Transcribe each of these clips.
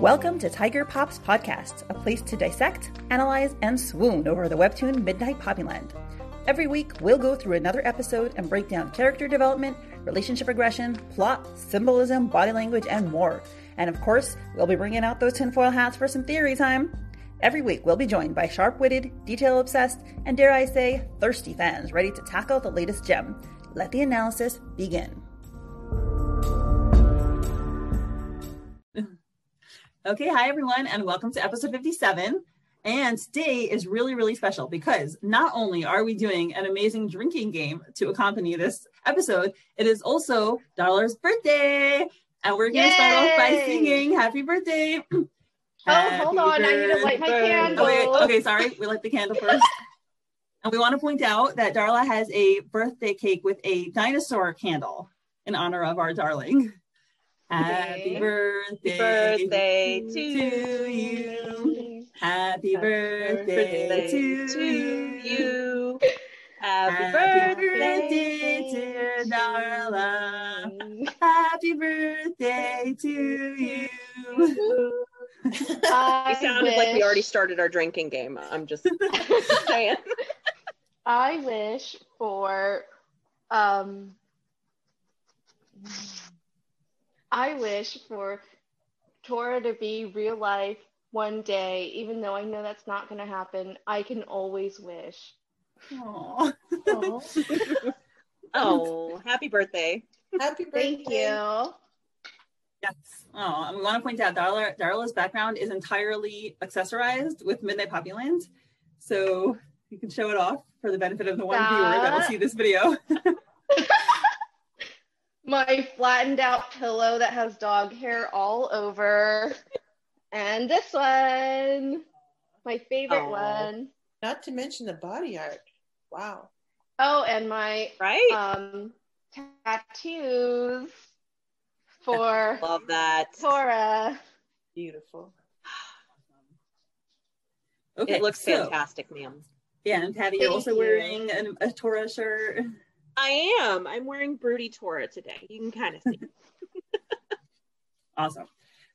Welcome to Tiger Pops Podcast, a place to dissect, analyze, and swoon over the webtoon Midnight Poppyland. Every week, we'll go through another episode and break down character development, relationship regression, plot, symbolism, body language, and more. And of course, we'll be bringing out those tinfoil hats for some theory time. Every week, we'll be joined by sharp witted, detail obsessed, and dare I say, thirsty fans ready to tackle the latest gem. Let the analysis begin. Okay, hi everyone, and welcome to episode 57. And today is really, really special because not only are we doing an amazing drinking game to accompany this episode, it is also Darla's birthday. And we're going to start off by singing happy birthday. oh, hold on. I need to light my candle. Okay, okay, sorry. We light the candle first. and we want to point out that Darla has a birthday cake with a dinosaur candle in honor of our darling. Happy birthday, birthday to, to you. Happy birthday, to, you. Happy, birthday, dear Darla. Happy birthday to you. I We sounded like we already started our drinking game. I'm just saying. I wish for um I wish for Tora to be real life one day, even though I know that's not gonna happen. I can always wish. Aw. Oh, happy birthday. Happy birthday. Thank you. Yes. Oh, and we want to point out Darla, Darla's background is entirely accessorized with Midnight Poppyland. So you can show it off for the benefit of the one viewer that will see this video. My flattened out pillow that has dog hair all over. And this one. My favorite Aw. one. Not to mention the body art. Wow. Oh, and my Right? um tattoos for Love that. Tora. Beautiful. Okay, It looks so- fantastic, ma'am. Yeah, and Patty, you're also you. wearing an, a Tora shirt. I am. I'm wearing Broody Tora today. You can kind of see. Awesome.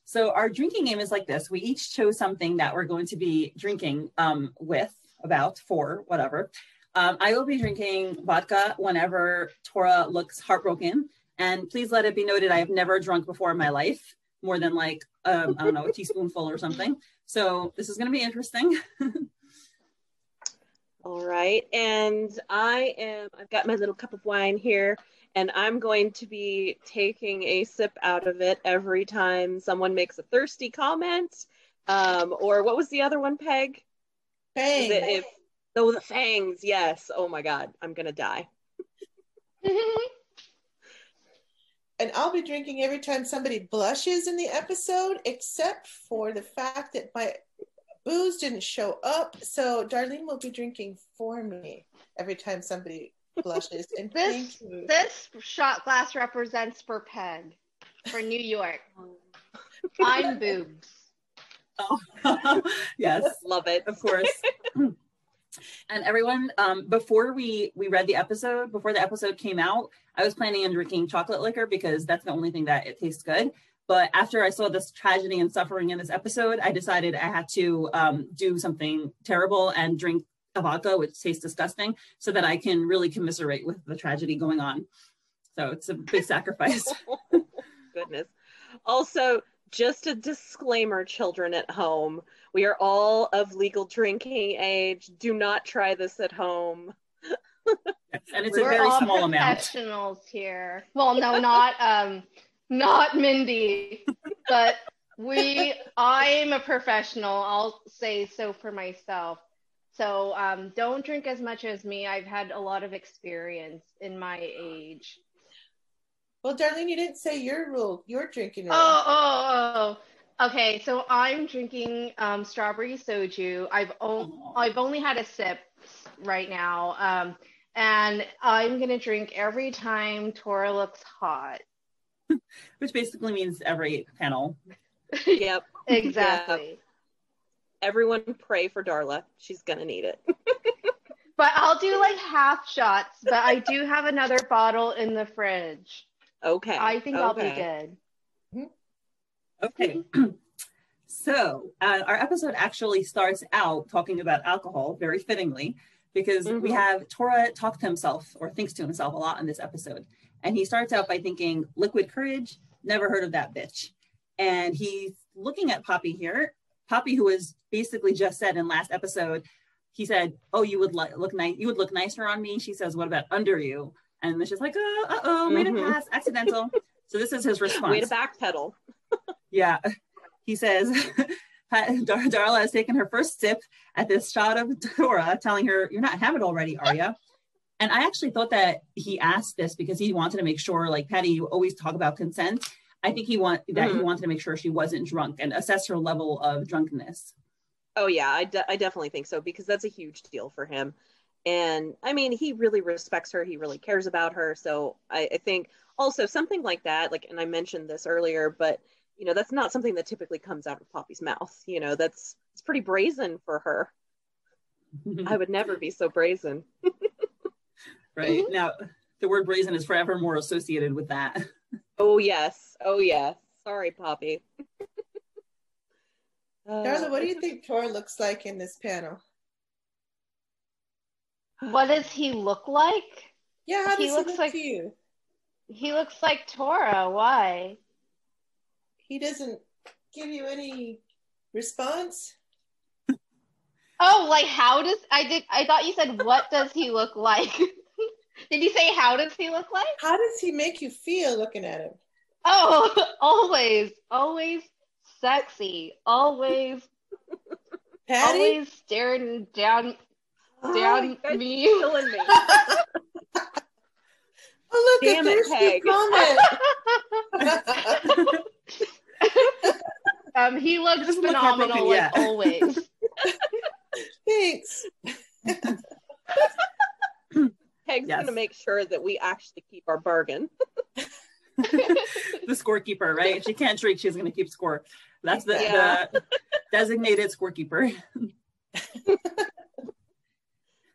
So our drinking game is like this. We each chose something that we're going to be drinking um, with, about, for, whatever. Um, I will be drinking vodka whenever Tora looks heartbroken. And please let it be noted, I have never drunk before in my life, more than like, um, I don't know, a teaspoonful or something. So this is going to be interesting. All right. And I am, I've got my little cup of wine here, and I'm going to be taking a sip out of it every time someone makes a thirsty comment. Um, or what was the other one, Peg? It if, oh, the fangs. Yes. Oh my God. I'm going to die. and I'll be drinking every time somebody blushes in the episode, except for the fact that my booze didn't show up. So Darlene will be drinking for me every time somebody blushes. And This thank you. this shot glass represents for Peg for New York. I'm boobs. Oh, yes. Love it. of course. and everyone, um, before we we read the episode, before the episode came out, I was planning on drinking chocolate liquor because that's the only thing that it tastes good. But after I saw this tragedy and suffering in this episode, I decided I had to um, do something terrible and drink a vodka, which tastes disgusting, so that I can really commiserate with the tragedy going on. So it's a big sacrifice. Goodness. Also, just a disclaimer, children at home. We are all of legal drinking age. Do not try this at home. and it's a We're very all small amount. professionals here. Well, no, not um, not Mindy, but we. I'm a professional. I'll say so for myself. So um, don't drink as much as me. I've had a lot of experience in my age. Well, Darlene, you didn't say your rule. Your drinking rule. Oh, oh, oh. Okay, so I'm drinking um, strawberry soju. I've o- I've only had a sip right now, um, and I'm gonna drink every time Tora looks hot. Which basically means every panel. Yep. exactly. Everyone pray for Darla. She's going to need it. But I'll do like half shots. But I do have another bottle in the fridge. Okay. I think I'll be good. Okay. So uh, our episode actually starts out talking about alcohol very fittingly because we Mhm. have Tora talk to himself or thinks to himself a lot in this episode. And he starts out by thinking, liquid courage, never heard of that bitch. And he's looking at Poppy here. Poppy, who was basically just said in last episode, he said, "Oh, you would li- look nice. You would look nicer on me." She says, "What about under you?" And then she's like, "Oh, uh oh, made Mhm. a pass, accidental." so this is his response. Way to backpedal. Yeah. He says, Dar- Darla has taken her first sip at this shot of Tora, telling her, You're not having it already, are you? And I actually thought that he asked this because he wanted to make sure, like Patty, you always talk about consent. I think he want that he Mhm. wanted to make sure she wasn't drunk and assess her level of drunkenness. Oh yeah, I, de- I definitely think so because that's a huge deal for him. And I mean, he really respects her. He really cares about her. So I, I think also something like that, like, and I mentioned this earlier, but you know, that's not something that typically comes out of Poppy's mouth. You know, that's it's pretty brazen for her. I would never be so brazen. right now, the word brazen is forever more associated with that. Oh yes, oh yes. Sorry, Poppy. Uh, Darla, what do you think Tor looks like in this panel? What does he look like? Yeah, how He does he, looks look like- to you? He looks like Tora. Why? He doesn't give you any response. Oh, like how does I did I thought you said what does he look like? did you say how does he look like? How does he make you feel looking at him? Oh, always, always sexy, always, Patty? always staring down Oh, down you guys me. are killing me. Oh, look Damn at it, this Peg. comment. um, he looks Doesn't look phenomenal, heartbroken like yet. always. Thanks. Peg's Yes. gonna make sure that we actually keep our bargain. the scorekeeper, right? She can't drink, she's going to keep score. That's the, Yeah. the designated scorekeeper.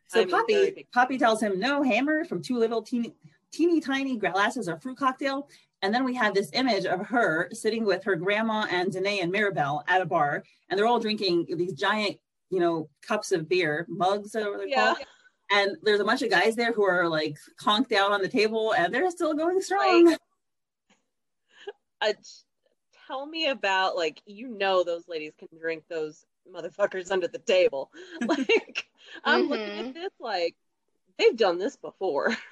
so I mean, Poppy, Poppy tells him no hammer from two little teeny, teeny tiny glasses of fruit cocktail. And then we have this image of her sitting with her grandma and Danae and Mirabelle at a bar, and they're all drinking these giant, you know, cups of beer, mugs, or what they're Yeah. called. And there's a bunch of guys there who are like conked out on the table, and they're still going strong. uh, tell me about like you know those ladies can drink those motherfuckers under the table. like I'm looking Mhm. at this like they've done this before.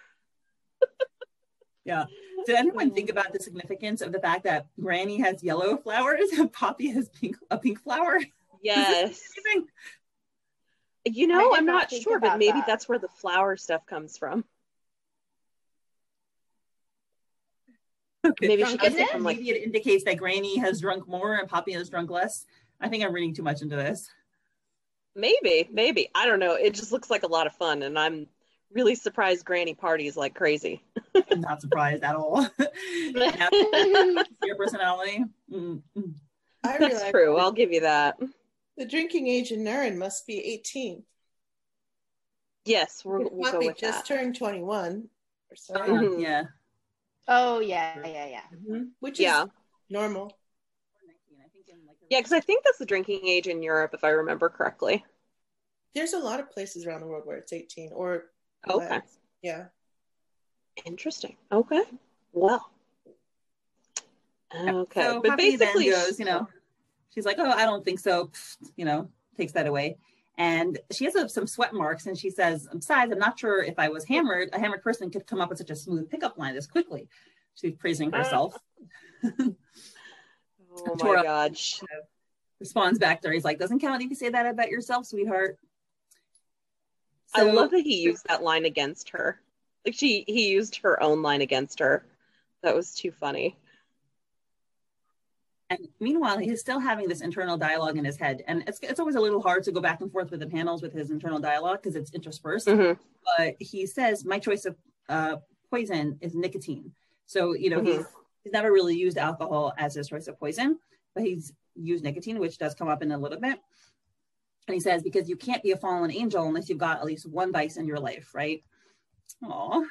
Yeah. Did anyone think about the significance of the fact that Granny has yellow flowers and Poppy has pink a pink flower? Yes. Amazing. You know, I'm not not sure, but maybe that. that's where the flower stuff comes from. Okay. Maybe she gets it think from, like- maybe it indicates that Granny has drunk more and Poppy has drunk less. I think I'm reading too much into this. Maybe, maybe. I don't know. It just looks like a lot of fun and I'm really surprised Granny parties like crazy. I'm not surprised at all. Your personality. Mm, mm. I That's realize true. I'll give you that. The drinking age in Nurin must be 18. Yes, we're, Because we'll go Poppy with just that. turned 21 or so, Yeah, Mhm. yeah. oh yeah, yeah, yeah. Mhm. which Yeah. is normal. Yeah, because I think that's the drinking age in Europe, if I remember correctly. There's a lot of places around the world where it's 18 or Okay. less. Yeah. Interesting. Okay. Well. Okay. So but basically, goes, you know, she's like, oh, I don't think so. You know, takes that away. And she has uh, some sweat marks and she says, besides, I'm not sure if I was hammered, a hammered person could come up with such a smooth pickup line this quickly. She's praising herself. oh my god. Responds back there. He's like, doesn't count if you say that about yourself, sweetheart. I love that he used that line against her. Like she, he used her own line against her. That was too funny. And meanwhile, he's still having this internal dialogue in his head. And it's, it's always a little hard to go back and forth with the panels with his internal dialogue because it's interspersed. Mhm. But he says, my choice of uh, poison is nicotine. So, you know, he's, he's never really used alcohol as his choice of poison, but he's used nicotine, which does come up in a little bit. And he says, because you can't be a fallen angel unless you've got at least one vice in your life, right? Aw.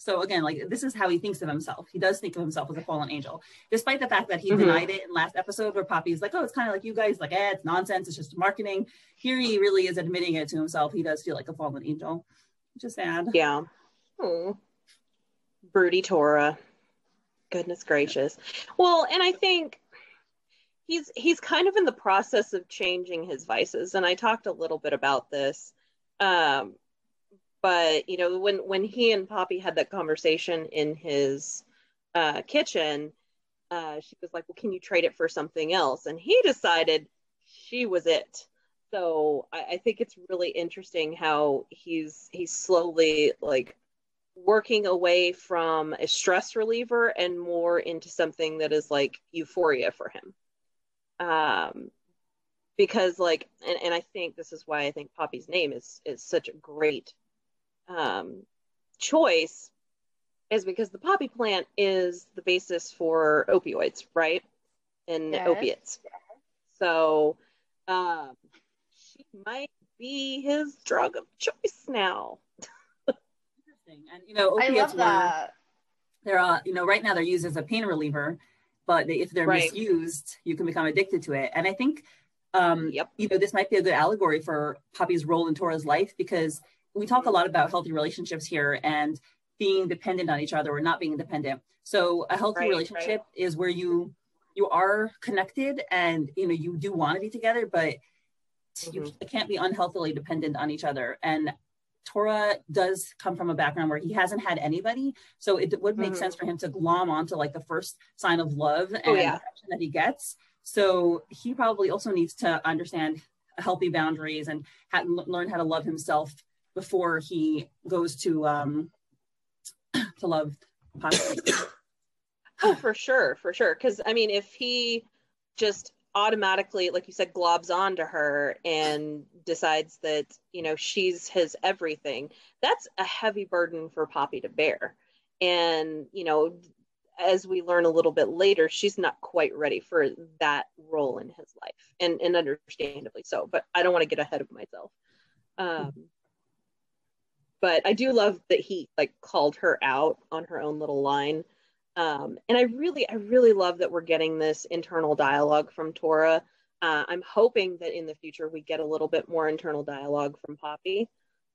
So again, like this is how he thinks of himself. He does think of himself as a fallen angel, despite the fact that he Mhm. denied it in last episode where Poppy's like, oh, it's kind of like you guys, like, eh, it's nonsense. It's just marketing. Here he really is admitting it to himself. He does feel like a fallen angel, which is sad. Yeah. Oh. Broody Tora. Goodness gracious. Well, and I think he's he's kind of in the process of changing his vices, and I talked a little bit about this. Um, but you know, when when he and Poppy had that conversation in his uh, kitchen, uh, she was like, "Well, can you trade it for something else?" And he decided she was it. So I, I think it's really interesting how he's he's slowly like working away from a stress reliever and more into something that is like euphoria for him. Um, because like, and, and I think this is why I think Poppy's name is is such a great um, choice, is because the poppy plant is the basis for opioids, right? And Yes. opiates. So um, she might be his drug of choice now. Interesting. And you know, I opiates love were that. they're uh, you know right now they're used as a pain reliever but they, if they're Right. misused you can become addicted to it and i think um Yep. you know this might be a good allegory for poppy's role in tora's life because we talk a lot about healthy relationships here and being dependent on each other or not being dependent so a healthy Right, relationship is where you you are connected and you know you do want to be together but you Mhm. can't be unhealthily dependent on each other and Tora does come from a background where he hasn't had anybody, so it would make Mhm. sense for him to glom onto like the first sign of love and Oh, yeah. affection that he gets. So he probably also needs to understand healthy boundaries and ha- learn how to love himself before he goes to um to love Poppy. Oh, for sure, for sure. Because I mean, if he just automatically, like you said, globs onto her and decides that you know she's his everything, that's a heavy burden for Poppy to bear. And you know, as we learn a little bit later, she's not quite ready for that role in his life, and and understandably so. But I don't want to get ahead of myself. Um, but I do love that he like called her out on her own little line. Um, and I really, I really love that we're getting this internal dialogue from Tora. Uh, I'm hoping that in the future we get a little bit more internal dialogue from Poppy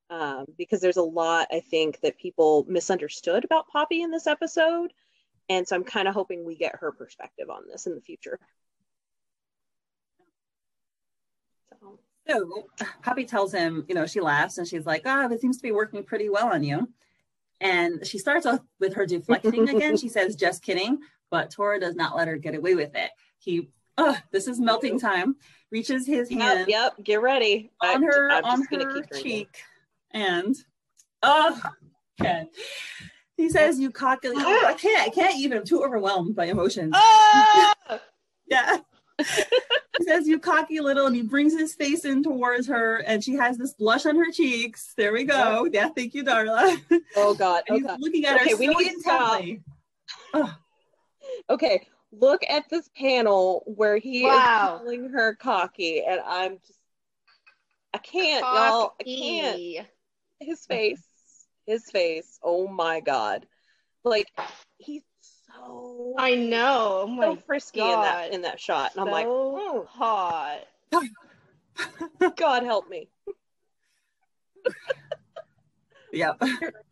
um, because there's a lot I think that people misunderstood about Poppy in this episode, and so I'm kind of hoping we get her perspective on this in the future. So, Poppy tells him, you know, she laughs and she's like, "Ah, it seems to be working pretty well on you." And she starts off with her deflecting again. She says, "Just kidding," but Tora does not let her get away with it. He, oh, this is melting time. Reaches his hand yep, get ready. On her I'm on just gonna her keep cheek, and oh. He says, "You cocky." Oh, I can't. I can't even. I'm too overwhelmed by emotions. Ah! Yeah. he says, You cocky little, and he brings his face in towards her, and she has this blush on her cheeks. There we go. Yeah, thank you, Darla. Oh God. And Oh he's God. looking at Okay, her we so need to stop. intently. Oh, Okay, look at this panel where he Wow. is calling her cocky, and I'm just, I can't, y'all. I can't. His face, his face. Oh my god, like he's so I know. Oh my so frisky in that in that shot, and I'm like, so hot. "Mm, God help me. yep.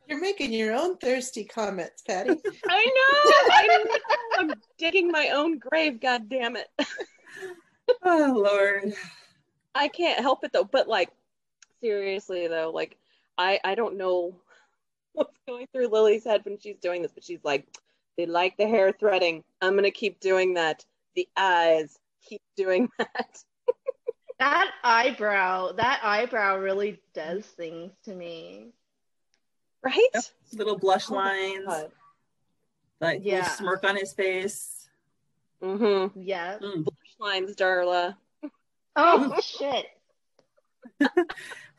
You're making your own thirsty comments, Patty. I know, I know. I'm digging my own grave. God damn it. Oh, Lord. I can't help it though. But like, seriously though, like, I I don't know what's going through Lily's head when she's doing this, but she's like, they like the hair threading. I'm gonna keep doing that. The eyes keep doing that. That eyebrow, that eyebrow really does things to me. Right? Yep. Little blush Oh lines, God. like Yeah. little smirk on his face. Mm-hmm. Yeah. Mm. Blush lines, Darla. Oh shit. I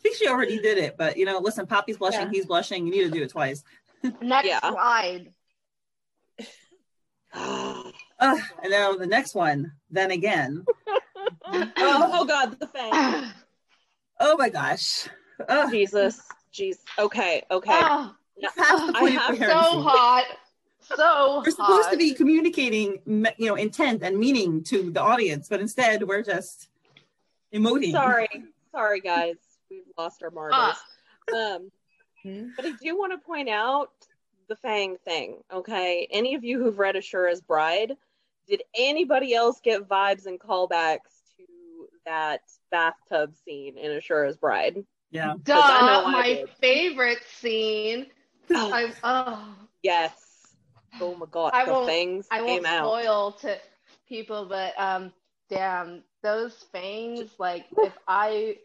think she already did it, but you know, listen, Poppy's blushing, Yeah. he's blushing. You need to do it twice. Next Yeah. slide. Oh, Uh, and now the next one, then again. oh God, the fang. Oh my gosh. Oh, Jesus. Jeez. Okay. Okay. Oh, Half the I point of have so hot. So We're supposed hot. to be communicating, you know, intent and meaning to the audience, but instead we're just emoting. Sorry, sorry, guys, we've lost our marbles. Ah. Um, Hmm? but I do want to point out the Fang thing. Okay, any of you who've read Ashura's Bride, did anybody else get vibes and callbacks to that bathtub scene in Ashura's Bride? Yeah. Duh, I my favorite scene. Oh, I oh, yes. Oh my god, I the won't- fangs I won't came out. spoil to people, but um, damn, those fangs. Like, if I,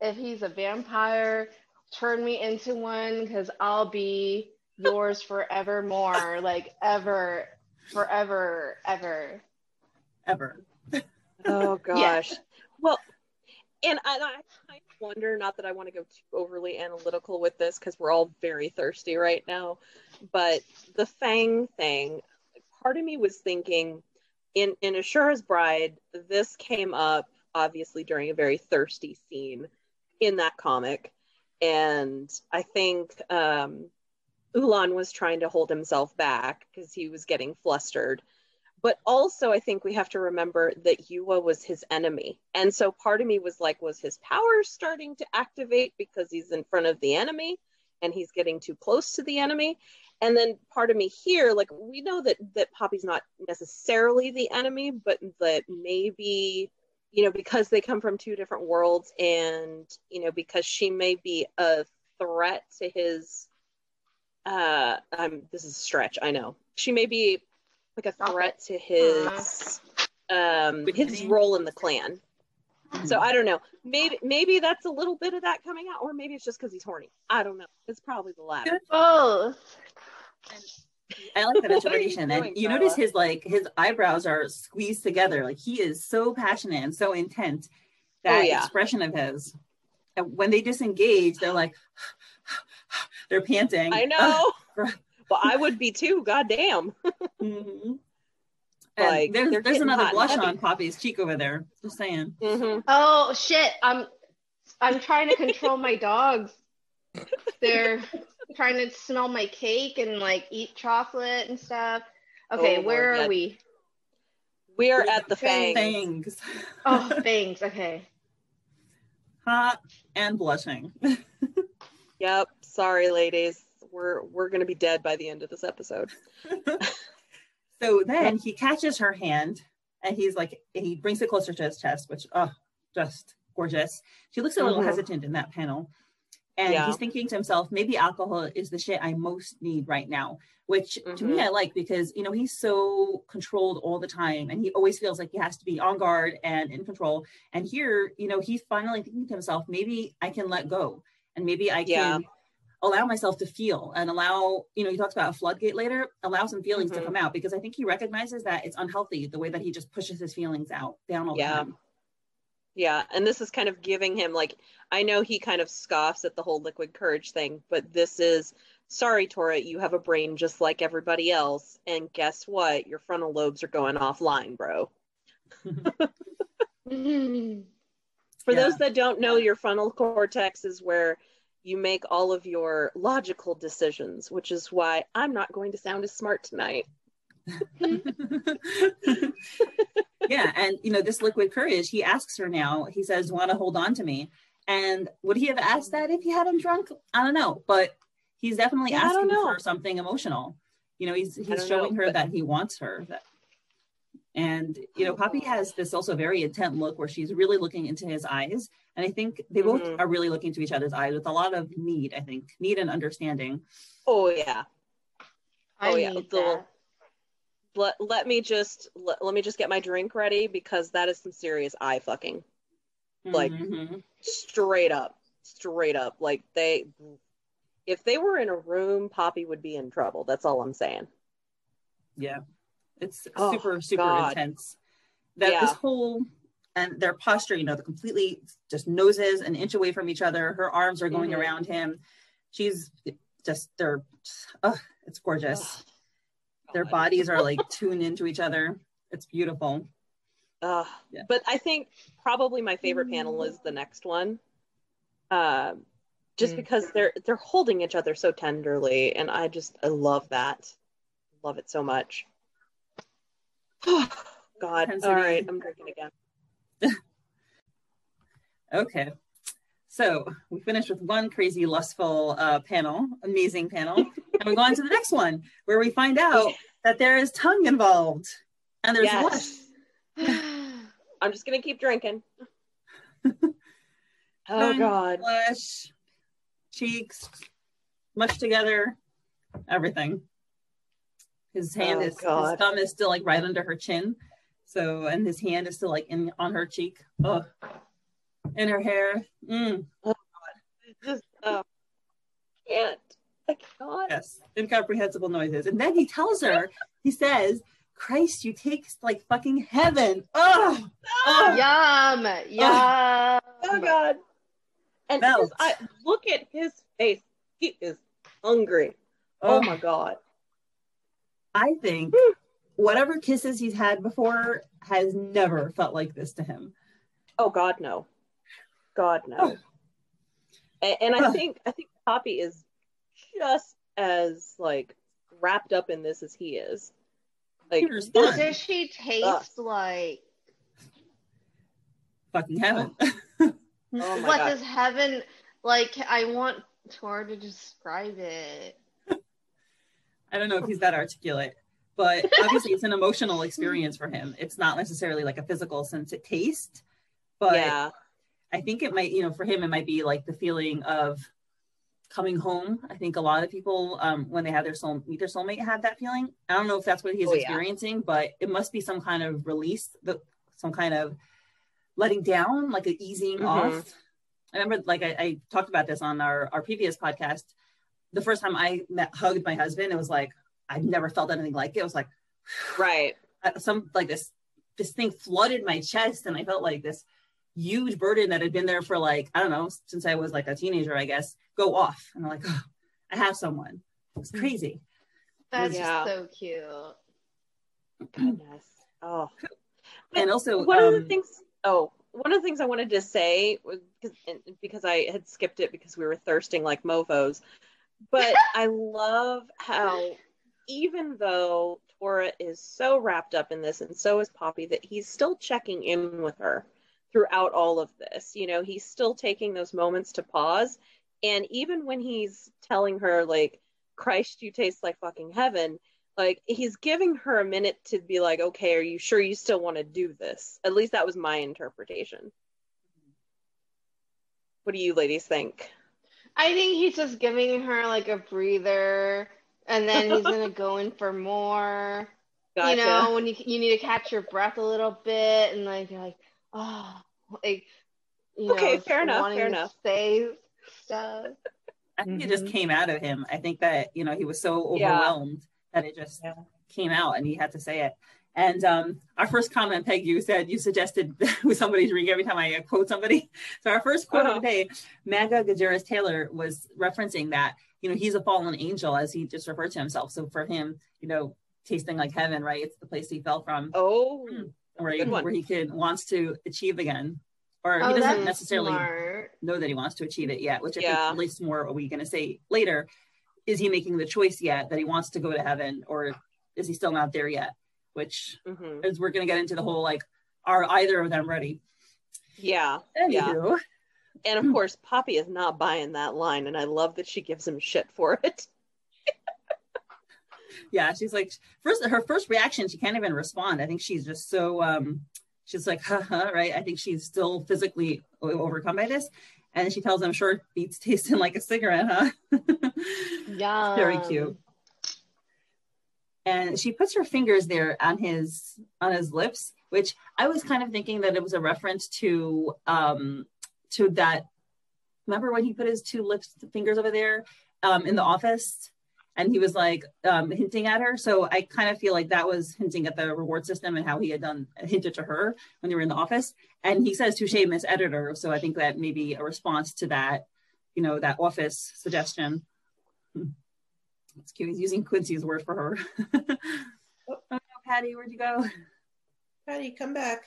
if he's a vampire, turn me into one, because I'll be yours forevermore. Like ever, forever, ever. Ever. Oh Yeah. gosh. Well, and I, I kind of wonder, not that I want to go too overly analytical with this because we're all very thirsty right now, but the Fang thing, part of me was thinking in in Ashura's Bride, this came up obviously during a very thirsty scene in that comic, and I think um, Ulan was trying to hold himself back because he was getting flustered but also I think we have to remember that Yua was his enemy. And so part of me was like, was his power starting to activate because he's in front of the enemy and he's getting too close to the enemy? And then part of me here, like we know that that Poppy's not necessarily the enemy, but that maybe, you know, because they come from two different worlds and, you know, because she may be a threat to his uh I'm this is a stretch, I know. She may be like a Stop threat to his um his Witnessing? role in the clan. So I don't know. Maybe maybe that's a little bit of that coming out, or maybe it's just because he's horny. I don't know. It's probably the latter. Both. I like that What are you interpretation. doing, and you Carla? notice his like his eyebrows are squeezed together. Like he is so passionate and so intent. That Oh, yeah. expression of his. And when they disengage, they're like they're panting. I know. well, I would be too. Goddamn. Mhm. Like, there's, there's another blush on Poppy's cheek over there. Just saying. hmm Oh shit! I'm I'm trying to control my dogs. They're trying to smell my cake and like eat chocolate and stuff. Okay, Oh, where Lord, are yeah. we? We are at the fang. Thanks. Oh, thanks. Okay. Hot and blushing. Yep. Sorry, ladies. We're we're gonna be dead by the end of this episode. So then he catches her hand and he's like, he brings it closer to his chest, which, oh, just gorgeous. She looks a little Mhm. hesitant in that panel. And Yeah. he's thinking to himself, maybe alcohol is the shit I most need right now, which to me Mhm. I like because, you know, he's so controlled all the time and he always feels like he has to be on guard and in control. And here, you know, he's finally thinking to himself, maybe I can let go and maybe I can Yeah. Allow myself to feel and allow, you know, he talks about a floodgate later, allow some feelings to Mhm. come out because I think he recognizes that it's unhealthy the way that he just pushes his feelings out down all Yeah. the time. Yeah, and this is kind of giving him like I know he kind of scoffs at the whole liquid courage thing, but this is sorry, Tora, you have a brain just like everybody else, and guess what? Your frontal lobes are going offline, bro. For Yeah. those that don't know, your frontal cortex is where you make all of your logical decisions, which is why I'm not going to sound as smart tonight. yeah, and you know, this liquid courage, he asks her now, he says, Want to hold on to me? And would he have asked that if he had him drunk? I don't know, but he's definitely Yeah, asking for something emotional. You know, he's he's showing know, her but- that he wants her. That, and you know, Poppy has this also very intent look where she's really looking into his eyes, and I think they both Mhm. are really looking to each other's eyes with a lot of need. I think need and understanding. Oh yeah. I Oh, yeah, need the- Let, let me just let, let me just get my drink ready because that is some serious eye fucking. Like- Mhm. straight up straight up like they if they were in a room poppy would be in trouble that's all i'm saying yeah, it's Oh, super super God. intense. That Yeah. this whole and their posture, you know, the completely just noses an inch away from each other. Her arms are going Mhm. around him. She's just they're, oh, it's gorgeous. Their bodies are like tuned into each other. It's beautiful. Ugh. Yeah. but i think probably my favorite panel is the next one uh, just Mm. because they're they're holding each other so tenderly, and I just I love that, love it so much. God, Intensity. all right, I'm drinking again. Okay. So we finished with one crazy lustful uh, panel, amazing panel, and we go on to the next one where we find out that there is tongue involved and there's Yes. blush. I'm just gonna keep drinking. oh Tongue, God, blush, cheeks, mushed together, everything. His hand Oh, is God. his thumb is still like right under her chin, so and his hand is still like in on her cheek. Oh, in her hair. Mm, just oh, can't. I cannot. yes, incomprehensible noises. And then he tells her, he says, "Christ, you taste like fucking heaven." Oh, oh. Yum. Yum. Oh God. And his, I look at his face. He is hungry. Oh, my God. I think hmm. whatever kisses he's had before has never felt like this to him. Oh God, no. God no. Oh. A- And, I think I think Poppy is just as like wrapped up in this as he is. Like He. Does she taste like Fucking heaven. Oh. oh my what God. does heaven like? I want Tor to describe it. I don't know if he's that articulate, but obviously it's an emotional experience for him. It's not necessarily like a physical sense of taste, but yeah. I think it might, you know, for him, it might be like the feeling of coming home. I think a lot of people, um, when they have their soul meet their soulmate, have that feeling. I don't know if that's what he's Oh, yeah. experiencing, but it must be some kind of release, the, some kind of letting down, like an easing Mhm. off. I remember, like I, I talked about this on our our previous podcast. The first time I met, hugged my husband, it was like I've never felt anything like it. It was like Right. uh, some like this this thing flooded my chest and i felt like this huge burden that had been there for like i don't know since i was like a teenager i guess go off and i'm like oh, i have someone it's crazy That's Yeah. so cute. Goodness. Oh. and also one of the um, things oh one of the things i wanted to say was because, because i had skipped it because we were thirsting like mofos but i love how even though tora is so wrapped up in this and so is poppy that he's still checking in with her throughout all of this. You know he's still taking those moments to pause. And even when he's telling her like christ you taste like fucking heaven like he's giving her a minute to be like okay are you sure you still want to do this? At least that was my interpretation. What do you ladies think I think he's just giving her like a breather, and then he's gonna go in for more. Gotcha. You know, when you you need to catch your breath a little bit, and like you're like, oh, like you Okay, know, fair enough, fair enough. Say stuff. i think it just Mhm. came out of him i think that you know he was so Yeah. overwhelmed that it just came out and he had to say it and um, our first comment, Peg, you said you suggested with somebody drink every time I uh, quote somebody. So our first quote Uh-huh. of the day, Maga Gajeras Taylor was referencing that, you know, he's a fallen angel as he just referred to himself. So for him, you know, tasting like heaven, right? It's the place he fell from, oh where he, good one. where he could wants to achieve again, or oh, he doesn't necessarily smart. know that he wants to achieve it yet. Which I Yeah. think least more. Are we going to say later? Is he making the choice yet that he wants to go to heaven, or is he still not there yet? Which hmm is we're going to get into the whole like, are either of them ready? yeah yeah and of course poppy is not buying that line and i love that she gives him shit for it yeah, she's like first her first reaction, she can't even respond. I think she's just so um she's like, haha, right? I think she's still physically overcome by this. And she tells him short beats tasting like a cigarette, huh? yeah. Very cute. And she puts her fingers there on his on his lips, which I was kind of thinking that it was a reference to um to that remember when he put his two lips fingers over there um in the office? And he was like um hinting at her. So i kind of feel like that was hinting at the reward system and how he had done hinted to her when they were in the office. And he says touche miss editor. So i think that may be a response to that you know that office suggestion It's cute he's using quincy's word for her oh no patty where'd you go Patty, come back.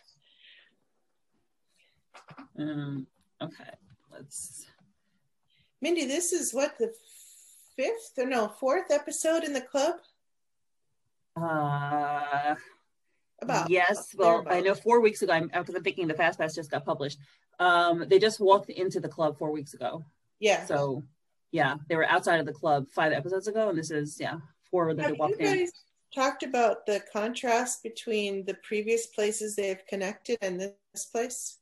um okay let's Mindy, this is what the fifth or no fourth episode in the club. Uh, About yes. Well, I know four weeks ago, I'm because I'm thinking the Fast Pass just got published. Um, they just walked into the club four weeks ago. Yeah. So, yeah, they were outside of the club five episodes ago, and this is yeah four that they Have you walked in. guys talked about the contrast between the previous places they've connected and this place?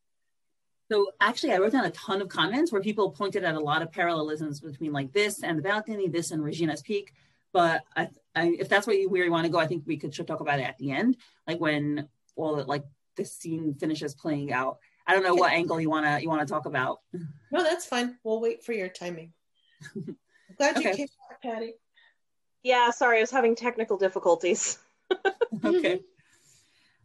So actually, I wrote down a ton of comments where people pointed out a lot of parallelisms between like this and the balcony, this and Regina's Peak. But I, I, if that's what you where you want to go, I think we could should talk about it at the end, like when all the, like the scene finishes playing out. I don't know what angle you wanna you wanna talk about. No, that's fine. We'll wait for your timing. I'm glad you came back, Patty. Yeah, sorry, I was having technical difficulties. okay,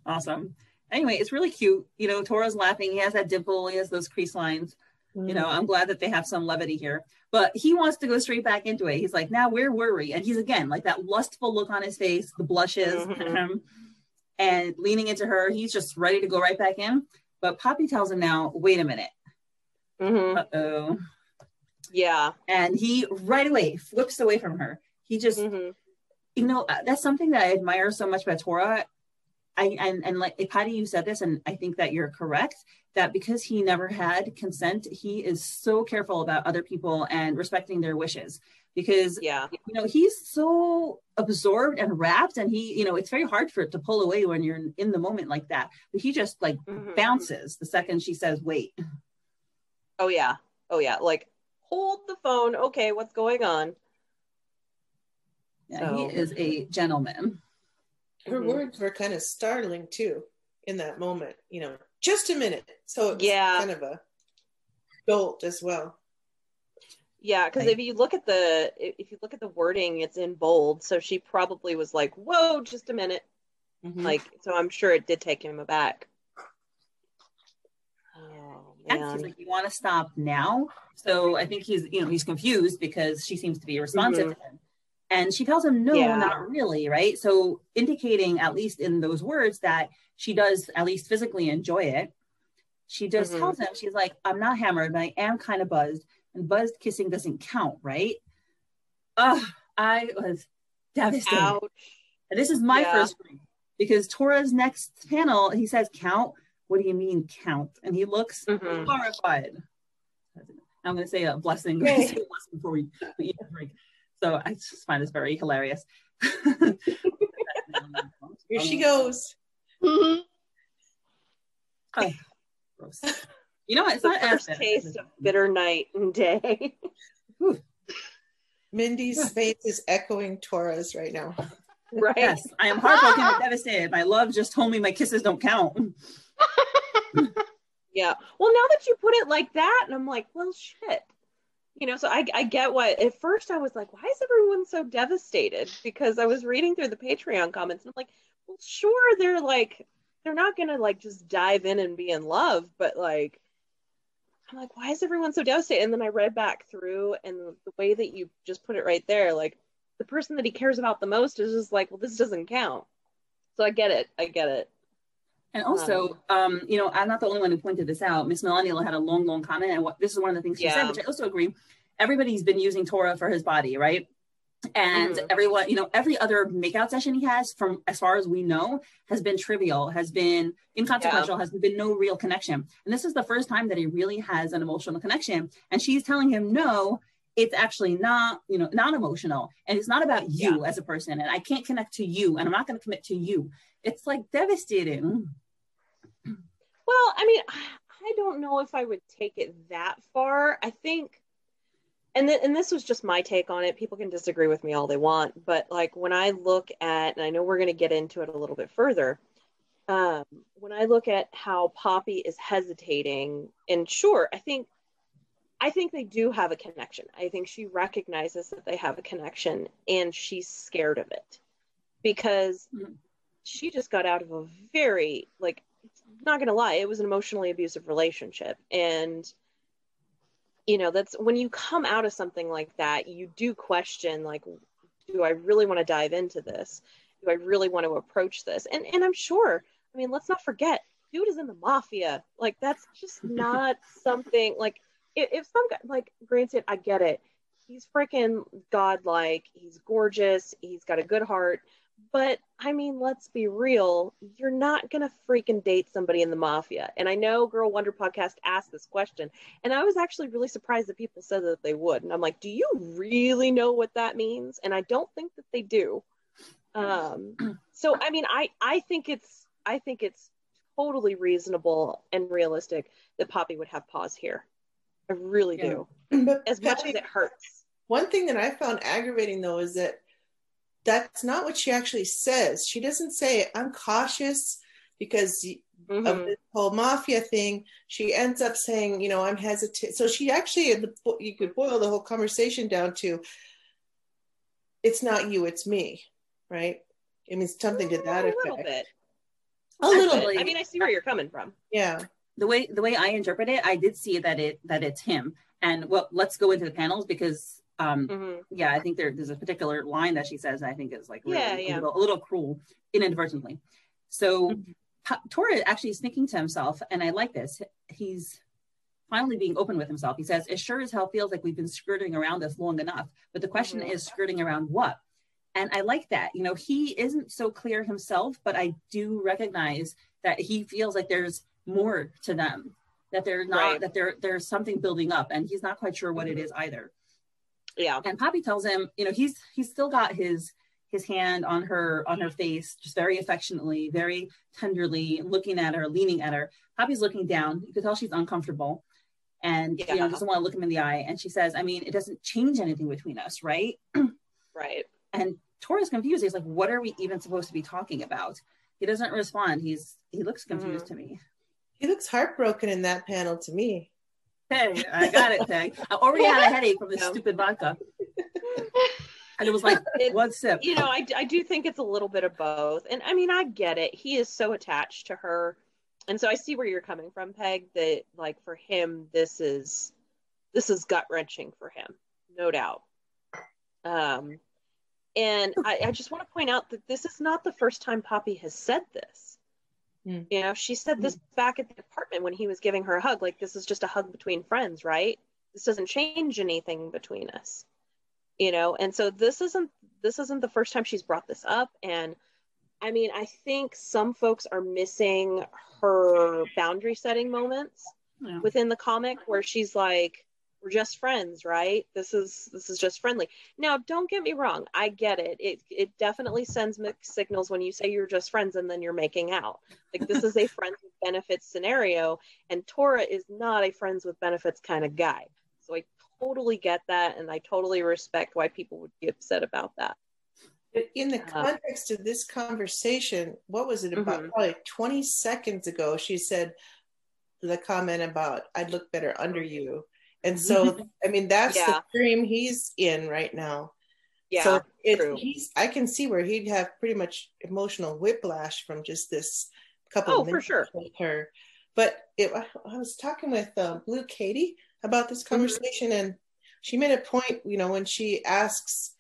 awesome. Anyway, it's really cute. You know, Tora's laughing. He has that dimple. He has those crease lines. You know, I'm glad that they have some levity here. But he wants to go straight back into it. He's like, now where were we? And he's again like that lustful look on his face, the blushes, Mhm. and leaning into her. He's just ready to go right back in. But Poppy tells him now, wait a minute. hmm Uh oh. Yeah. And he right away flips away from her. He just, hmm you know, uh, that's something that I admire so much about Tora. I and and like Patty, you said this, and I think that you're correct. That because he never had consent, he is so careful about other people and respecting their wishes. Because Yeah. you know he's so absorbed and wrapped, and he, you know, it's very hard for it to pull away when you're in the moment like that. But he just like Mhm. bounces the second she says, "Wait." Oh yeah. Oh yeah. Like hold the phone. Okay, what's going on? Yeah, So- he is a gentleman. Her Mhm. words were kind of startling too in that moment. You know, just a minute. So it's Yeah. kind of a jolt as well. Yeah, because Right. if you look at the if you look at the wording, it's in bold. So she probably was like, "Whoa, just a minute." Mm-hmm. Like, so I'm sure it did take him aback. Man. he's like, you want to stop now? So I think he's, you know, he's confused because she seems to be responsive to him. And she tells him, no, Yeah. not really, right? So indicating, at least in those words, that she does at least physically enjoy it. She just Mhm. tells him, she's like, I'm not hammered, but I am kind of buzzed. And buzzed kissing doesn't count, right? Ugh, I was devastated. Ouch. And this is my Yeah. first because Tora's next panel, he says, count. What do you mean count? And he looks Mhm. horrified. I'm going to say a blessing, Yay. say a blessing before we, we eat a drink. So I just find this very hilarious. Here she goes. Mhm. Gross. You know what? It's The not first acid. taste of bitter night and day. Mindy's face is echoing Tora's right now. right? Yes, I am heartbroken and devastated. My love just told me my kisses don't count. Yeah. Well, now that you put it like that, and I'm like, well, shit. You know, so I, I get what. At first, I was like, why is everyone so devastated? Because I was reading through the Patreon comments, and I'm like, well, sure, they're like, they're not gonna like just dive in and be in love, but like, I'm like, why is everyone so devastated? And then I read back through, and the, the way that you just put it right there, like, the person that he cares about the most is just like, well, this doesn't count. So I get it. I get it. And also, um, you know, I'm not the only one who pointed this out. Miss Millennial had a long, long comment, and what this is one of the things she Yeah. said, which I also agree. Everybody's been using Tora for his body, right? And Mhm. everyone, you know, every other makeout session he has, from as far as we know, has been trivial, has been inconsequential, has been no real connection. And this is the first time that he really has an emotional connection. And she's telling him, no, it's actually not, you know, not emotional. And it's not about you as a person. And I can't connect to you. And I'm not going to commit to you. It's like devastating. Well, I mean, I- don't know if I would take it that far. I think, and th- and this was just my take on it. People can disagree with me all they want, but like when I look at, and I know we're going to get into it a little bit further. Um, when I look at how Poppy is hesitating, and sure, I think, I think they do have a connection. I think she recognizes that they have a connection, and she's scared of it because Mhm. she just got out of a very like not gonna lie, it was an emotionally abusive relationship. And you know, that's when you come out of something like that, you do question like, do I really want to dive into this? Do I really want to approach this? And and I'm sure, I mean, let's not forget, dude is in the mafia. Like that's just not something like if, if some guy, like, granted, I get it. He's freaking godlike. He's gorgeous. He's got a good heart. But I mean, let's be real. You're not going to freaking date somebody in the mafia. And I know Girl Wonder podcast asked this question. And I was actually really surprised that people said that they would. And I'm like, do you really know what that means? And I don't think that they do. Um, so, I mean, I, I think it's, I think it's totally reasonable and realistic that Poppy would have pause here. I really Yeah. do. But As much as it hurts. One thing that I found aggravating though is that that's not what she actually says. She doesn't say, I'm cautious because of Mhm. this whole mafia thing. She ends up saying, you know, I'm hesitant. So she actually, you could boil the whole conversation down to, it's not you, it's me, right? I mean, something to that a little bit. A little bit, I mean, I see where you're coming from. yeah. the way the way I interpret it, I did see that it that it's him. And well, let's go into the panels because um Mhm. yeah, I think there, there's a particular line that she says I think is like really Yeah, yeah. A, little, a little cruel inadvertently. So Mm-hmm. Pa- Tora actually is thinking to himself, and I like this. He's finally being open with himself. He says, "It sure as hell feels like we've been skirting around this long enough." But the question Mhm. is, skirting around what? And I like that. You know, he isn't so clear himself, but I do recognize that he feels like there's more to them. That they're not. Right. That there there's something building up, and he's not quite sure what Mm-hmm. it is either Yeah. and Poppy tells him, you know, he's he's still got his his hand on her on her face, just very affectionately, very tenderly, looking at her, leaning at her. Poppy's looking down. You can tell she's uncomfortable, and you know doesn't want to look him in the eye. And she says, "I mean, it doesn't change anything between us, right?" Right. And Tora's confused. He's like, "What are we even supposed to be talking about?" He doesn't respond. He's he looks mm-hmm. confused to me. He looks heartbroken in that panel to me. Hey, I got it, Peg. I already had a headache from this stupid vodka, and it was like It- one sip. you know, I, I do think it's a little bit of both. And I mean, I get it. He is so attached to her. And so I see where you're coming from, Peg, that like for him, this is this is gut wrenching for him, no doubt. Um and I, I just want to point out that this is not the first time Poppy has said this. Hmm. You know, she said this back at the apartment when he was giving her a hug. Like, this is just a hug between friends, right? This doesn't change anything between us you know and so this isn't this isn't the first time she's brought this up and i mean i think some folks are missing her boundary setting moments Yeah. within the comic where she's like we're just friends right? This is this is just friendly. Now don't get me wrong i get it. It it definitely sends mixed signals when you say you're just friends and then you're making out. Like this is a friends with benefits scenario and tora is not a friends with benefits kind of guy. So i totally get that and i totally respect why people would be upset about that. But in the Uh, context of this conversation, what was it about? Mhm. Probably 20 seconds ago, she said the comment about I'd look better under you. And so, I mean, that's Yeah. the dream he's in right now. yeah so it, he's, I can see where he'd have pretty much emotional whiplash from just this couple Oh, of for sure. with her. But it, I was talking with uh, Blue Katie about this Mm-hmm. conversation, and she made a point, you know, when she asks,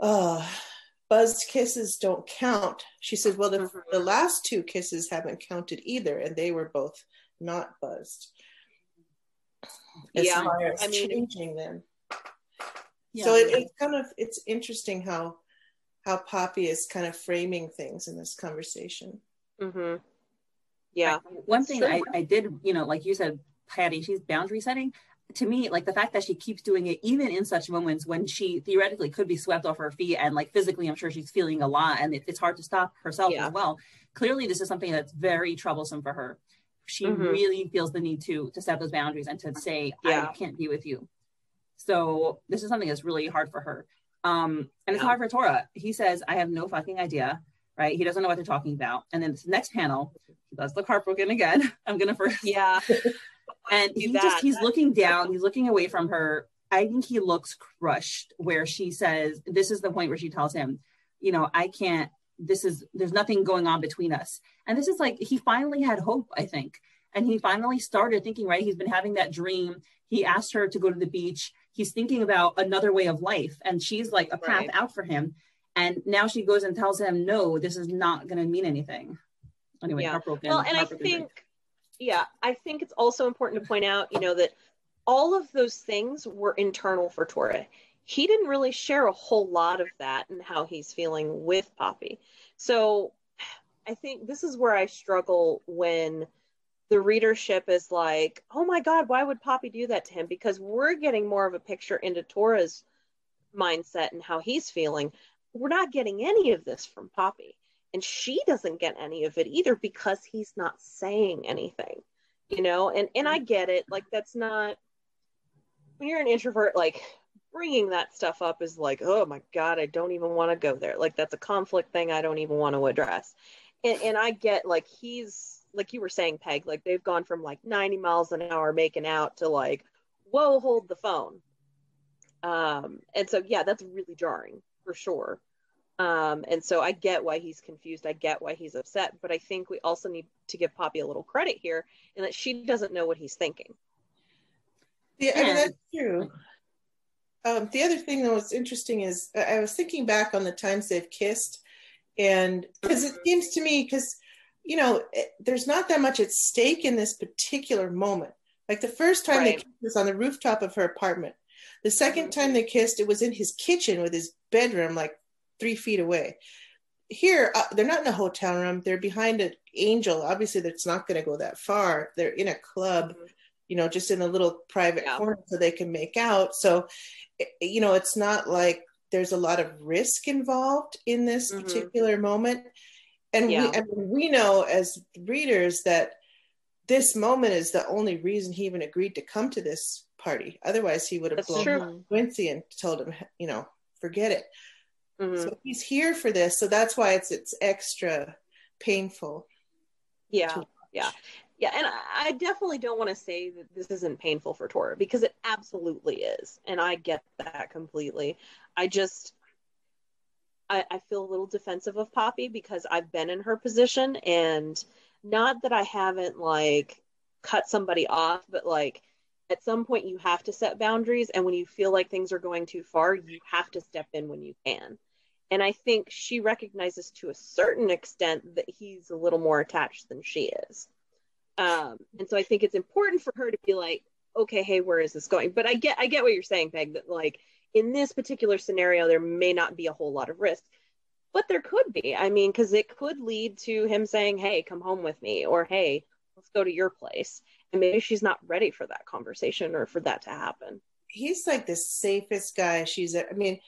uh, buzzed kisses don't count. She said, well, the, Mhm. the last two kisses haven't counted either, and they were both not buzzed. As Yeah, far as I mean- changing them. Yeah. So it, it's kind of it's interesting how how Poppy is kind of framing things in this conversation. Mm-hmm. yeah one thing I, I did, you know, like you said, Patty, she's boundary setting. To me, like the fact that she keeps doing it, even in such moments when she theoretically could be swept off her feet, and like physically, I'm sure she's feeling a lot, and it, it's hard to stop herself Yeah. as well. Clearly, this is something that's very troublesome for her. She Mhm. really feels the need to to set those boundaries and to say, Yeah. "I can't be with you." So this is something that's really hard for her. Um, and it's Yeah. hard for Tora. He says, "I have no fucking idea." Right? He doesn't know what they're talking about. And then this next panel, he does look heartbroken again. I'm gonna first yeah and he that. just he's looking down he's looking away from her i think he looks crushed where she says this is the point where she tells him you know i can't this is there's nothing going on between us. And this is like he finally had hope i think. And he finally started thinking right? He's been having that dream. He asked her to go to the beach. He's thinking about another way of life. And she's like a path Right. out for him. And now she goes and tells him no this is not going to mean anything. Anyway Yeah. well and i think yeah i think it's also important to point out you know that all of those things were internal for Tora. He didn't really share a whole lot of that and how he's feeling with Poppy. So I think this is where I struggle when the readership is like, oh my God, why would Poppy do that to him? Because we're getting more of a picture into Tora's mindset and how he's feeling. We're not getting any of this from Poppy. And she doesn't get any of it either because he's not saying anything, you know? And, and I get it. Like, that's not, when you're an introvert, like, bringing that stuff up is like, oh my God, I don't even want to go there. Like, that's a conflict thing I don't even want to address. And, and I get, like, he's, like you were saying, Peg, like they've gone from like 90 miles an hour making out to like, whoa, hold the phone. Um, and so, yeah, that's really jarring for sure. Um, and so I get why he's confused. I get why he's upset, but I think we also need to give Poppy a little credit here in that she doesn't know what he's thinking. Yeah, I mean, that's true. Um, the other thing that was interesting is I was thinking back on the times they've kissed, and because it seems to me, because you know, it, there's not that much at stake in this particular moment. Like the first time right. they kissed was on the rooftop of her apartment. The second time they kissed, it was in his kitchen with his bedroom like three feet away. Here, uh, they're not in a hotel room. They're behind an angel. Obviously, that's not going to go that far. They're in a club, mm-hmm. you know, just in a little private yeah. corner so they can make out. So, you know, it's not like there's a lot of risk involved in this mm-hmm. particular moment. And yeah. we, I mean, we know as readers that this moment is the only reason he even agreed to come to this party. Otherwise, he would have blown true. Quincy and told him, you know, forget it. Mm-hmm. So he's here for this. So that's why it's it's extra painful. Yeah, yeah, yeah. And I, definitely don't want to say that this isn't painful for Tora because it absolutely is, and I get that completely. I just I, I feel a little defensive of Poppy because I've been in her position and not that I haven't like cut somebody off, but like at some point you have to set boundaries and when you feel like things are going too far, you have to step in when you can. And I think she recognizes to a certain extent that he's a little more attached than she is. Um, and so I think it's important for her to be like, okay, hey, where is this going? But I get I get what you're saying, Peg, that like in this particular scenario, there may not be a whole lot of risk, but there could be. I mean, because it could lead to him saying, Hey, come home with me, or Hey, let's go to your place. And maybe she's not ready for that conversation or for that to happen. He's like the safest guy she's, I mean,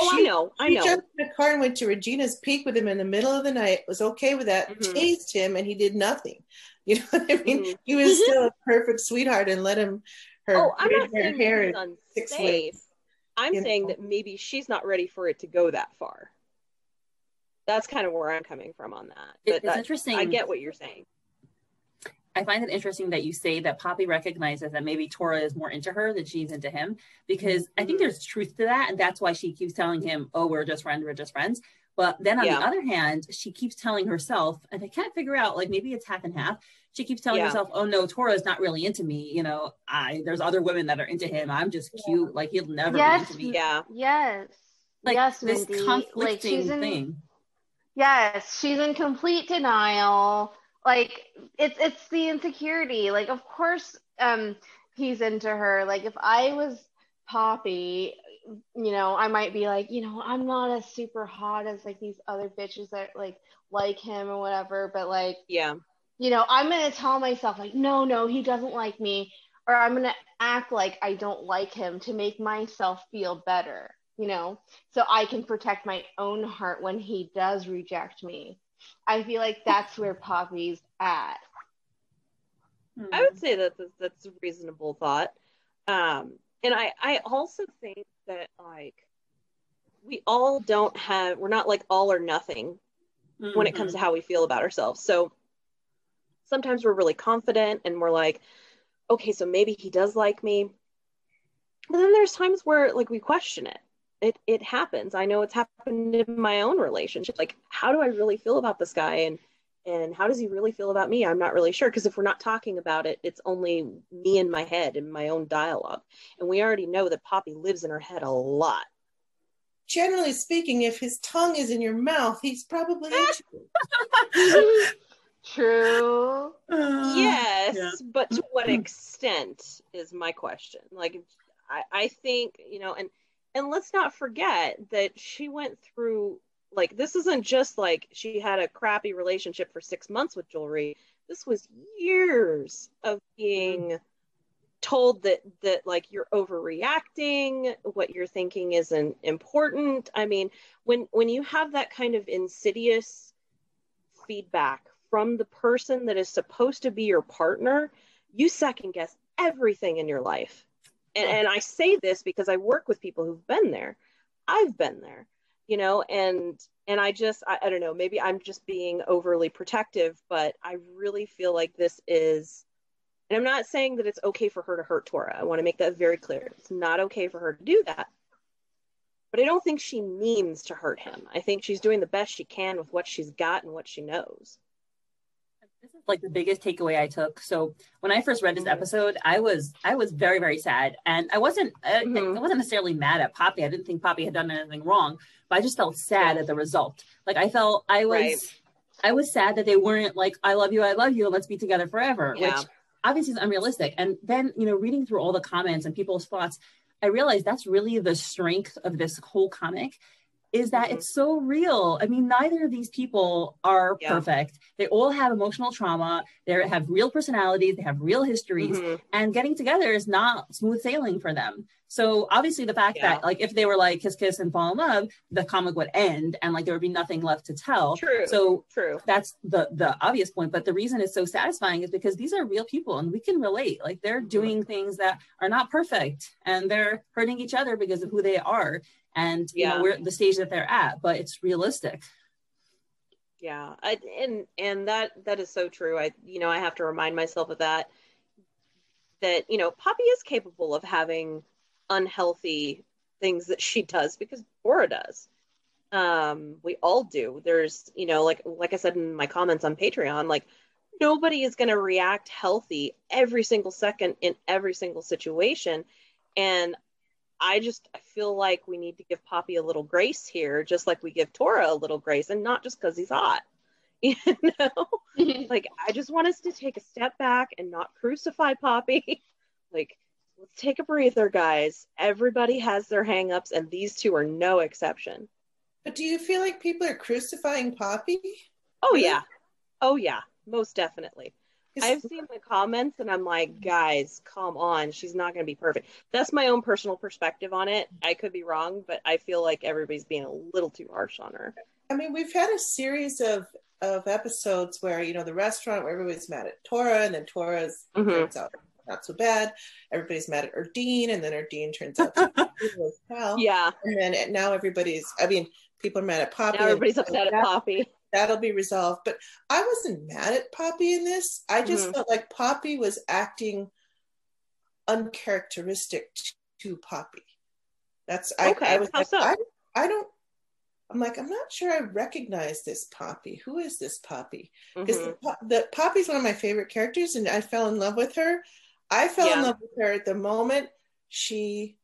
Oh, she, I know. I know. jumped in a car and went to Regina's Peak with him in the middle of the night. Was okay with that. Mm-hmm. Tased him, and he did nothing. You know what I mean? Mm-hmm. He was still a perfect sweetheart, and let him her oh, I'm not saying hair six ways. I'm saying know? that maybe she's not ready for it to go that far. That's kind of where I'm coming from on that. But it's that, interesting. I get what you're saying. I find it interesting that you say that Poppy recognizes that maybe Tora is more into her than she's into him, because mm-hmm. I think mm-hmm. there's truth to that. And that's why she keeps telling him, Oh, we're just friends, we're just friends. But then on yeah. the other hand, she keeps telling herself, and I can't figure out, like maybe it's half and half. She keeps telling yeah. herself, "Oh no, Tora's not really into me. You know, I there's other women that are into him. I'm just cute. Yeah. Like he'll never yes, be into me." Yeah. Yes. Like yes, this Mindy. conflicting like, in, thing. Yes, she's in complete denial. Like it's it's the insecurity. Like of course, um, he's into her. Like if I was Poppy, you know, I might be like, you know, I'm not as super hot as like these other bitches that like like him or whatever, but like, yeah, you know, I'm gonna tell myself like, no, no, he doesn't like me, or I'm gonna act like I don't like him to make myself feel better, you know, so I can protect my own heart when he does reject me. I feel like that's where Poppy's at. I would say that that's a reasonable thought. Um, and I, I also think that like we all don't have we're not like all or nothing mm-hmm. when it comes to mm-hmm. how we feel about ourselves. So sometimes we're really confident and we're like okay so maybe he does like me. But then there's times where like we question it. It it happens. I know it's happened in my own relationship. Like how do i really feel about this guy? And and how does he really feel about me? I'm not really sure because if we're not talking about it it's only me in my head and my own dialogue. And we already know that poppy lives in her head a lot. Generally speaking if his tongue is in your mouth he's probably true. Yes Yes, Yeah. but to what mm-hmm. extent is my question. Like, I, I think you know, and and let's not forget that she went through like this isn't just like she had a crappy relationship for six months with jewelry. This was years of mm-hmm. being told that that like you're overreacting what you're thinking isn't important. I mean when when you have that kind of insidious feedback from the person that is supposed to be your partner you second guess everything in your life. And, and i say this because i work with people who've been there. I've been there you know and and i just I, I don't know maybe i'm just being overly protective but i really feel like this is and I'm not saying that it's okay for her to hurt Tora. I want to make that very clear. It's not okay for her to do that. But I don't think she means to hurt him. I think she's doing the best she can with what she's got and what she knows. This is like the biggest takeaway I took. So when I first read this episode, I was I was very very sad, and I wasn't I, Mhm. I wasn't necessarily mad at Poppy. I didn't think Poppy had done anything wrong, but I just felt sad at the result. Like I felt I was Right. I was sad that they weren't like I love you, I love you, and let's be together forever, Yeah. which obviously is unrealistic. And then you know reading through all the comments and people's thoughts, I realized that's really the strength of this whole comic. Is that Mhm. it's so real. I mean, neither of these people are Yeah. perfect. They all have emotional trauma. They have real personalities. They have real histories. Mhm. And getting together is not smooth sailing for them. So obviously, the fact Yeah. that like if they were like kiss kiss and fall in love, the comic would end and like there would be nothing left to tell. True. So True. that's the the obvious point. But the reason it's so satisfying is because these are real people and we can relate. Like they're Mhm. doing things that are not perfect and they're hurting each other because of who they are and you Yeah. know we're the stage that they're at. But it's realistic. Yeah, I, and and that that is so true. I you know I have to remind myself of that. That you know Poppy is capable of having unhealthy things that she does because Tora does. Um, we all do. There's you know like like I said in my comments on Patreon, like nobody is going to react healthy every single second in every single situation, and I just I feel like we need to give Poppy a little grace here, just like we give Tora a little grace, and not just because he's hot. You know, like I just want us to take a step back and not crucify Poppy. like, let's take a breather, guys. Everybody has their hangups, and these two are no exception. But do you feel like people are crucifying Poppy? Oh yeah, oh yeah, most definitely. I've seen the comments and I'm like, guys, come on. She's not going to be perfect. That's my own personal perspective on it. I could be wrong, but I feel like everybody's being a little too harsh on her. I mean, we've had a series of of episodes where you know the restaurant where everybody's mad at Tora, and then Tora's Mhm. turns out not so bad. Everybody's mad at Erdine, and then Erdine turns out to be as hell. Yeah. And then now everybody's. I mean, people are mad at Poppy. Now everybody's upset at Poppy. That'll be resolved. But I wasn't mad at Poppy in this. I just Mhm. felt like Poppy was acting uncharacteristic to Poppy. That's I, Okay, I was how like, so? I, I don't. I'm like, I'm not sure I recognize this Poppy. Who is this Poppy? Because Mhm. the, the Poppy's one of my favorite characters, and I fell in love with her. I fell in love with her at the moment she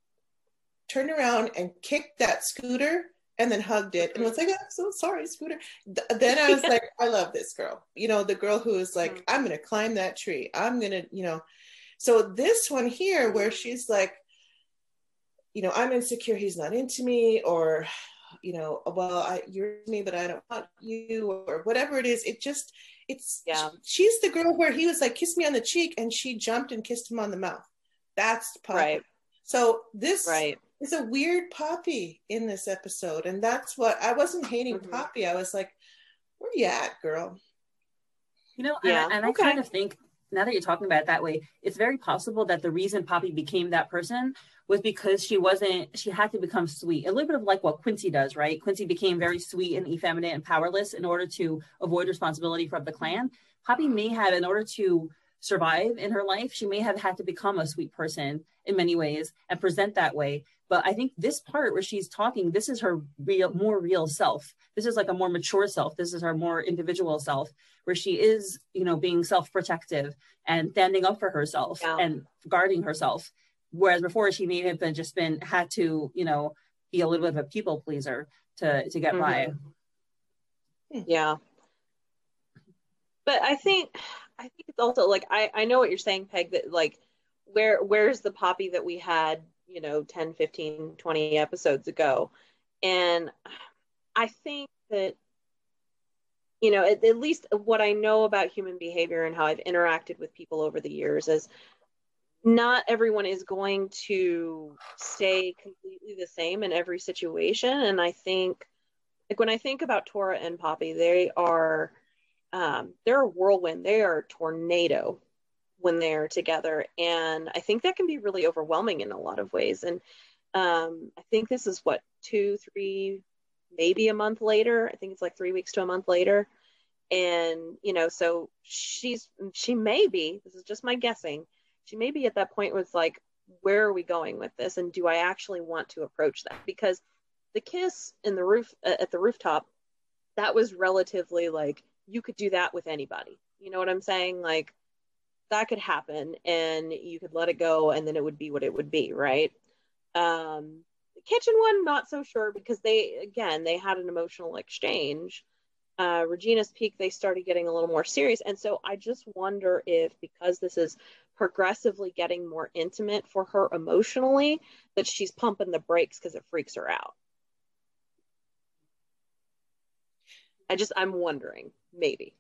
turned around and kicked that scooter and then hugged it and was like, I'm so sorry, scooter. Th- then I was like, I love this girl. You know, the girl who is like, Mhm. I'm going to climb that tree. I'm going to, you know. So this one here, where she's like, you know, I'm insecure, he's not into me, or, you know, well, I, you're me, but I don't want you, or whatever it is. It just, it's, Yeah. she's the girl where he was like, kiss me on the cheek, and she jumped and kissed him on the mouth. That's Poppy. Right. So this Right. Is a weird Poppy in this episode, and that's what I wasn't hating Mhm. Poppy. I was like, where you at, girl? You know, Yeah, and, and I kind of think now that you're talking about it that way, it's very possible that the reason Poppy became that person was because she wasn't, she had to become sweet. A little bit of like what Quincy does, right? Quincy became very sweet and effeminate and powerless in order to avoid responsibility from the clan. Poppy may have, in order to survive in her life, she may have had to become a sweet person in many ways and present that way. But I think this part where she's talking, this is her real, more real self. This is like a more mature self. This is her more individual self, where she is, you know, being self-protective and standing up for herself Yeah. and guarding herself. Whereas before, she may have been just been had to, you know, be a little bit of a people pleaser to to get by. Mm-hmm. Yeah. But I think I think it's also like I I know what you're saying, Peg. That like where where's the Poppy that we had you know 10, 15, 20 episodes ago, and I think that you know at, at least what I know about human behavior and how I've interacted with people over the years is not everyone is going to stay completely the same in every situation. And i think like when i think about tora and poppy they are um, they're a whirlwind. They are a tornado when they're together and i think that can be really overwhelming in a lot of ways and um, i think this is what two three maybe a month later i think it's like three weeks to a month later and you know so she's she may be this is just my guessing she may be at that point was like where are we going with this and do i actually want to approach that? Because the kiss in the roof at the rooftop that was relatively like you could do that with anybody. You know what i'm saying? Like that could happen and you could let it go and then it would be what it would be right um kitchen one not so sure because they again they had an emotional exchange uh, Regina's Peak, they started getting a little more serious. And so I just wonder if, because this is progressively getting more intimate for her emotionally, that she's pumping the brakes because it freaks her out. I just, I'm wondering, maybe.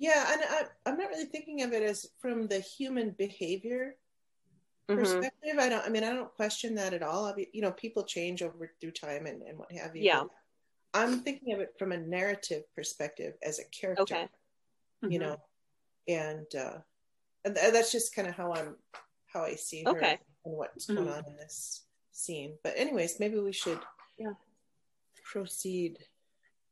Yeah, and I, I'm not really thinking of it as from the human behavior Mm-hmm. perspective. I don't. I mean, I don't question that at all. I mean, you know, people change over through time and, and what have you. Yeah. I'm thinking of it from a narrative perspective as a character. Okay. You Mhm. know, and uh, and th- that's just kind of how I'm, how I see her Okay. and what's going Mhm. on in this scene. But anyways, maybe we should. Yeah. Proceed.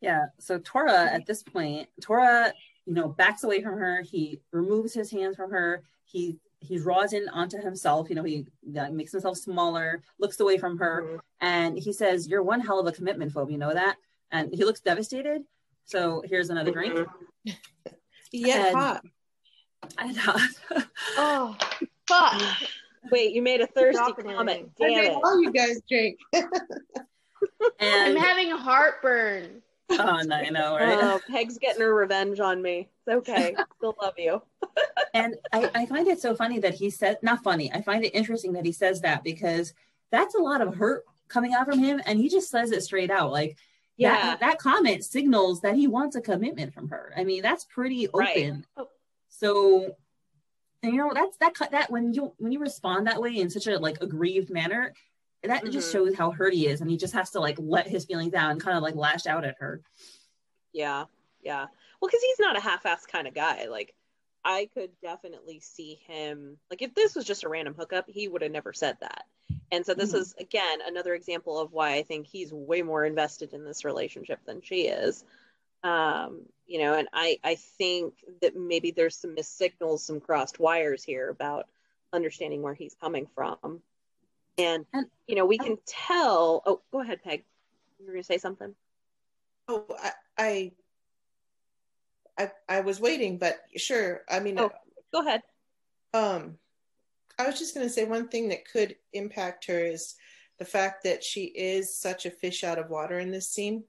Yeah. So Tora, at this point, Tora, you know, backs away from her. He removes his hands from her. He he draws in onto himself. You know, he uh, makes himself smaller, looks away from her, Mhm. and he says, "You're one hell of a commitment phobe. You know that." And he looks devastated. So here's another drink. Mhm. Yeah. And- hot. And, uh, Oh, fuck. Wait, you made a thirsty comment. I Damn think it. all you guys drink. I'm and having heartburn. Oh, no, I know, right? Oh, Peg's getting her revenge on me. It's okay. Still love you. And I, I find it so funny that he said, not funny, I find it interesting that he says that because that's a lot of hurt coming out from him. And he just says it straight out. Like, Yeah. that, that comment signals that he wants a commitment from her. I mean, that's pretty open. Right. So, and, you know, that's that cut that when you when you respond that way in such a like aggrieved manner, that just Mhm. shows how hurt he is, and he just has to like let his feelings out and kind of like lash out at her. Yeah. Yeah. Well, because he's not a half-ass kind of guy. Like, I could definitely see him. Like, if this was just a random hookup, he would have never said that. And so this Mhm. is again another example of why I think he's way more invested in this relationship than she is. Um, you know, and I I think that maybe there's some missed signals, some crossed wires here about understanding where he's coming from. And And- you know, we can tell. Oh, go ahead, Peg. You were gonna say something. Oh, I, I, I, I was waiting, but sure. I mean, Oh. Go ahead. um, I was just going to say one thing that could impact her is the fact that she is such a fish out of water in this scene.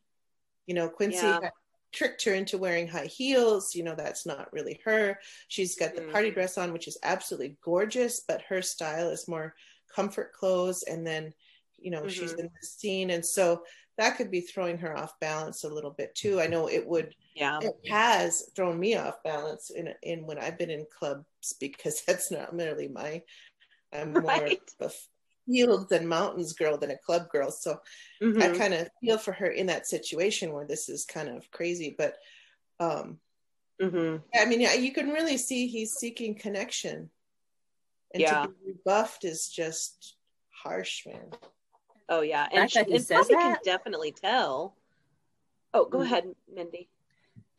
You know, Quincy Yeah. had tricked her into wearing high heels. You know, that's not really her. She's got the party Mhm. dress on, which is absolutely gorgeous, but her style is more comfort clothes. And then, you know, she's Mhm. in the scene. And so that could be throwing her off balance a little bit too. I know it would Yeah. it has thrown me off balance in in when I've been in clubs because that's not really my I'm more Right. of a fields and mountains girl than a club girl. So I Mhm. kind of feel for her in that situation where this is kind of crazy. But um Mhm. I mean yeah, you can really see he's seeking connection. And Yeah. to be rebuffed is just harsh, man. Oh yeah, fact and, she, and says Poppy that- can definitely tell. Oh, go Mhm. ahead, Mindy.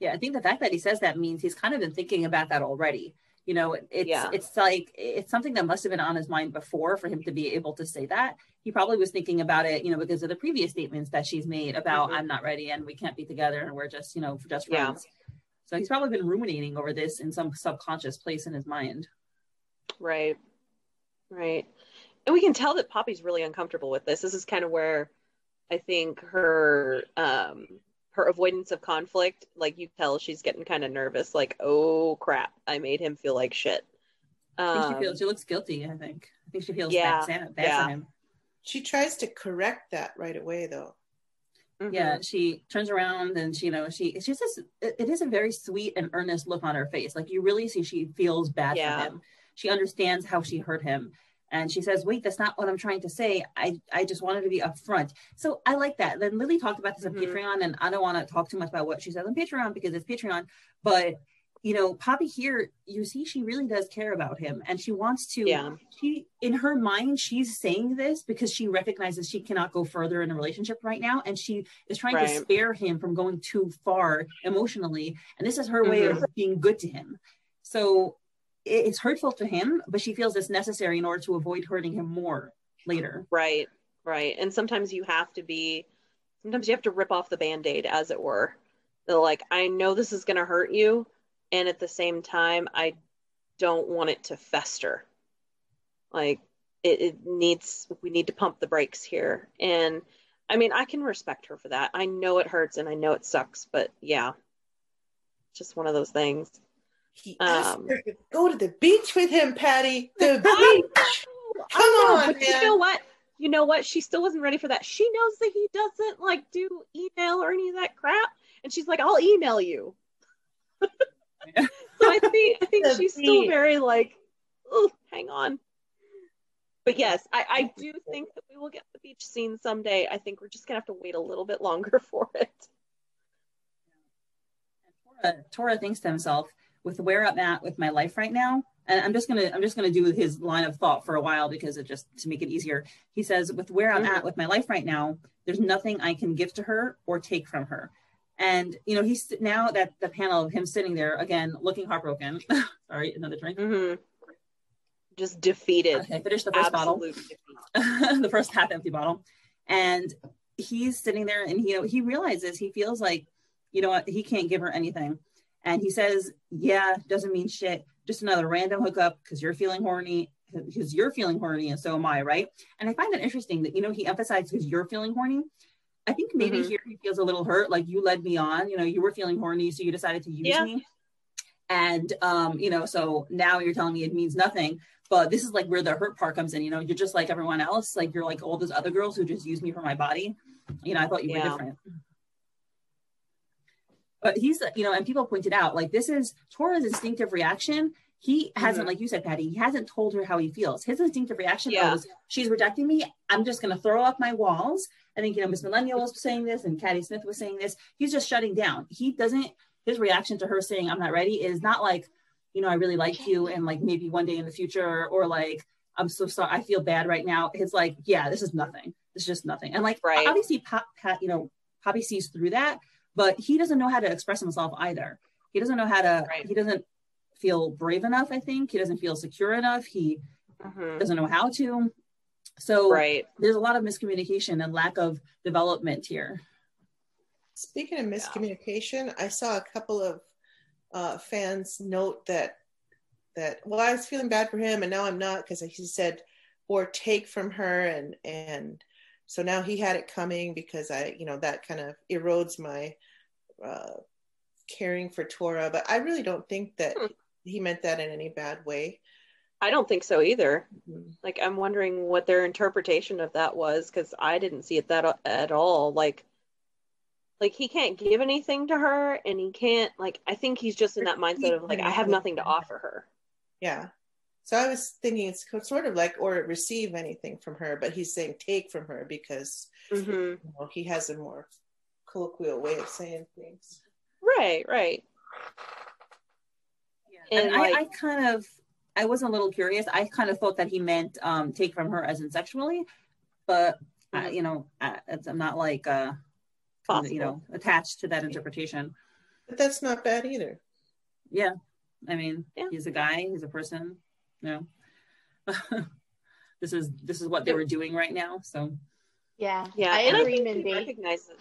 Yeah, I think the fact that he says that means he's kind of been thinking about that already. You know, it's Yeah. it's like it's something that must have been on his mind before for him to be able to say that. He probably was thinking about it, you know, because of the previous statements that she's made about Mhm. I'm not ready and we can't be together and we're just, you know, just Yeah. friends. So he's probably been ruminating over this in some subconscious place in his mind. Right, right, and we can tell that Poppy's really uncomfortable with this. This is kind of where I think her um her avoidance of conflict, like you tell she's getting kind of nervous, like, oh crap, I made him feel like shit. I think she Um, feels she looks guilty. I think. I think she feels Yeah, bad, bad yeah. for him. She tries to correct that right away, though. mhm. Yeah, she turns around and she, you know, she it's just it, it is a very sweet and earnest look on her face. Like you really see she feels bad Yeah. for him. She understands how she hurt him. And she says, wait, that's not what I'm trying to say. I, I just wanted to be upfront. So I like that. Then Lily talked about this on Mhm. Patreon, and I don't want to talk too much about what she says on Patreon because it's Patreon. But you know, Poppy here, you see, she really does care about him, and she wants to. Yeah. She, in her mind, she's saying this because she recognizes she cannot go further in a relationship right now, and she is trying to spare him from going too far emotionally. And this is her way of being good to him. So it's hurtful to him, but she feels it's necessary in order to avoid hurting him more later. Right, right. And sometimes you have to be, sometimes you have to rip off the band aid, as it were. They're like, I know this is going to hurt you. And at the same time, I don't want it to fester. Like, it, it needs, we need to pump the brakes here. And I mean, I can respect her for that. I know it hurts and I know it sucks, but yeah, just one of those things. He Um, her to go to the beach with him, Patty. The beach. know, Come know, on, but man. you know what? You know what? She still wasn't ready for that. She knows that he doesn't like do email or any of that crap, and she's like, "I'll email you." so I think I think The she's still very like, "Oh, hang on." But yes, I, I do think that we will get the beach scene someday. I think we're just gonna have to wait a little bit longer for it. Tora, Tora thinks to himself, with where I'm at with my life right now, and I'm just gonna I'm just gonna do his line of thought for a while because it just to make it easier. He says, with where I'm at with my life right now, there's nothing I can give to her or take from her. And you know, he's now that the panel of him sitting there again, looking heartbroken. Sorry, another drink. hmm Just defeated. Okay, finish the first bottle. Absolute the first half empty bottle and he's sitting there and you know he realizes he feels like you know what he can't give her anything and he says yeah doesn't mean shit. Just another random hookup because you're feeling horny because you're feeling horny and so am i right? And i find that interesting that you know he emphasized because you're feeling horny. I think maybe Mhm. here he feels a little hurt like you led me on you know you were feeling horny so you decided to use Yeah. me. And um you know so now you're telling me it means nothing but this is like where the hurt part comes in you know? You're just like everyone else like you're like all those other girls who just use me for my body. You know i thought you were different but he's you know and people pointed out like this is tora's instinctive reaction. He hasn't Mhm. like you said patty he hasn't told her how he feels. His instinctive reaction Yeah. was she's rejecting me. I'm just going to throw up my walls. I think you know miss millennial was saying this and Caddy smith was saying this. He's just shutting down. He doesn't his reaction to her saying i'm not ready is not like you know i really like you and like maybe one day in the future or like i'm so sorry i feel bad right now. It's like yeah this is nothing. It's just nothing. And like Right. obviously pop pat you know poppy sees through that but he doesn't know how to express himself either he doesn't know how to Right. he doesn't feel brave enough i think he doesn't feel secure enough he Mhm. doesn't know how to so Right. there's a lot of miscommunication and lack of development here Speaking of miscommunication, I saw a couple of uh, fans note that that well, I was feeling bad for him, and now I'm not because he said or take from her, and and so now he had it coming because I, you know, that kind of erodes my uh, caring for Tora. But I really don't think that Hmm. he meant that in any bad way. I don't think so either. Mhm. Like I'm wondering what their interpretation of that was because I didn't see it that at all. Like, like he can't give anything to her, and he can't like. I think he's just in that mindset of like I have nothing to offer her. Yeah. So I was thinking it's sort of like or receive anything from her, but he's saying take from her because hmm you know, he has a more colloquial way of saying things. Right, right. and, And, I, like- I kind of i was a little curious i kind of thought that he meant um take from her as in sexually but I, Mhm. you know I, it's- i'm not like uh kind you know attached to that interpretation But that's not bad either. yeah i mean Yeah. he's a guy he's a person you know this is this is what they were doing right now so Yeah, Yeah, I and agree, think he Mindy. recognizes.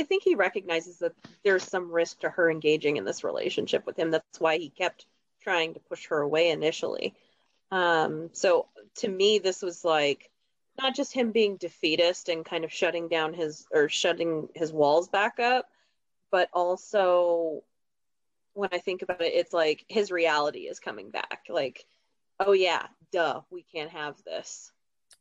I think he recognizes that there's some risk to her engaging in this relationship with him. That's why he kept trying to push her away initially. Um, so to me, this was like not just him being defeatist and kind of shutting down his or shutting his walls back up, but also when I think about it, it's like his reality is coming back. Like, oh yeah, duh, we can't have this.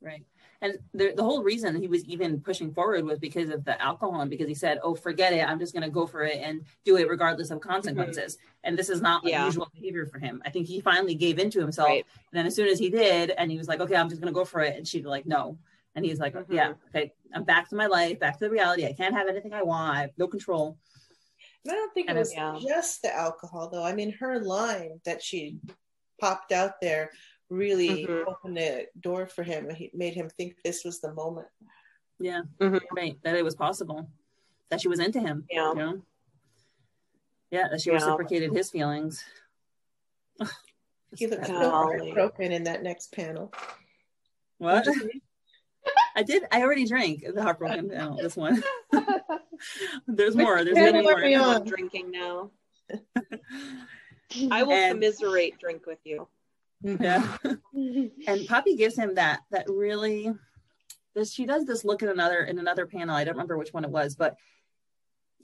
Right. And the, the whole reason he was even pushing forward was because of the alcohol and because he said, oh, forget it. I'm just going to go for it and do it regardless of consequences. Mm-hmm. And this is not yeah. usual behavior for him. I think he finally gave into himself. Right. And then as soon as he did, and he was like, okay, I'm just going to go for it. And she'd be like, no. And he's like, mm-hmm. yeah, okay, I'm back to my life, back to the reality. I can't have anything I want. I have no control. I don't think and it was yeah. just the alcohol, though. I mean, her line that she popped out there really mm-hmm. opened the door for him. He made him think this was the moment. Yeah, mm-hmm. right. That it was possible. That she was into him. Yeah. You know? Yeah, that she yeah. reciprocated his feelings. he looked so broken in that next panel. What? I did. I already drank the heartbroken panel. This one. There's more. There's many more. I'm drinking now. I will and, commiserate drink with you. Yeah. and Poppy gives him that that really this she does this look in another in another panel. I don't remember which one it was, but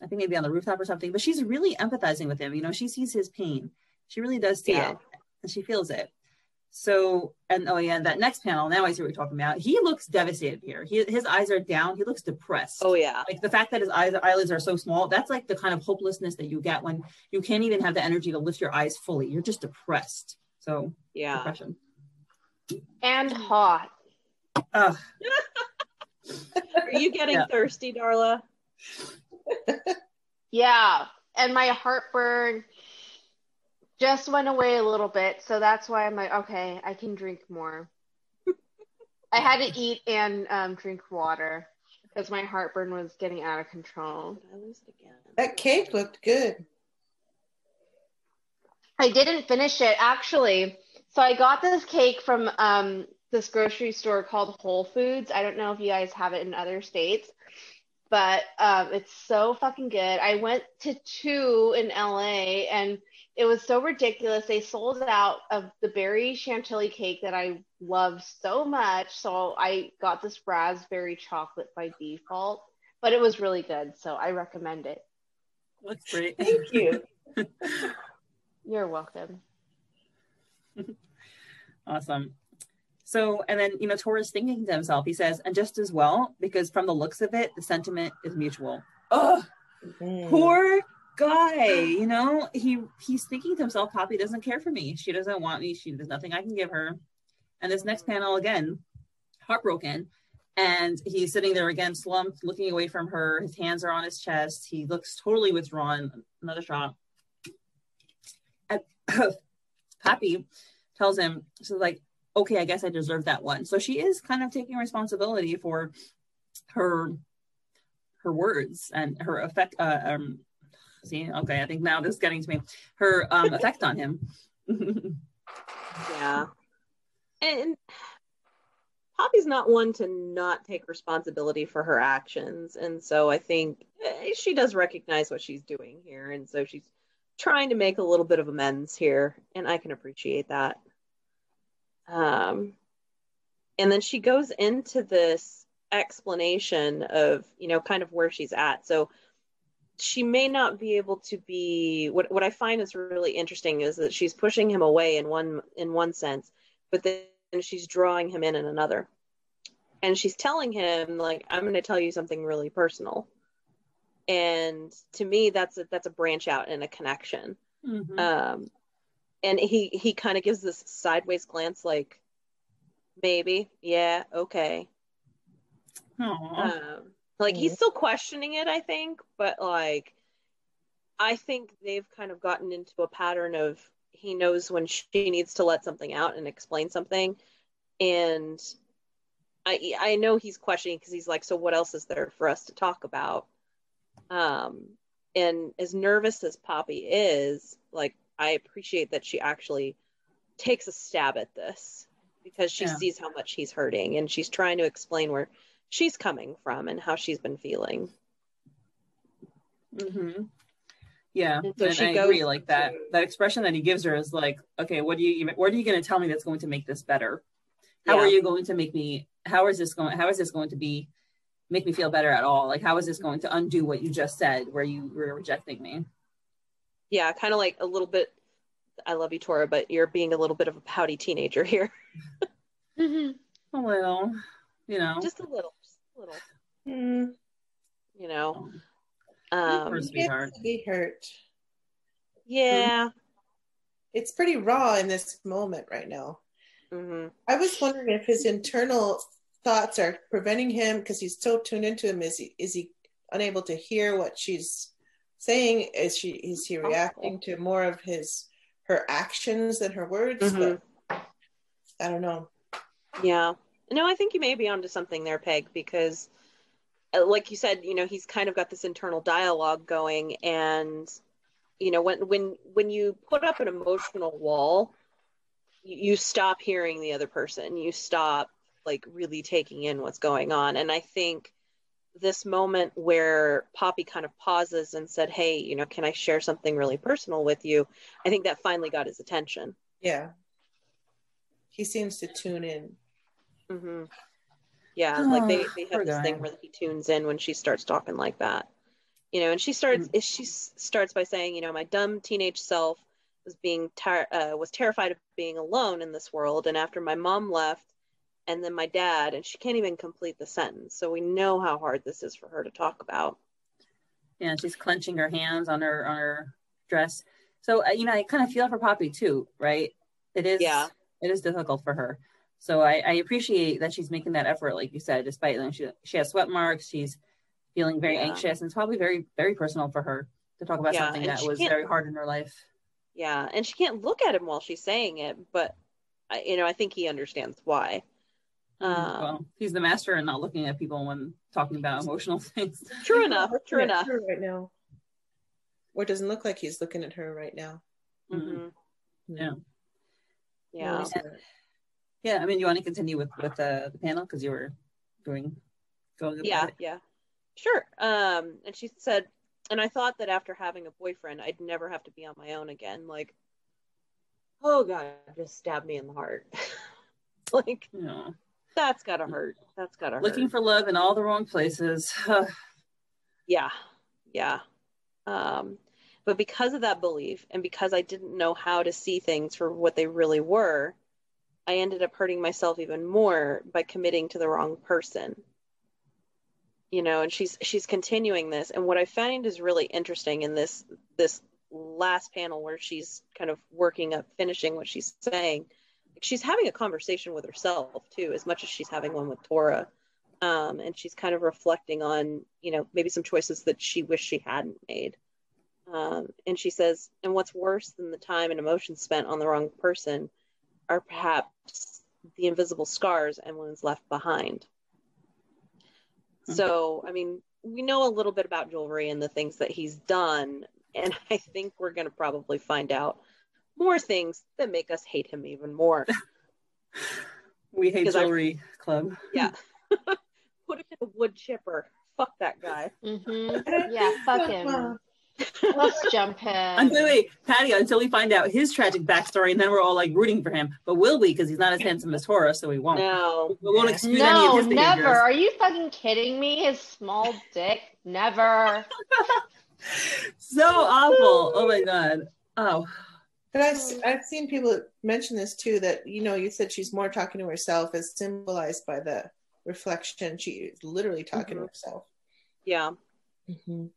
I think maybe on the rooftop or something. But she's really empathizing with him. You know, she sees his pain. She really does see yeah. it and she feels it. So, and oh yeah, that next panel. Now I see what you're talking about. He looks devastated here. He, his eyes are down. He looks depressed. Oh yeah, like the fact that his eyes eyelids are so small. That's like the kind of hopelessness that you get when you can't even have the energy to lift your eyes fully. You're just depressed. So yeah, depression. And hot. Uh. are you getting yeah. thirsty, Darla? yeah, and my heartburn just went away a little bit. So that's why I'm like, okay, I can drink more. I had to eat and um, drink water because my heartburn was getting out of control. That cake looked good. I didn't finish it actually. So I got this cake from um, this grocery store called Whole Foods. I don't know if you guys have it in other states, but um, it's so fucking good. I went to two in LA and it was so ridiculous. They sold out of the berry chantilly cake that I love so much. So I got this raspberry chocolate by default, but it was really good. So I recommend it. That's great. Thank you. You're welcome. awesome. So, and then, you know, Tora's thinking to himself, he says, and just as well, because from the looks of it, the sentiment is mutual. Oh, mm. poor guy you know? He he's thinking to himself poppy doesn't care for me. She doesn't want me. She there's nothing i can give her. And this next panel again heartbroken. And he's sitting there again slumped looking away from her. His hands are on his chest. He looks totally withdrawn. Another shot and poppy tells him she's like okay i guess i deserve that one so she is kind of taking responsibility for her her words and her effect uh, um, See, okay, I think now this is getting to me. Her um, effect on him. yeah, and Poppy's not one to not take responsibility for her actions, and so I think eh, she does recognize what she's doing here, and so she's trying to make a little bit of amends here, and I can appreciate that. Um, and then she goes into this explanation of you know kind of where she's at. So she may not be able to be what what I find is really interesting is that she's pushing him away in one in one sense, but then she's drawing him in in another. And she's telling him like I'm going to tell you something really personal. And to me that's a that's a branch out and a connection. Mm-hmm. Um and he he kind of gives this sideways glance like maybe, yeah, okay. Um, like he's still questioning it, I think, but like I think they've kind of gotten into a pattern of he knows when she needs to let something out and explain something and I I know he's questioning because he's like, so what else is there for us to talk about? Um, and as nervous as Poppy is, like I appreciate that she actually takes a stab at this because she yeah. sees how much he's hurting and she's trying to explain where she's coming from and how she's been feeling. Mm-hmm. Yeah, and, so and I agree. Like that, that expression that he gives her is like, okay, what do you, what are you going to tell me that's going to make this better? How yeah. are you going to make me? How is this going? How is this going to be make me feel better at all. Like, how is this going to undo what you just said, where you were rejecting me? Yeah, kind of like a little bit. I love you, Tora, but you're being a little bit of a pouty teenager here. Mhm. A little, you know. just a little, just a little. Mm, You know. Um, he sweetheart. be hurt. yeah. It's pretty raw in this moment right now. hmm I was wondering if his internal thoughts are preventing him because he's so tuned into him. Is he is he unable to hear what she's saying? Is she is he reacting to more of his her actions than her words? Mhm. But I don't know. Yeah. No, I think you may be onto something there, Peg, because uh, like you said, you know, he's kind of got this internal dialogue going and you know, when when when you put up an emotional wall, you, you stop hearing the other person. You stop like really taking in what's going on. And I think this moment where Poppy kind of pauses and said, "Hey, you know, can I share something really personal with you?" I think that finally got his attention. Yeah. He seems to tune in. hmm Yeah, like they, Oh, they have this thing where he tunes in when she starts talking like that, you know. And she starts Mm. she starts by saying, you know, my dumb teenage self was being ter- uh, was terrified of being alone in this world, and after my mom left, and then my dad, and she can't even complete the sentence. So we know how hard this is for her to talk about. Yeah, she's clenching her hands on her on her dress. So uh, you know, I kind of feel for Poppy too, right? It is. Yeah. It is difficult for her. So I, I appreciate that she's making that effort, like you said, despite know, she she has sweat marks. She's feeling very Yeah. anxious, and it's probably very very personal for her to talk about Yeah, something that was very hard in her life. Yeah, and she can't look at him while she's saying it, but I, you know, I think he understands why. Um, well, he's the master in not looking at people when talking about emotional things. True enough. True enough. her right now. Or it doesn't look like he's looking at her right now. Mhm. Yeah. Yeah. Notice. Yeah, I mean, you want to continue with with uh, the panel because you were doing going. yeah it. yeah sure um and she said and i thought that after having a boyfriend i'd never have to be on my own again like oh god just stabbed me in the heart like Yeah. That's gotta hurt. That's gotta hurt. Looking for love in all the wrong places. yeah. Yeah. Um but because of that belief and because i didn't know how to see things for what they really were i ended up hurting myself even more by committing to the wrong person. You know and she's she's continuing this. And what i find is really interesting in this this last panel where she's kind of working up finishing what she's saying she's having a conversation with herself too as much as she's having one with tora um, and she's kind of reflecting on you know maybe some choices that she wished she hadn't made. Um, and she says and what's worse than the time and emotion spent on the wrong person are perhaps the invisible scars and wounds left behind. So i mean we know a little bit about jewelry and the things that he's done and i think we're going to probably find out more things that make us hate him even more we hate Because I- jewelry club. yeah put him in a wood chipper fuck that guy Mhm. Yeah, fuck him. Let's jump him. Until wait, Patty, until we find out his tragic backstory, and then we're all like rooting for him. But will we? Because he's not as handsome as Tora, so we won't. no We won't excuse any No, of his never. behaviors. Are you fucking kidding me? His small dick? Never. So awful. Oh my god. Oh, But I've, I've seen people mention this too that, you know, you said she's more talking to herself as symbolized by the reflection. She is literally talking to herself. yeah Mm-hmm.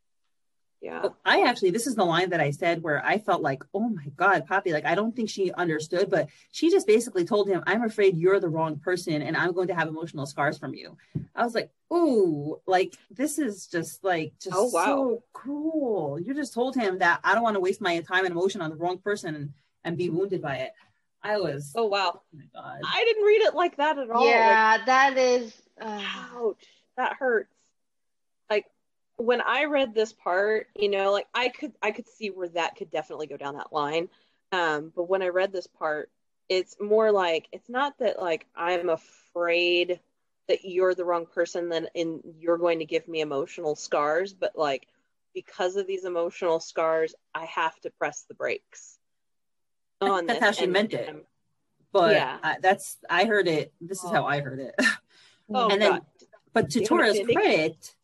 Yeah Oh, I actually, this is the line that I said where I felt like, oh my God, Poppy, like I don't think she understood, but she just basically told him, I'm afraid you're the wrong person and I'm going to have emotional scars from you. I was like, ooh, like this is just like, just Oh, wow. so cruel. You just told him that I don't want to waste my time and emotion on the wrong person and, and be wounded by it. I was, oh oh wow my God. i didn't read it like that at all Like, Yeah, that is. Uh, ouch that hurts like when i read this part you know like i could i could see where that could definitely go down that line um but when i read this part it's more like it's not that like i'm afraid that you're the wrong person then and you're going to give me emotional scars but like because of these emotional scars i have to press the brakes on That's this. how she And- meant it. and- But Yeah. I, that's, I heard it. This is how I heard it. oh And god then- But to Yeah, Tora's Mindy. credit,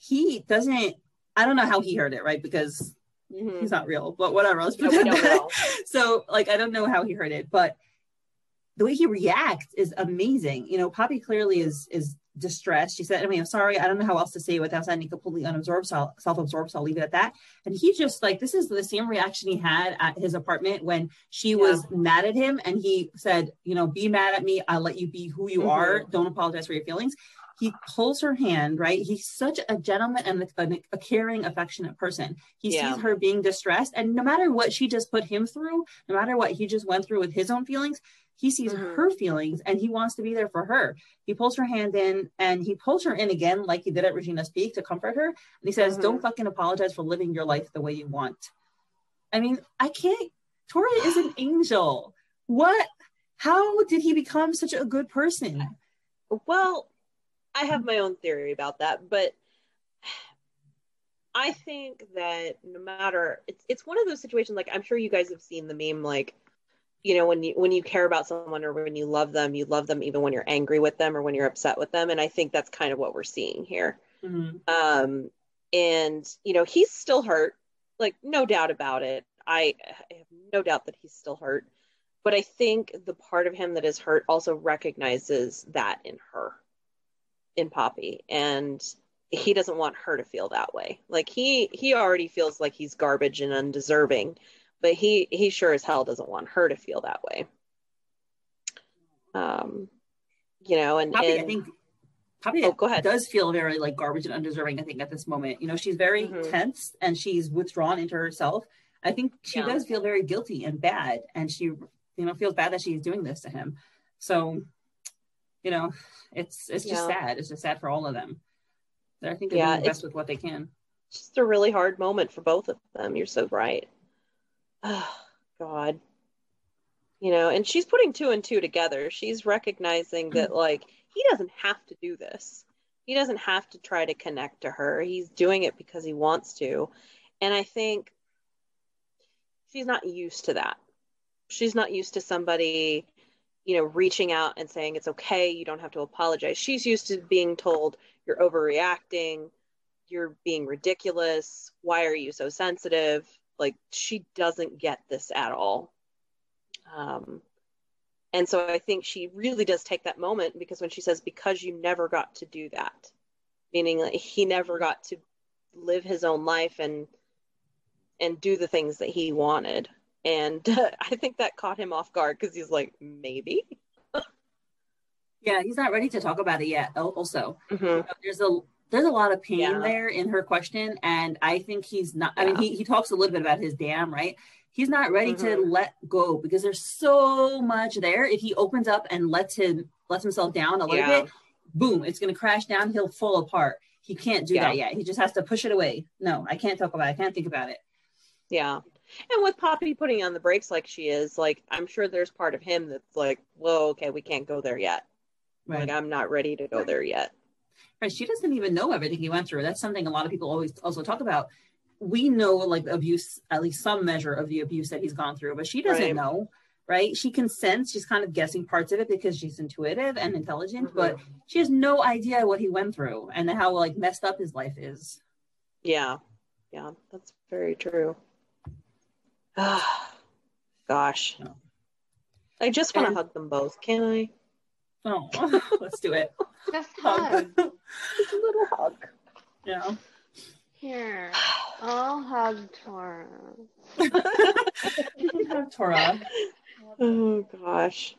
he doesn't. I don't know how he heard it, right? Because Mhm. he's not real, but whatever. Let's No, pretend that. So, like, I don't know how he heard it, but the way he reacts is amazing. You know, Poppy clearly is is distressed. She said, "I mean, I'm sorry. I don't know how else to say it without sounding completely unabsorbed, so self-absorbed. So I'll leave it at that." And he just like this is the same reaction he had at his apartment when she was mad at him, and he said, "You know, be mad at me. I'll let you be who you Mhm. are. Don't apologize for your feelings." He pulls her hand, right? He's such a gentleman and a, a caring, affectionate person. He Yeah. sees her being distressed, and no matter what she just put him through, no matter what he just went through with his own feelings, he sees Mhm. her feelings and he wants to be there for her. He pulls her hand in and he pulls her in again, like he did at Regina's Peak to comfort her. And he says, Mhm. Don't fucking apologize for living your life the way you want. I mean, I can't. Tora is an angel. What? How did he become such a good person? Well, I have my own theory about that, but I think that no matter it's it's one of those situations like I'm sure you guys have seen the meme like you know when you when you care about someone or when you love them, you love them even when you're angry with them or when you're upset with them and I think that's kind of what we're seeing here. Um and you know, he's still hurt, like no doubt about it. I, I have no doubt that he's still hurt. But I think the part of him that is hurt also recognizes that in her, in Poppy. And he doesn't want her to feel that way. Like he he already feels like he's garbage and undeserving, but he he sure as hell doesn't want her to feel that way. Um you know, and, Poppy, and I think Poppy Oh, go ahead. does feel very like garbage and undeserving, I think, at this moment. You know, she's very Mhm. tense and she's withdrawn into herself. I think she Yeah. does feel very guilty and bad, and she, you know, feels bad that she's doing this to him. So, you know, it's it's just Yeah. sad. It's just sad for all of them. I think they're Yeah, doing the best with what they can. it's just a really hard moment for both of them. You're so right. Oh, God. You know, and she's putting two and two together. She's recognizing that, mm-hmm. like, he doesn't have to do this. He doesn't have to try to connect to her. He's doing it because he wants to. And I think she's not used to that. She's not used to somebody, you know, reaching out and saying, it's okay, you don't have to apologize. She's used to being told, you're overreacting, you're being ridiculous. Why are you so sensitive? Like she doesn't get this at all. Um, and so I think she really does take that moment because when she says, because you never got to do that, meaning like he never got to live his own life and and do the things that he wanted. And I think that caught him off guard because he's like, maybe. Yeah, he's not ready to talk about it yet. al- Also, Mhm. there's a there's a lot of pain Yeah. there in her question, and I think he's not. I mean, he he talks a little bit about his dam, right? He's not ready to Mhm. let go because there's so much there. If he opens up and lets him lets himself down a little Yeah. bit, boom, it's going to crash down. He'll fall apart. He can't do Yeah. that yet. He just has to push it away. No, I can't talk about it. I can't think about it. Yeah. And with Poppy putting on the brakes like she is, like I'm sure there's part of him that's like, whoa, okay, we can't go there yet. Right. Like I'm not ready to go there yet. Right. She doesn't even know everything he went through. That's something a lot of people always also talk about. We know like abuse, at least some measure of the abuse that he's gone through, but she doesn't Right. know, right? She can sense, she's kind of guessing parts of it because she's intuitive and intelligent, Mhm. but she has no idea what he went through and how like messed up his life is. Yeah. Yeah, that's very true. Ah, gosh. I just want to hug them both. Can I? Oh, let's do it. Just Hug. hug. Just a little hug. yeah. Here, I'll hug Tora. Tora. Oh gosh.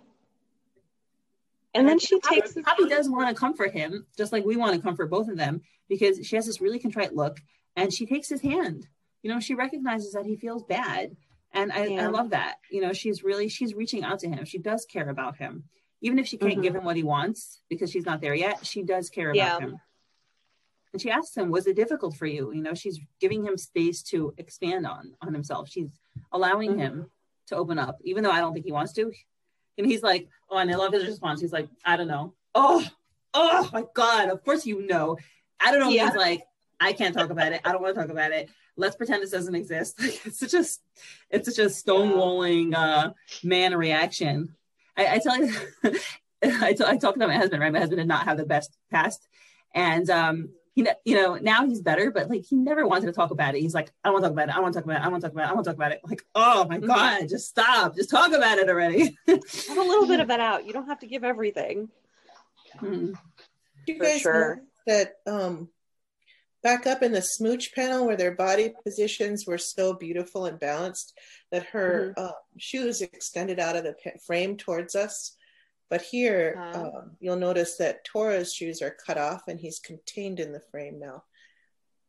And then she Poppy- takes the Poppy does want to comfort him, just like we want to comfort both of them, because she has this really contrite look, and she takes his hand. You know, she recognizes that he feels bad, and I, Yeah. I love that. You know, she's really she's reaching out to him. She does care about him, even if she can't Mhm. give him what he wants because she's not there yet. She does care about Yeah. him. And she asks him, "Was it difficult for you?" You know, she's giving him space to expand on on himself. She's allowing Mhm. him to open up, even though I don't think he wants to. And he's like, oh, and I love his response. He's like, I don't know. Oh, oh my God. Of course you know. I don't know. Yeah. He's like, I can't talk about it. I don't want to talk about it. Let's pretend this doesn't exist. it's such a, it's such a stonewalling uh, man reaction. I, I tell you, I, t- I talk to my husband, right? My husband did not have the best past. And um, he, you know, now he's better, but like he never wanted to talk about it. He's like, I don't want to talk about it. I want to talk about it. I want to talk about it. I want to talk about it. Like, oh my God, just stop. Just talk about it already. Have a little bit of it out. You don't have to give everything. Hmm. You For guys sure. know that um, back up in the smooch panel where their body positions were so beautiful and balanced that her Mm-hmm. uh, shoes extended out of the frame towards us. But here, Ah. um, you'll notice that Tora's shoes are cut off and he's contained in the frame now.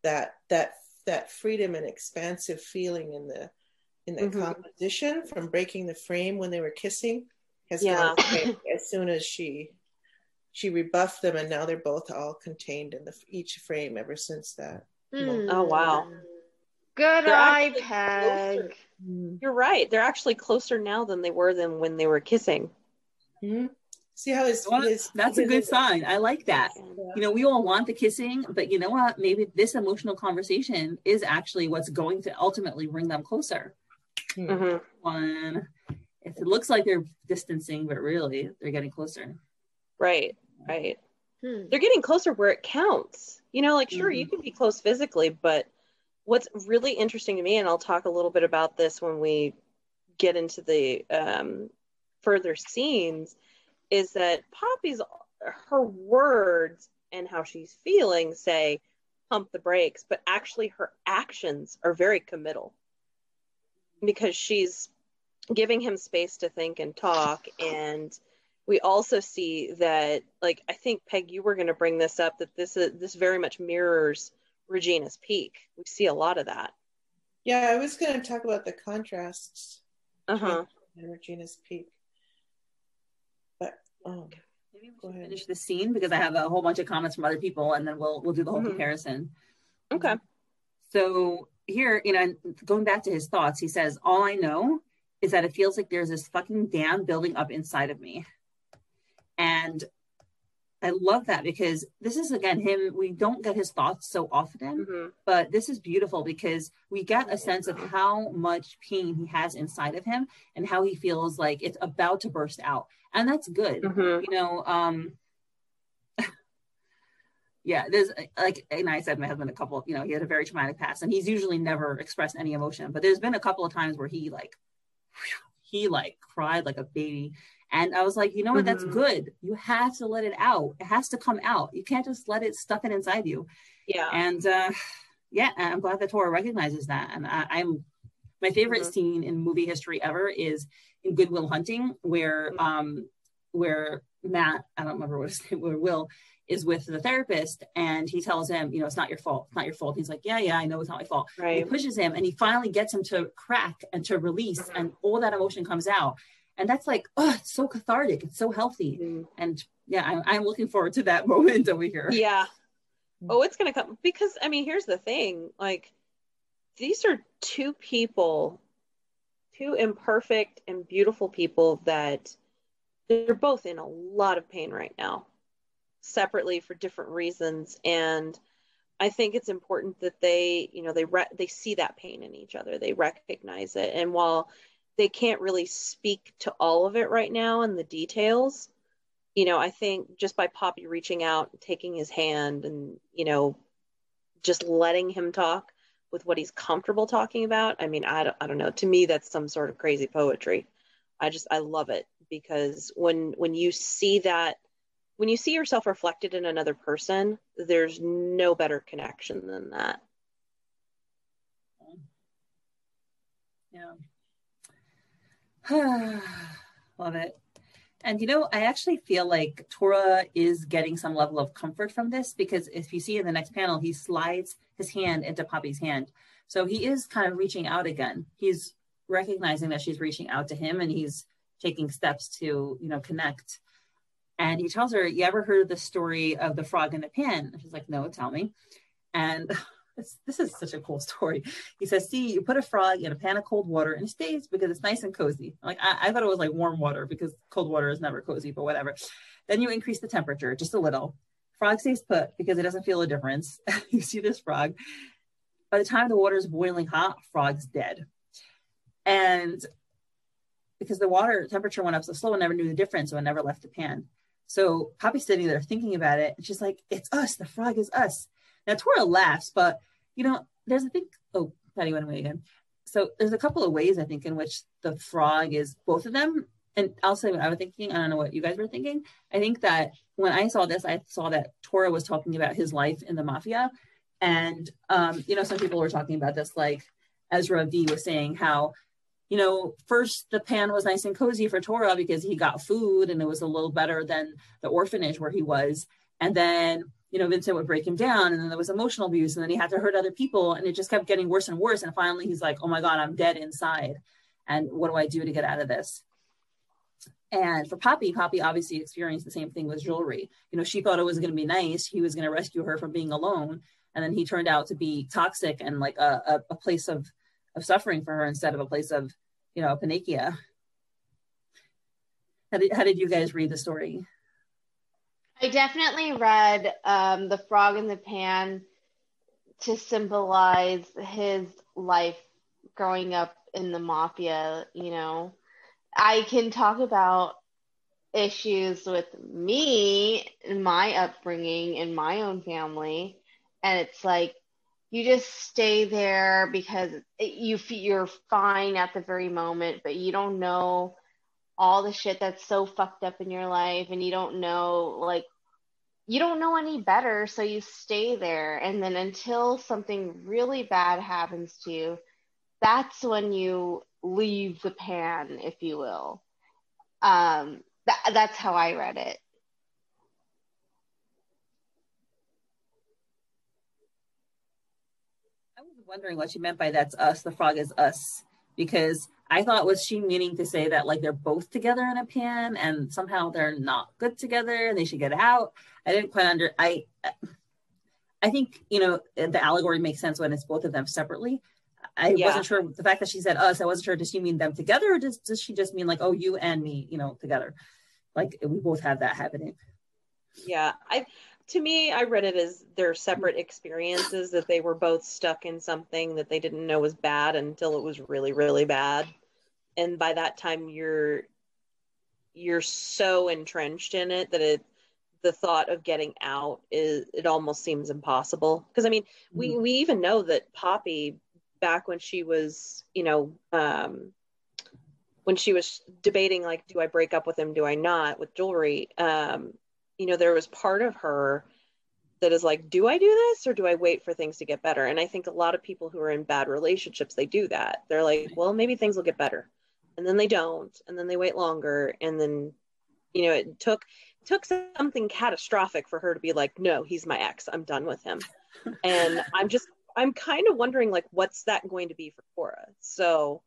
That that that freedom and expansive feeling in the in the Mhm. composition from breaking the frame when they were kissing has Yeah. gone away as soon as she she rebuffed them and now they're both all contained in the each frame ever since that Oh, wow. Good They're eye, Peg. closer. You're right. They're actually closer now than they were than when they were kissing. Mhm. see how his, Well, his that's a good sign. I like that. You know, we all want the kissing, but you know what? Maybe this emotional conversation is actually what's going to ultimately bring them closer. Hmm. Mhm. One, if it looks like they're distancing, but really they're getting closer. Right. Right. Hmm. They're getting closer where it counts. You know, like sure you can be close physically, but what's really interesting to me, and I'll talk a little bit about this when we get into the um, further scenes, is that Poppy's her words and how she's feeling say pump the brakes, but actually her actions are very committal because she's giving him space to think and talk and we also see that like i think peg you were going to bring this up that this is this very much mirrors regina's peak we see a lot of that yeah i was going to talk about the contrasts uh-huh in regina's peak but um, Maybe we Go should ahead. finish the scene because I have a whole bunch of comments from other people, and then we'll we'll do the whole Mhm. comparison. okay So here, you know, going back to his thoughts, he says, All I know is that it feels like there's this fucking dam building up inside of me. And I love that because this is again him. We don't get his thoughts so often, hmm but this is beautiful because we get a sense of how much pain he has inside of him and how he feels like it's about to burst out. And that's good hmm you know um yeah there's like and i said my husband a couple you know he had a very traumatic past and he's usually never expressed any emotion but there's been a couple of times where he like he like cried like a baby and i was like you know what? That's Mhm. good. You have to let it out. It has to come out. You can't just let it stuff it inside you. Yeah. And uh yeah i'm glad that tora recognizes that. And I, i'm my favorite Mhm. scene in movie history ever is in goodwill hunting where Mhm. um where matt i don't remember what his name where will is with the therapist and he tells him you know it's not your fault. It's not your fault. He's like yeah yeah i know it's not my fault. And he right. pushes him and he finally gets him to crack and to release and all that emotion comes out and that's like oh it's so cathartic. It's so healthy. Mhm. and yeah I'm, I'm looking forward to that moment over here. Yeah. Oh it's gonna come because i mean here's the thing like these are two people two imperfect and beautiful people that they're both in a lot of pain right now separately for different reasons. And i think it's important that they you know they re- they see that pain in each other. They recognize it. And while they can't really speak to all of it right now and the details. You know i think just by poppy reaching out taking his hand and you know just letting him talk with what he's comfortable talking about i mean i don't, I don't know. To me that's some sort of crazy poetry. I just i love it because when when you see that when you see yourself reflected in another person there's no better connection than that. Yeah. Love it. And you know, I actually feel like Tora is getting some level of comfort from this because if you see in the next panel, he slides his hand into Poppy's hand. So he is kind of reaching out again. He's recognizing that she's reaching out to him and he's taking steps to, you know, connect. And he tells her, You ever heard the story of the frog in the pan? She's like, No, tell me. And this, this is such a cool story. He says, See, you put a frog in a pan of cold water and it stays because it's nice and cozy. Like I, I thought it was like warm water because cold water is never cozy, but whatever. Then you increase the temperature just a little. Frog stays put because it doesn't feel a difference. you see this frog. By the time the water is boiling hot, frog's dead. And because the water temperature went up so slow, I never knew the difference, so I never left the pan. So Poppy's sitting there thinking about it, and she's like, "It's us. The frog is us." Now Tora laughs, but you know, there's a big. Oh, Patty went away again. So there's a couple of ways I think in which the frog is both of them. And I'll say what I was thinking. I don't know what you guys were thinking. I think that when I saw this, I saw that Tora was talking about his life in the mafia, and um, you know, some people were talking about this, like Ezra D was saying how you know, first the pan was nice and cozy for Tora because he got food and it was a little better than the orphanage where he was. And then, you know, Vincent would break him down and then there was emotional abuse and then he had to hurt other people and it just kept getting worse and worse. And finally he's like, oh my God, I'm dead inside. And what do I do to get out of this? And for Poppy, Poppy obviously experienced the same thing with jewelry. You know, she thought it was going to be nice. He was going to rescue her from being alone. And then he turned out to be toxic and like a, a, a place of, of suffering for her instead of a place of you know, Panacea. How did, how did you guys read the story? I definitely read um, The Frog in the Pan to symbolize his life growing up in the mafia, you know. I can talk about issues with me and my upbringing in my own family. And it's like you just stay there because you you're fine at the very moment, but you don't know all the shit that's so fucked up in your life, and you don't know like you don't know any better, so you stay there, and then until something really bad happens to you, that's when you leave the pan, if you will. Um, that, that's how I read it. I was wondering what she meant by that's us, the frog is us, because I thought was she meaning to say that like they're both together in a pan and somehow they're not good together and they should get out. I didn't quite under I I think you know the allegory makes sense when it's both of them separately. I yeah. wasn't sure the fact that she said us. I wasn't sure. Does she mean them together, or does does she just mean like oh you and me, you know, together? Like we both have that happening. Yeah, I to me, I read it as their separate experiences that they were both stuck in something that they didn't know was bad until it was really, really bad. And by that time, you're you're so entrenched in it that it the thought of getting out is it almost seems impossible because i mean we mm-hmm. we even know that poppy back when she was you know um when she was debating like do i break up with him do i not with jewelry um you know, there was part of her that is like, do I do this or do I wait for things to get better? And I think a lot of people who are in bad relationships, they do that. They're like, well, maybe things will get better. And then they don't. And then they wait longer. And then, you know, it took took something catastrophic for her to be like, no, he's my ex. I'm done with him. and I'm just I'm kind of wondering like what's that going to be for Tora? So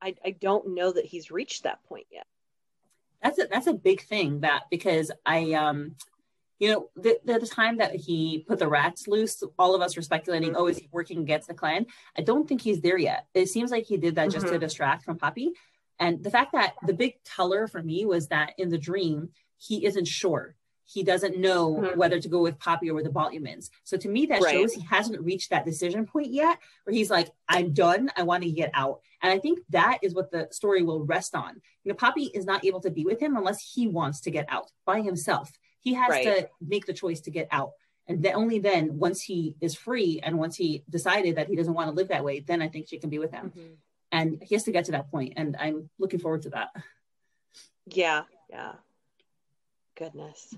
I, I don't know that he's reached that point yet that's a that's a big thing that because I um you know the, the time that he put the rats loose all of us were speculating oh is he working against the clan I don't think he's there yet it seems like he did that just mm-hmm. to distract from Poppy and the fact that the big teller for me was that in the dream he isn't sure he doesn't know mm-hmm. whether to go with Poppy or with the Bolumans. So to me, that right. shows he hasn't reached that decision point yet, where he's like, "I'm done. I want to get out." And I think that is what the story will rest on. You know, Poppy is not able to be with him unless he wants to get out by himself. He has right. to make the choice to get out. And then only then, once he is free and once he decided that he doesn't want to live that way, then I think she can be with him. Mm-hmm. And he has to get to that point, and I'm looking forward to that. Yeah, yeah. Goodness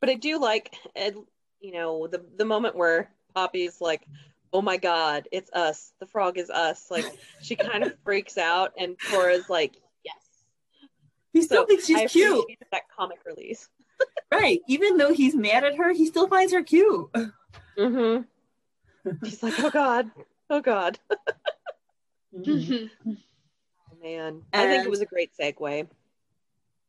but I do like, Ed. you know, the the moment where Poppy's like, "Oh my God, it's us! The frog is us!" Like she kind of freaks out, and tora's like, "Yes." He still so thinks she's I cute. That comic release, right? Even though he's mad at her, he still finds her cute. Mm-hmm. He's like, "Oh God, oh God." mm-hmm. oh, man, and, I think it was a great segue.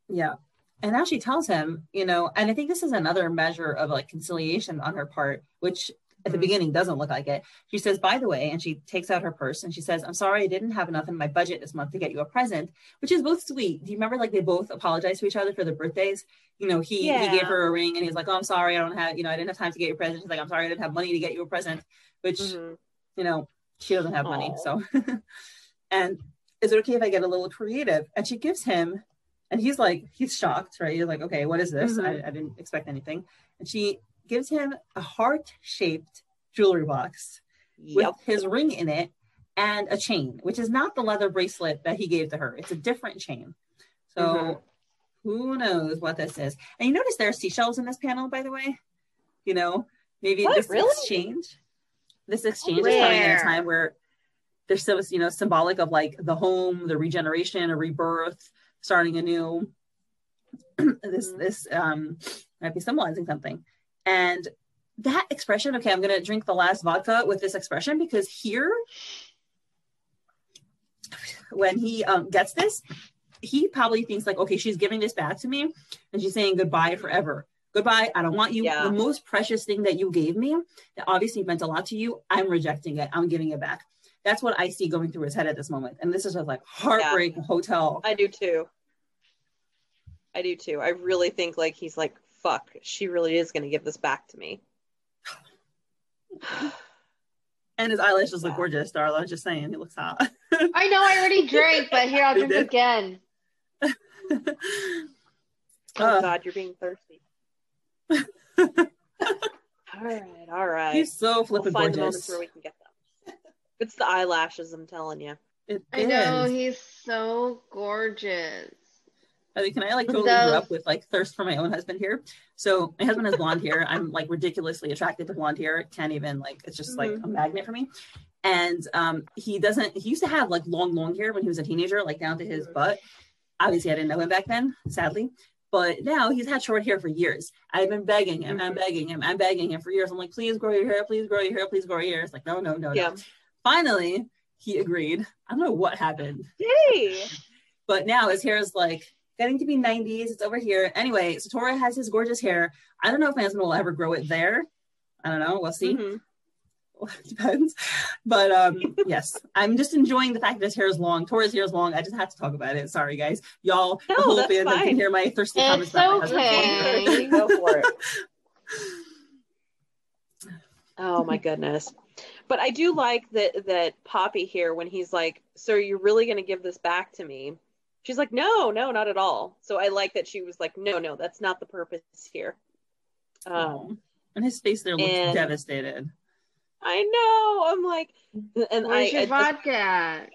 Yeah, and now she tells him, you know, and I think this is another measure of like conciliation on her part, which at the mm-hmm. beginning doesn't look like it. She says, by the way, and she takes out her purse and she says, I'm sorry I didn't have enough in my budget this month to get you a present, which is both sweet. Do you remember like they both apologized to each other for their birthdays? You know, he yeah. he gave her a ring and he's like, Oh, I'm sorry, I don't have, you know, I didn't have time to get you a present. She's like, I'm sorry, I didn't have money to get you a present, which, mm-hmm. you know, she doesn't have Aww. money. So and is it okay if I get a little creative? And she gives him And he's like, he's shocked, right? He's like, okay, what is this? Mhm. I, I didn't expect anything. And she gives him a heart shaped jewelry box with his ring in it and a chain, which is not the leather bracelet that he gave to her. It's a different chain. So Mhm. who knows what this is? And you notice there are seashells in this panel, by the way. You know, maybe What? this Really? exchange, this exchange is coming at a time where there's still, you know, symbolic of like the home, the regeneration, a rebirth, starting anew. this Mhm. this um might be symbolizing something. And that expression, okay, I'm gonna drink the last vodka with this expression because here, when he um, gets this, he probably thinks like, okay, she's giving this back to me, and she's saying goodbye forever. Goodbye. I don't want you. Yeah. The most precious thing that you gave me, that obviously meant a lot to you. I'm rejecting it. I'm giving it back. That's what I see going through his head at this moment. And this is just like heartbreak hotel. I do too. I do too. I really think like he's like, fuck, she really is gonna give this back to me. And his eyelashes look Yeah. gorgeous, Darla. Just saying, he looks hot. I know I already drank, but here I'll drink again. Oh Uh. god, you're being thirsty. All right, all right. He's so we'll flippin' find the gorgeous. moments where we can get them. It's the eyelashes, I'm telling you. It I know he's so gorgeous. I mean, can I like totally Those- grew up with like thirst for my own husband here? So my husband has blonde hair. I'm like ridiculously attracted to blonde hair. Can't even like it's just like a magnet for me. And um he doesn't he used to have like long, long hair when he was a teenager, like down to his Mhm. butt. Obviously I didn't know him back then, sadly. But now he's had short hair for years. I've been begging him, I'm Mhm. begging him, I'm begging him for years. I'm like, please grow your hair, please grow your hair, please grow your hair. It's like, no, no, no, Yeah. no. Finally, he agreed. I don't know what happened Yay! but now his hair is like getting to be 90s. It's over here. Anyway, Satora has his gorgeous hair. I don't know if my husband will ever grow it there. I don't know. We'll see. Mhm. Depends. But um, yes, I'm just enjoying the fact that his hair is long. Tora's hair is long. I just had to talk about it. Sorry, guys. Y'all, No, the whole that's fandom fine. can hear my thirsty It's comments about my husband's long hair. okay. Go for it. Oh my goodness. But I do like that that Poppy here when he's like, "So you're really going to give this back to me?" She's like, "No, no, not at all." So I like that she was like, "No, no, that's not the purpose here." Um, Um, and his face there looks and- devastated. I know. I'm like, and I, your I vodka?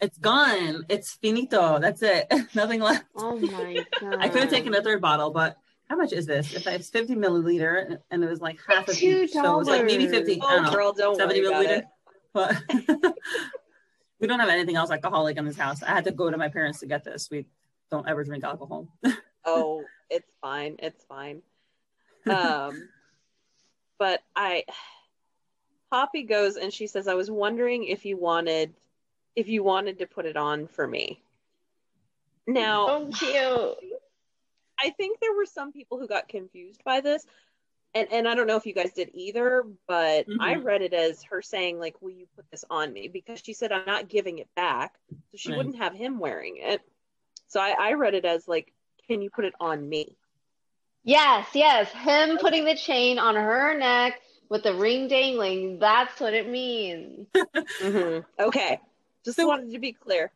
It's gone. It's finito. That's it. Nothing left. Oh my god. I could have taken a third bottle, but how much is this? If it's 50 milliliter and it was like half of Two each, so it was like maybe dollars. 50. I oh don't know. girl, don't 70 worry milliliter. But we don't have anything else alcoholic in this house. I had to go to my parents to get this. We don't ever drink alcohol. Oh, it's fine. It's fine. Um, but I, Poppy goes and she says, "I was wondering if you wanted, if you wanted to put it on for me." Now, So cute. I think there were some people who got confused by this. And and I don't know if you guys did either, but I Mhm. read it as her saying like, "Will you put this on me?" Because she said, "I'm not giving it back," so she Right. wouldn't have him wearing it. So I, I read it as like, "Can you put it on me?" Yes, yes. Him putting the chain on her neck with the ring dangling. That's what it means. Mhm. Okay, just So- wanted to be clear.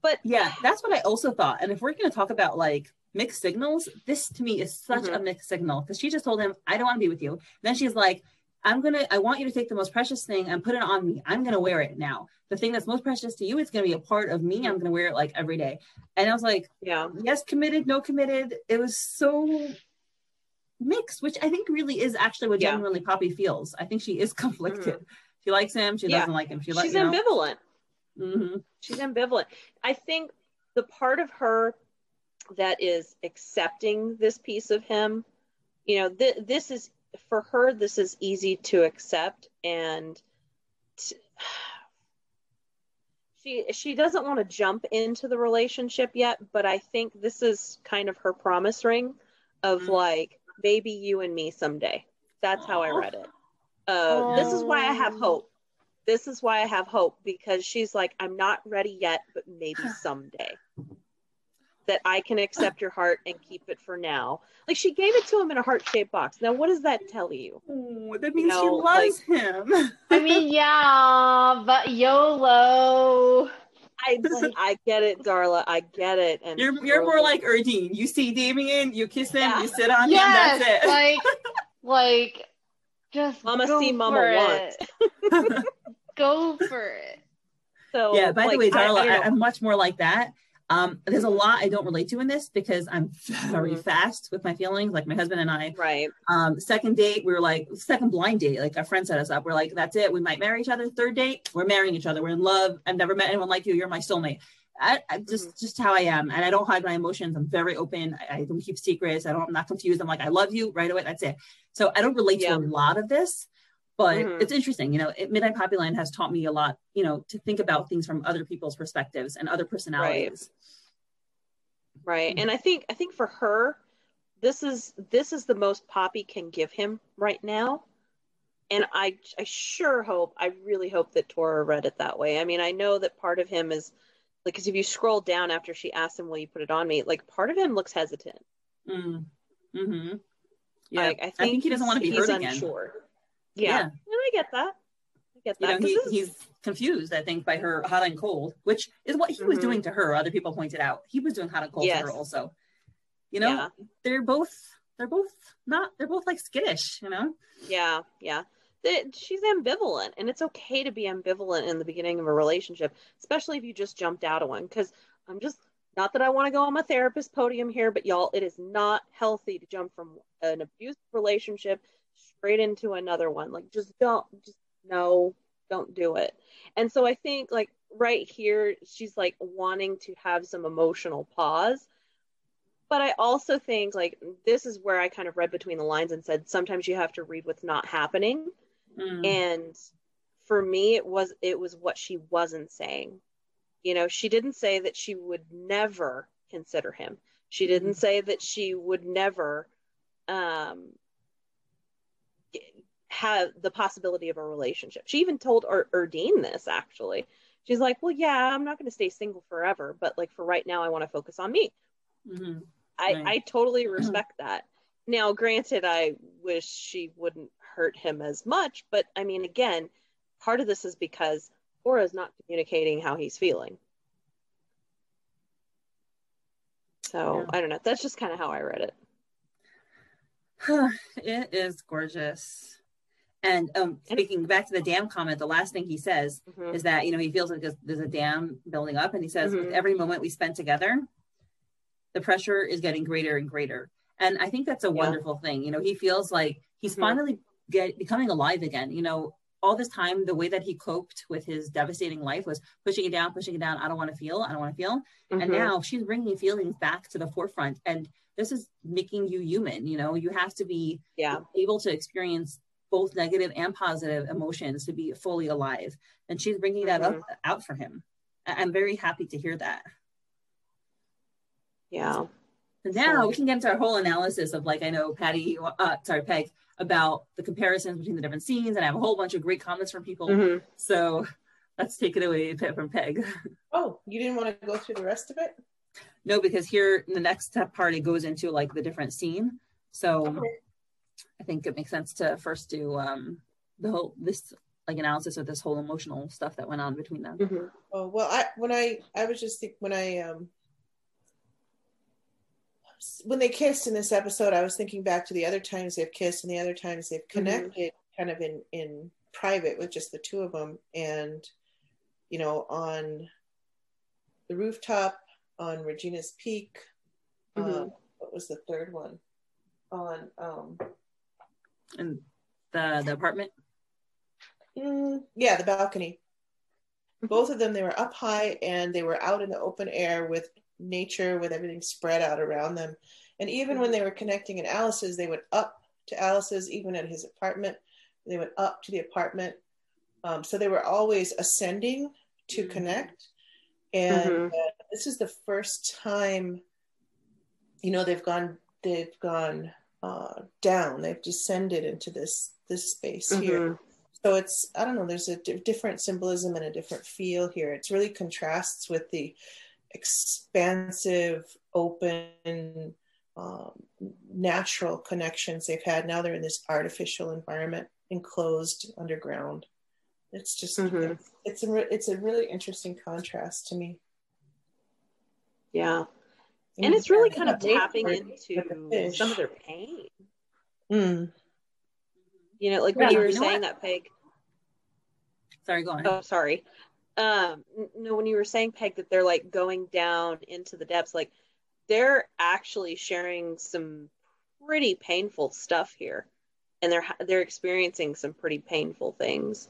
But Yeah, that's what I also thought. And if we're going to talk about like mixed signals, this to me is such Mhm. a mixed signal because she just told him, I don't want to be with you. Then she's like, I'm going to, I want you to take the most precious thing and put it on me. I'm going to wear it now. The thing that's most precious to you, it's going to be a part of me. I'm going to wear it like every day. And I was like, yeah, yes, committed, no committed. It was so mixed, which I think really is actually what Yeah. genuinely Poppy feels. I think she is conflicted. She likes him. She Yeah. doesn't like him. She likes she's ambivalent. Mhm. she's ambivalent. I think the part of her that is accepting this piece of him, you know, th- this is for her. This is easy to accept, and t- she she doesn't want to jump into the relationship yet. But I think this is kind of her promise ring of Mhm. like, maybe you and me someday. That's how I read it. Uh, This is why I have hope this is why I have hope because she's like, I'm not ready yet, but maybe someday. That I can accept your heart and keep it for now. Like she gave it to him in a heart shaped box. Now, what does that tell you? Oh, that means know, she loves him. I mean, yeah, but YOLO. I, I get it, Darla. I get it. And You're you're more like Erdine. You see Damien, you kiss him, Yeah. you sit on yes, him, that's it. like, like, just Mama go see, Mama for want. it. Go for it. so. yeah, by the way, Darla, I I, know. am much more like that. Um, there's a lot I don't relate to in this because I'm very fast with my feelings. Like my husband and I, right. um, second date, we were like second blind date. Like our friend set us up. We're like, that's it. We might marry each other. Third date, we're marrying each other. We're in love. I've never met anyone like you. You're my soulmate. I, I just just how I am, and I don't hide my emotions. I'm very open. I, I don't keep secrets. I don't. I'm not confused. I'm like, I love you right away. That's it. So I don't relate Yeah. to a lot of this, but Mhm. it's interesting. You know, it, Midnight Poppyland has taught me a lot. You know, to think about things from other people's perspectives and other personalities. right Mhm. and i think i think for her this is this is the most poppy can give him right now and i i sure hope i really hope that tora read it that way i mean i know that part of him is like because if you scroll down after she asked him will you put it on me like part of him looks hesitant Mm. Mm-hmm. Yeah, like, I think, he doesn't want to be he's hurt again. unsure yeah. Yeah. and i get that i get you that he, he's confused, I think, by her hot and cold, which is what he was Mhm. doing to her. Other people pointed out he was doing hot and cold Yes. to her also. You know, Yeah. they're both they're both not they're both like skittish, you know? Yeah, yeah. That she's ambivalent, and it's okay to be ambivalent in the beginning of a relationship, especially if you just jumped out of one. Because I'm just not that I want to go on my therapist podium here, but y'all, it is not healthy to jump from an abusive relationship straight into another one. Like, just don't, just no, don't do it. And so I think, like, right here, she's like wanting to have some emotional pause. But I also think, like, this is where I kind of read between the lines and said sometimes you have to read what's not happening. Mm. And for me, it was it was what she wasn't saying. You know, she didn't say that she would never consider him. She didn't say that she would never um, have the possibility of a relationship. She even told Ur- Erdine this actually. She's like, "Well, yeah, I'm not going to stay single forever, but like for right now, I want to focus on me." Mhm. I, Right. I totally respect that. Now, granted, I wish she wouldn't hurt him as much, but I mean, again, part of this is because Tora's not communicating how he's feeling. So Yeah. I don't know. That's just kind of how I read it. it is gorgeous. And um, speaking back to the dam comment, the last thing he says Mhm. is that you know he feels like there's, there's a dam building up, and he says with Mhm. every moment we spend together, the pressure is getting greater and greater. And I think that's a Yeah. wonderful thing. You know, he feels like he's Mhm. finally get becoming alive again. You know, all this time the way that he coped with his devastating life was pushing it down, pushing it down. I don't want to feel. I don't want to feel. And Mhm. now she's bringing feelings back to the forefront, and this is making you human. You know, you have to be yeah, able to experience both negative and positive emotions to be fully alive. And she's bringing that up out for him. I- i'm very happy to hear that. Yeah, and now So- we can get into our whole analysis of like i know patty uh, sorry peg about the comparisons between the different scenes and i have a whole bunch of great comments from people. Mhm. so let's take it away from peg. Oh, you didn't want to go through the rest of it? no because here in the next step part it goes into like the different scene. So Okay. I think it makes sense to first do um the whole this like analysis of this whole emotional stuff that went on between them Mhm. Oh well, I when I I was just think when I um when they kissed in this episode, I was thinking back to the other times they've kissed and the other times they've connected, kind of in in private with just the two of them, and you know on the rooftop on Regina's Peak. Uh, Mhm. what was the third one? On um and the the apartment Mm, yeah, the balcony. Both of them, they were up high and they were out in the open air with nature, with everything spread out around them. And even when they were connecting in Alice's, they went up to Alice's, even at his apartment. They went up to the apartment. Um, so they were always ascending to Mhm. connect. And Mhm. uh, this is the first time, you know, they've gone, they've gone uh, down. They've descended into this this space here Mhm. so it's i don't know there's a different symbolism and a different feel here it's really contrasts with the expansive open um, natural connections they've had now they're in this artificial environment enclosed underground It's just Mhm. it's, a it's a really interesting contrast to me. Yeah. And it's really kind of tapping into some of their pain. Mm. You know, like when you were you know saying what? that, Peg. Sorry, go on. Oh, sorry. Um, no, when you were saying, Peg, that they're like going down into the depths, like they're actually sharing some pretty painful stuff here, and they're they're experiencing some pretty painful things.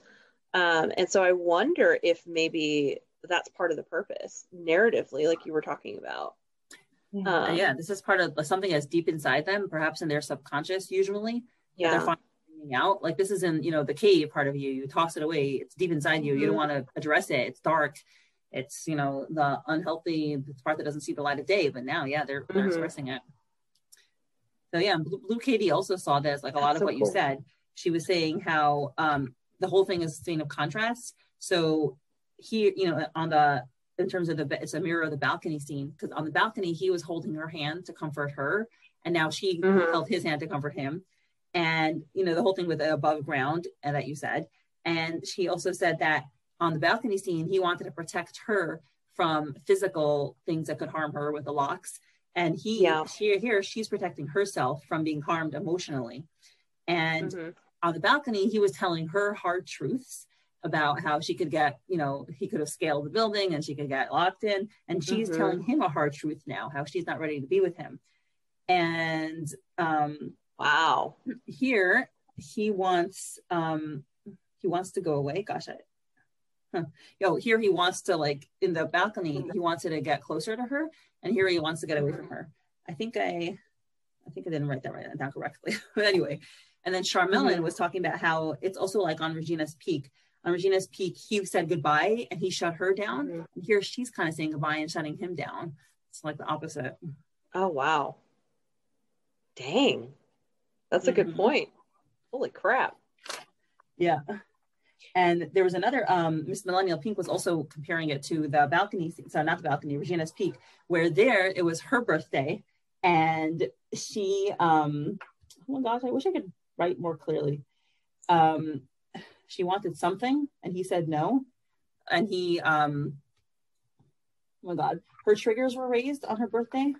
Um, and so I wonder if maybe that's part of the purpose, narratively, like you were talking about. Uh, yeah, this is part of something that's deep inside them, perhaps in their subconscious, usually. yeah. They're finding out. Like this is in, you know, the cave part of you. You toss it away. It's deep inside you. You don't Mhm. want to address it. It's dark. It's, you know, the unhealthy part that doesn't see the light of day. But now, yeah, they're, they're Mhm. expressing it. So yeah, Blue, Katie also saw this, like a lot That's of so what you said. She was saying how um the whole thing is a scene of contrast. So he, you know, on the in terms of the it's a mirror of the balcony scene because on the balcony he was holding her hand to comfort her, and now she Mhm. held his hand to comfort him, and you know the whole thing with the above ground and that you said, and she also said that on the balcony scene he wanted to protect her from physical things that could harm her with the locks, and he Yeah. here here she's protecting herself from being harmed emotionally, and Mhm. on the balcony, he was telling her hard truths about how she could get, you know, he could have scaled the building and she could get locked in. And she's Mhm. telling him a hard truth now, how she's not ready to be with him. And um, Wow. here he wants um, he wants to go away. Gosh, I huh. yo, here he wants to like in the balcony, he wants to get closer to her, and here he wants to get away from her. I think I I think I didn't write that right down correctly. but anyway, and then Charmelin Mhm. was talking about how it's also like on Regina's Peak. On Regina's Peak, he said goodbye and he shut her down. Mhm. And here she's kind of saying goodbye and shutting him down. It's like the opposite. Oh, wow. Dang. That's a good Mhm. point. Holy crap. Yeah. And there was another, um, Miss Millennial Pink was also comparing it to the balcony, so not the balcony, Regina's Peak, where there it was her birthday and she, um, oh my gosh, I wish I could write more clearly. Um, she wanted something and he said no. And he, um, oh my God, her triggers were raised on her birthday.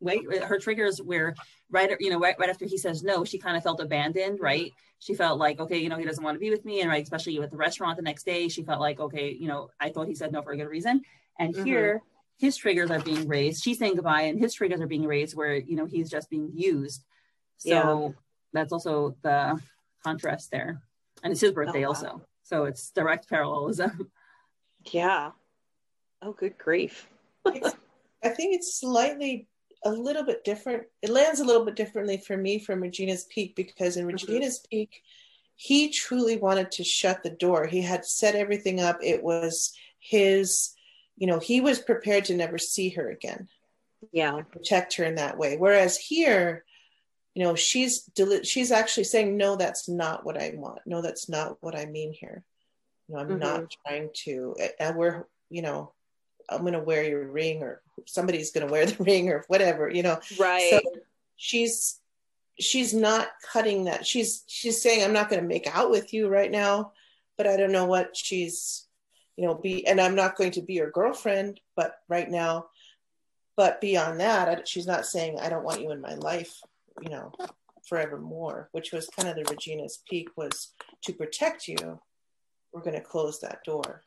Wait, her triggers were right, you know, right, right after he says no, she kind of felt abandoned, right? she felt like okay you know he doesn't want to be with me and right especially with the restaurant the next day she felt like okay you know i thought he said no for a good reason and Mhm. here his triggers are being raised she's saying goodbye and his triggers are being raised where you know he's just being used so Yeah. that's also the contrast there and it's his oh, birthday wow. also so it's direct parallelism Yeah. Oh, good grief. I think it's slightly a little bit different. It lands a little bit differently for me from Regina's Peak because in mm-hmm. Regina's Peak, he truly wanted to shut the door. He had set everything up. It was his, you know, he was prepared to never see her again, Yeah. protect her in that way. Whereas here, you know, she's deli- she's actually saying, no, that's not what I want. No, that's not what I mean here. You know, I'm Mhm. not trying to. And we're, you know, I'm going to wear your ring or somebody's going to wear the ring or whatever, you know. Right. So she's she's not cutting that. She's she's saying I'm not going to make out with you right now, but I don't know what she's you know be and I'm not going to be your girlfriend, but right now but beyond that, I, she's not saying I don't want you in my life, you know, forevermore, which was kind of the Regina's peak was to protect you. We're going to close that door.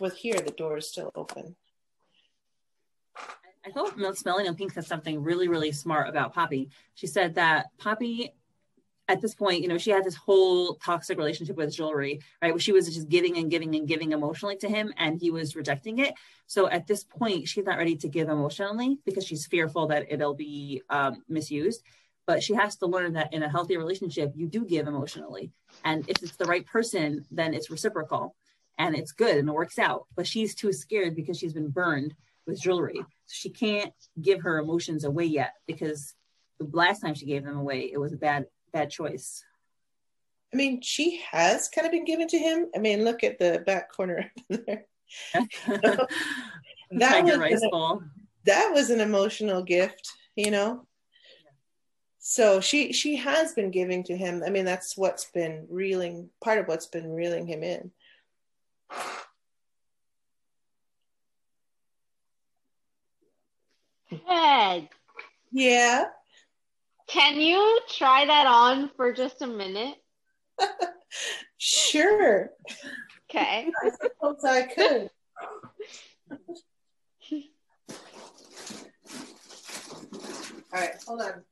With here the door is still open. I thought Miss and Pink said something really, really smart about Poppy. She said that Poppy, at this point, you know, she had this whole toxic relationship with jewelry, right? Where she was just giving and giving and giving emotionally to him, and he was rejecting it. So at this point, she's not ready to give emotionally because she's fearful that it'll be um, misused. But she has to learn that in a healthy relationship, you do give emotionally. And if it's the right person, then it's reciprocal and it's good and it works out. But she's too scared because she's been burned with jewelry. So she can't give her emotions away yet because the last time she gave them away, it was a bad, bad choice. I mean, she has kind of been given to him. I mean, look at the back corner there. that was rice an- bowl. That was an emotional gift, you know. So she she has been giving to him. I mean, that's what's been reeling part of what's been reeling him in. Peg, Yeah. can you try that on for just a minute? Sure. Okay. I suppose I could. All right, hold on.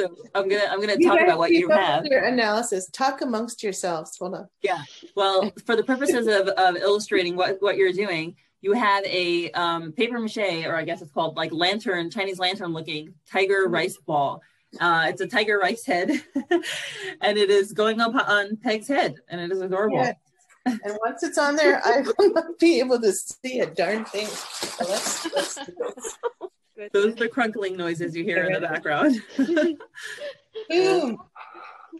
So I'm gonna I'm gonna You talk about what you have. Your analysis. Talk amongst yourselves. Hold on. Yeah. Well, for the purposes of, of illustrating what, what you're doing, you have a um, paper mache, or I guess it's called like lantern, Chinese lantern looking tiger rice ball. Uh, it's a tiger rice head, and it is going up on Peg's head, and it is adorable. Yeah. And once it's on there, I will not be able to see a darn thing. So let's, let's do this. Those are the crunkling noises you hear in the background. Boom.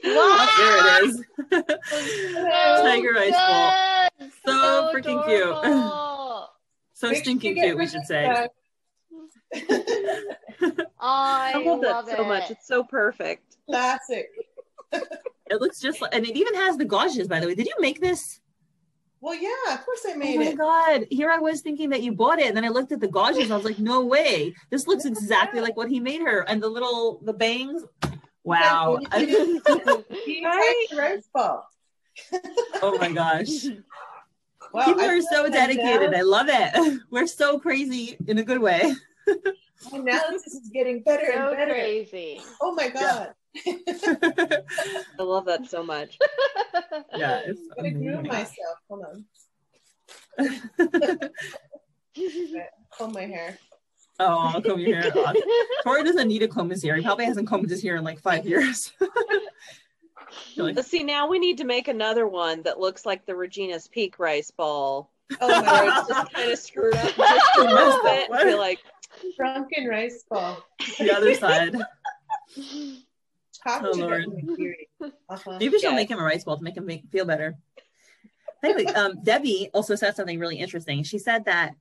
there it is. Tiger rice ball. Good. So freaking cute. So Make stinking cute, we should say. I, I love that love so much. It's so perfect. Classic. It looks just like, and it even has the gauges, by the way. Did you make this? Well, yeah, of course I oh made it. Oh my it. god! Here I was thinking that you bought it, and then I looked at the gauges. I was like, "No way! This looks exactly like what he made her." And the little the bangs. Wow! He tried rice ball. oh my gosh! Wow, People I are so dedicated. My, I love it. We're so crazy in a good way. my analysis is getting better So and better. crazy. Oh my god! I love that so much. yeah, it's I'm gonna groom myself. Hold on. Comb my hair. oh, I'll comb your hair off. Tori doesn't need to comb his hair. He probably hasn't combed his hair in like five years. You're like, see, now we need to make another one that looks like the Regina's Peak rice ball, Oh where my it's just kind of screwed up just a little bit. What? Be like, Drunken rice ball. the other side. Talk Oh, Lord. Uh-huh. Maybe she'll Yeah. make him a rice ball to make him make, feel better. Anyway, um, Debbie also said something really interesting. She said that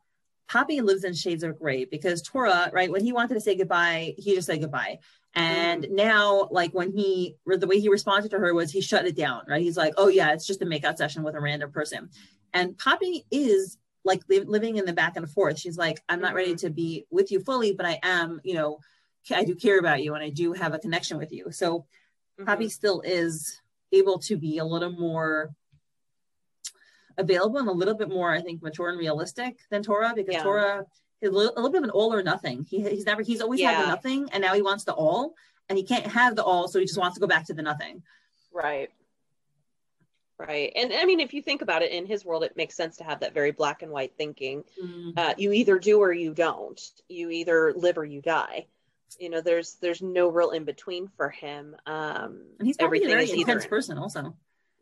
Poppy lives in shades of gray because Tora, right, when he wanted to say goodbye, he just said goodbye. And now, like when he, or the way he responded to her was he shut it down, right? He's like, oh yeah, it's just a makeout session with a random person. And Poppy is like li- living in the back and forth. She's like, I'm not ready to be with you fully, but I am, you know, I do care about you and I do have a connection with you. So mhm. Poppy still is able to be a little more available and a little bit more, I think, mature and realistic than Tora because Yeah. Tora is a little, a little bit of an all or nothing. He, he's never, he's always had the nothing and now he wants the all and he can't have the all. So he just wants to go back to the nothing. Right. Right. And I mean, if you think about it, in his world, it makes sense to have that very black and white thinking. Uh, you either do or you don't. You either live or you die. You know, there's there's no real in between for him. Um, And he's probably a everything very is either intense in- person also.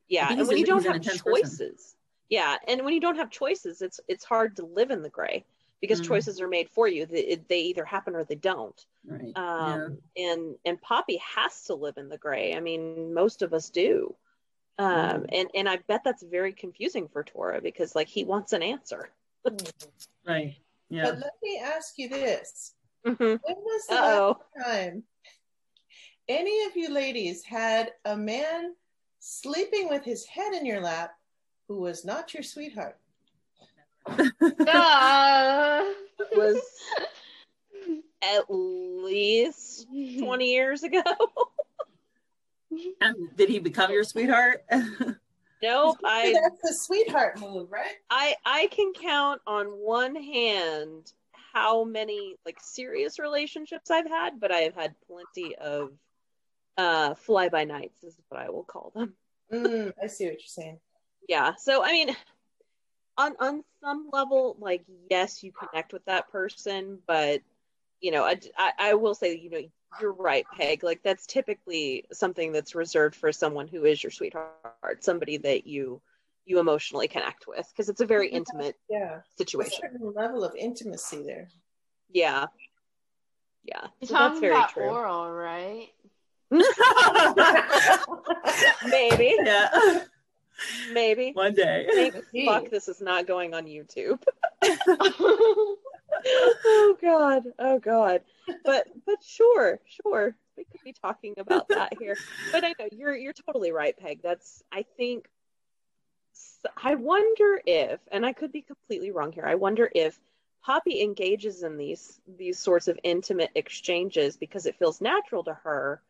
yeah, I think and when a, you don't have intense person. choices, yeah, and when you don't have choices, it's it's hard to live in the gray because Mm. choices are made for you. They, they either happen or they don't. Right. yeah. um, and and Poppy has to live in the gray. I mean, most of us do, um, Mm-hmm. and and I bet that's very confusing for Tora because like he wants an answer. Right. Yeah. But let me ask you this: Mhm. When was the Uh-oh. last time any of you ladies had a man sleeping with his head in your lap who was not your sweetheart? Duh. It was at least twenty years ago. And did he become your sweetheart? nope, I That's a sweetheart move, right? I I can count on one hand how many like serious relationships I've had, but I have had plenty of uh fly by nights is what I will call them. Mm, I see what you're saying. Yeah. So I mean on on some level like yes, you connect with that person, but you know, I I, I will say you know you're right, Peg. Like that's typically something that's reserved for someone who is your sweetheart, somebody that you you emotionally connect with because it's a very intimate Yeah, a situation. certain level of intimacy there. Yeah. Yeah. You're So that's very about true. oral, right? Maybe. yeah. Maybe. One day. Thank Gee. fuck this is not going on YouTube. oh god. Oh god. But but sure, sure. We could be talking about that here. But I know you're you're totally right, Peg. That's I think s- I wonder if, and I could be completely wrong here. I wonder if Poppy engages in these these sorts of intimate exchanges because it feels natural to her.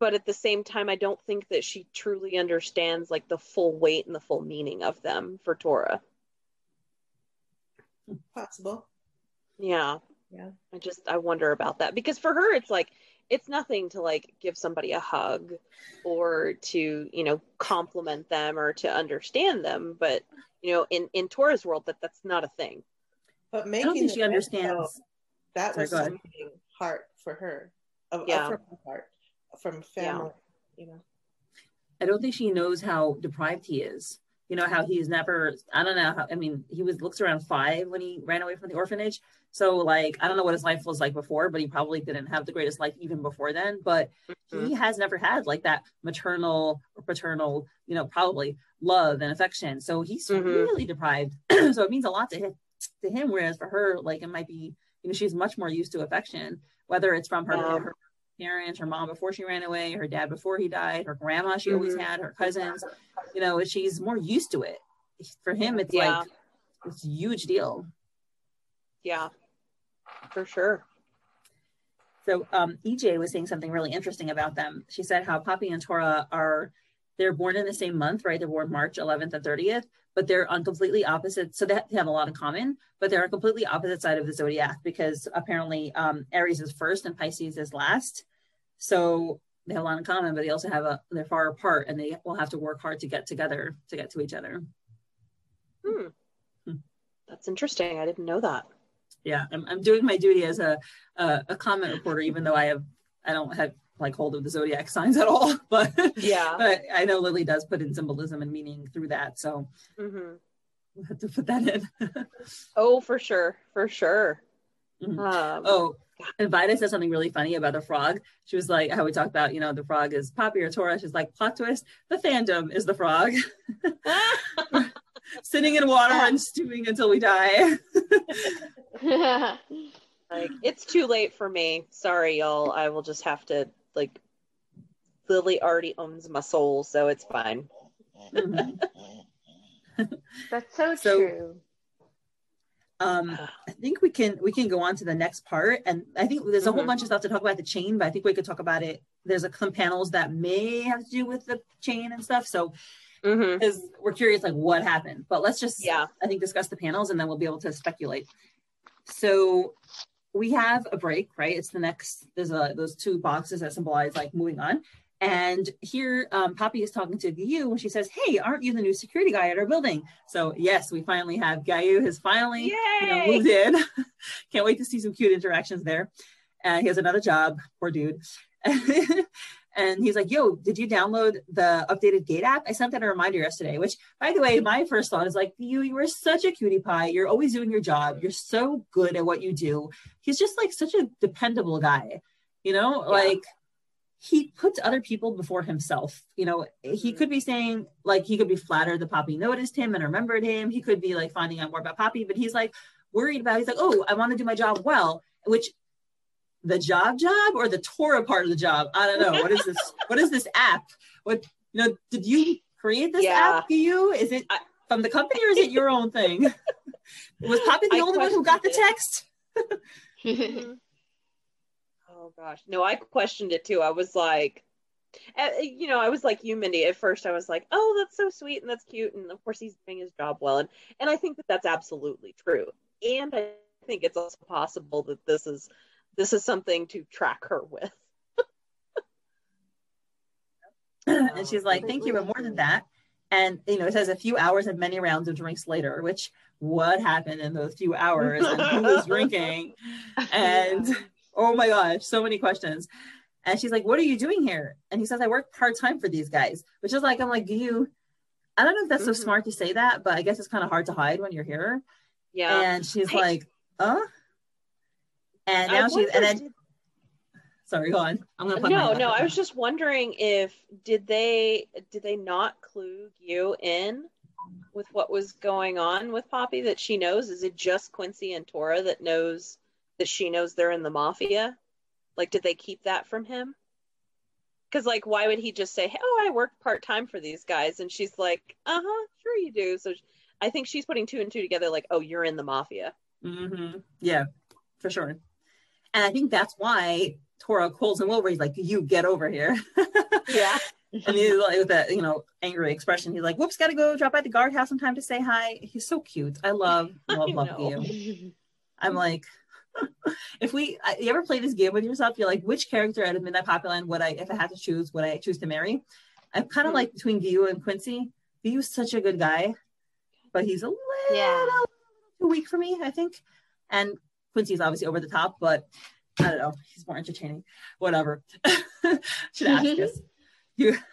But at the same time, I don't think that she truly understands like the full weight and the full meaning of them for Tora. Possible. Yeah. Yeah. I just I wonder about that because for her it's like it's nothing to like give somebody a hug or to, you know, compliment them or to understand them, but you know, in in Tora's world that that's not a thing. But I making don't think she understands. out, that Sorry, was go ahead. something heart for her. Of, of Yeah. from her heart, from family. You know. I don't think she knows how deprived he is. You know how he's never. I don't know how. I mean, he was looks around five when he ran away from the orphanage. So like, I don't know what his life was like before, but he probably didn't have the greatest life even before then. But he has never had like that maternal or paternal, you know, probably love and affection. So he's Mhm. really deprived. so it means a lot to him. To him, whereas for her, like it might be, you know, she's much more used to affection, whether it's from her, Yeah. her parents, her mom before she ran away, her dad before he died, her grandma she always Mhm. had, her cousins. You know, she's more used to it. For him, it's Yeah. like it's a huge deal. Yeah. For sure. So um, EJ was saying something really interesting about them. She said how Poppy and Tora are they're born in the same month, right? They're born March 11th and 30th, but they're on completely opposite. So they have- a lot in common, but they're on completely opposite side of the zodiac because apparently um, Aries is first and Pisces is last. So they have a lot in common, but they also have a they're far apart and they will have to work hard to get together to get to each other. Hmm. Hmm. That's interesting. I didn't know that. Yeah I'm, I'm doing my duty as a, a a comment reporter even though i have i don't have like hold of the zodiac signs at all but Yeah. but i know lily does put in symbolism and meaning through that so hmm we'll have to put that in Oh, for sure. For sure. Mhm. Um, oh and Vida said something really funny about the frog. She was like, how we talked about, you know, the frog is Poppy or Tora. She's like, plot twist, the fandom is the frog sitting in water and stewing until we die. like it's too late for me. Sorry, y'all. I will just have to like. Lily already owns my soul, so it's fine. Mhm. That's so, So- true. Um, I think we can we can go on to the next part, and I think there's a whole Mhm. bunch of stuff to talk about the chain, but I think we could talk about it. There's a, some panels that may have to do with the chain and stuff, so Mm-hmm. because we're curious like what happened. But let's just Yeah. I think discuss the panels, and then we'll be able to speculate. So we have a break, right? It's the next. There's a those two boxes that symbolize like moving on. And here, um, Poppy is talking to Gyu, and she says, "Hey, aren't you the new security guy at our building?" So yes, we finally have Gyu has finally you know, moved in. Can't wait to see some cute interactions there. And he has another job, poor dude. and he's like, "Yo, did you download the updated Gate app? I sent that a reminder yesterday." Which, by the way, my first thought is like, "You, you are such a cutie pie. You're always doing your job. You're so good at what you do." He's just like such a dependable guy, you know, Yeah. like. He puts other people before himself. You know, he mm-hmm. could be saying, like, he could be flattered that Poppy noticed him and remembered him. He could be like finding out more about Poppy, but he's like, worried about. He's like, oh, I want to do my job well. Which the job job or the Tora part of the job? I don't know. What is this? what is this app? What you know? Did you create this Yeah. app? Do you? Is it I- from the company or is it your own thing? Was Poppy the I only one who got the text? Mhm. Oh gosh, no, I questioned it too. I was like, uh, you know, I was like you, Mindy. At first, I was like, oh, that's so sweet and that's cute, and of course he's doing his job well, and and I think that that's absolutely true. And I think it's also possible that this is this is something to track her with. and she's like, thank you, but more than that. And you know, it says a few hours and many rounds of drinks later, which what happened in those few hours and who was drinking? And oh my gosh, so many questions. And she's like, What are you doing here? And he says, I work part time for these guys, which is like, I'm like, you? I don't know if that's so Mhm. smart to say that, but I guess it's kind of hard to hide when you're here. yeah. And she's I- like, Uh? And now she's, and then, sorry, go on. I'm put no, no. I was just wondering if did they did they not clue you in with what was going on with Poppy that she knows? Is it just Quincy and Tora that knows that she knows they're in the mafia? Like, did they keep that from him? Because like, why would he just say, "Oh, I work part time for these guys," and she's like, "Uh huh, sure you do." So I think she's putting two and two together. Like, oh, you're in the mafia. Mm-hmm. Yeah, for sure. And I think that's why Tora calls him over. He's like, "You get over here." Yeah. and he's like with that you know angry expression. He's like, "Whoops, gotta go drop by the guardhouse sometime to say hi." He's so cute. I love love I love you. I'm like, if we I- you ever play this game with yourself, you're like, which character out of Midnight Poppy Land would I, if I had to choose, would I choose to marry? I'm kind of Hmm. like between Gyu and Quincy. Gyu's such a good guy, but he's a little Yeah. too weak for me, I think. And Quincy's obviously over the top, but I don't know. He's more entertaining. Whatever. Should ask us. You.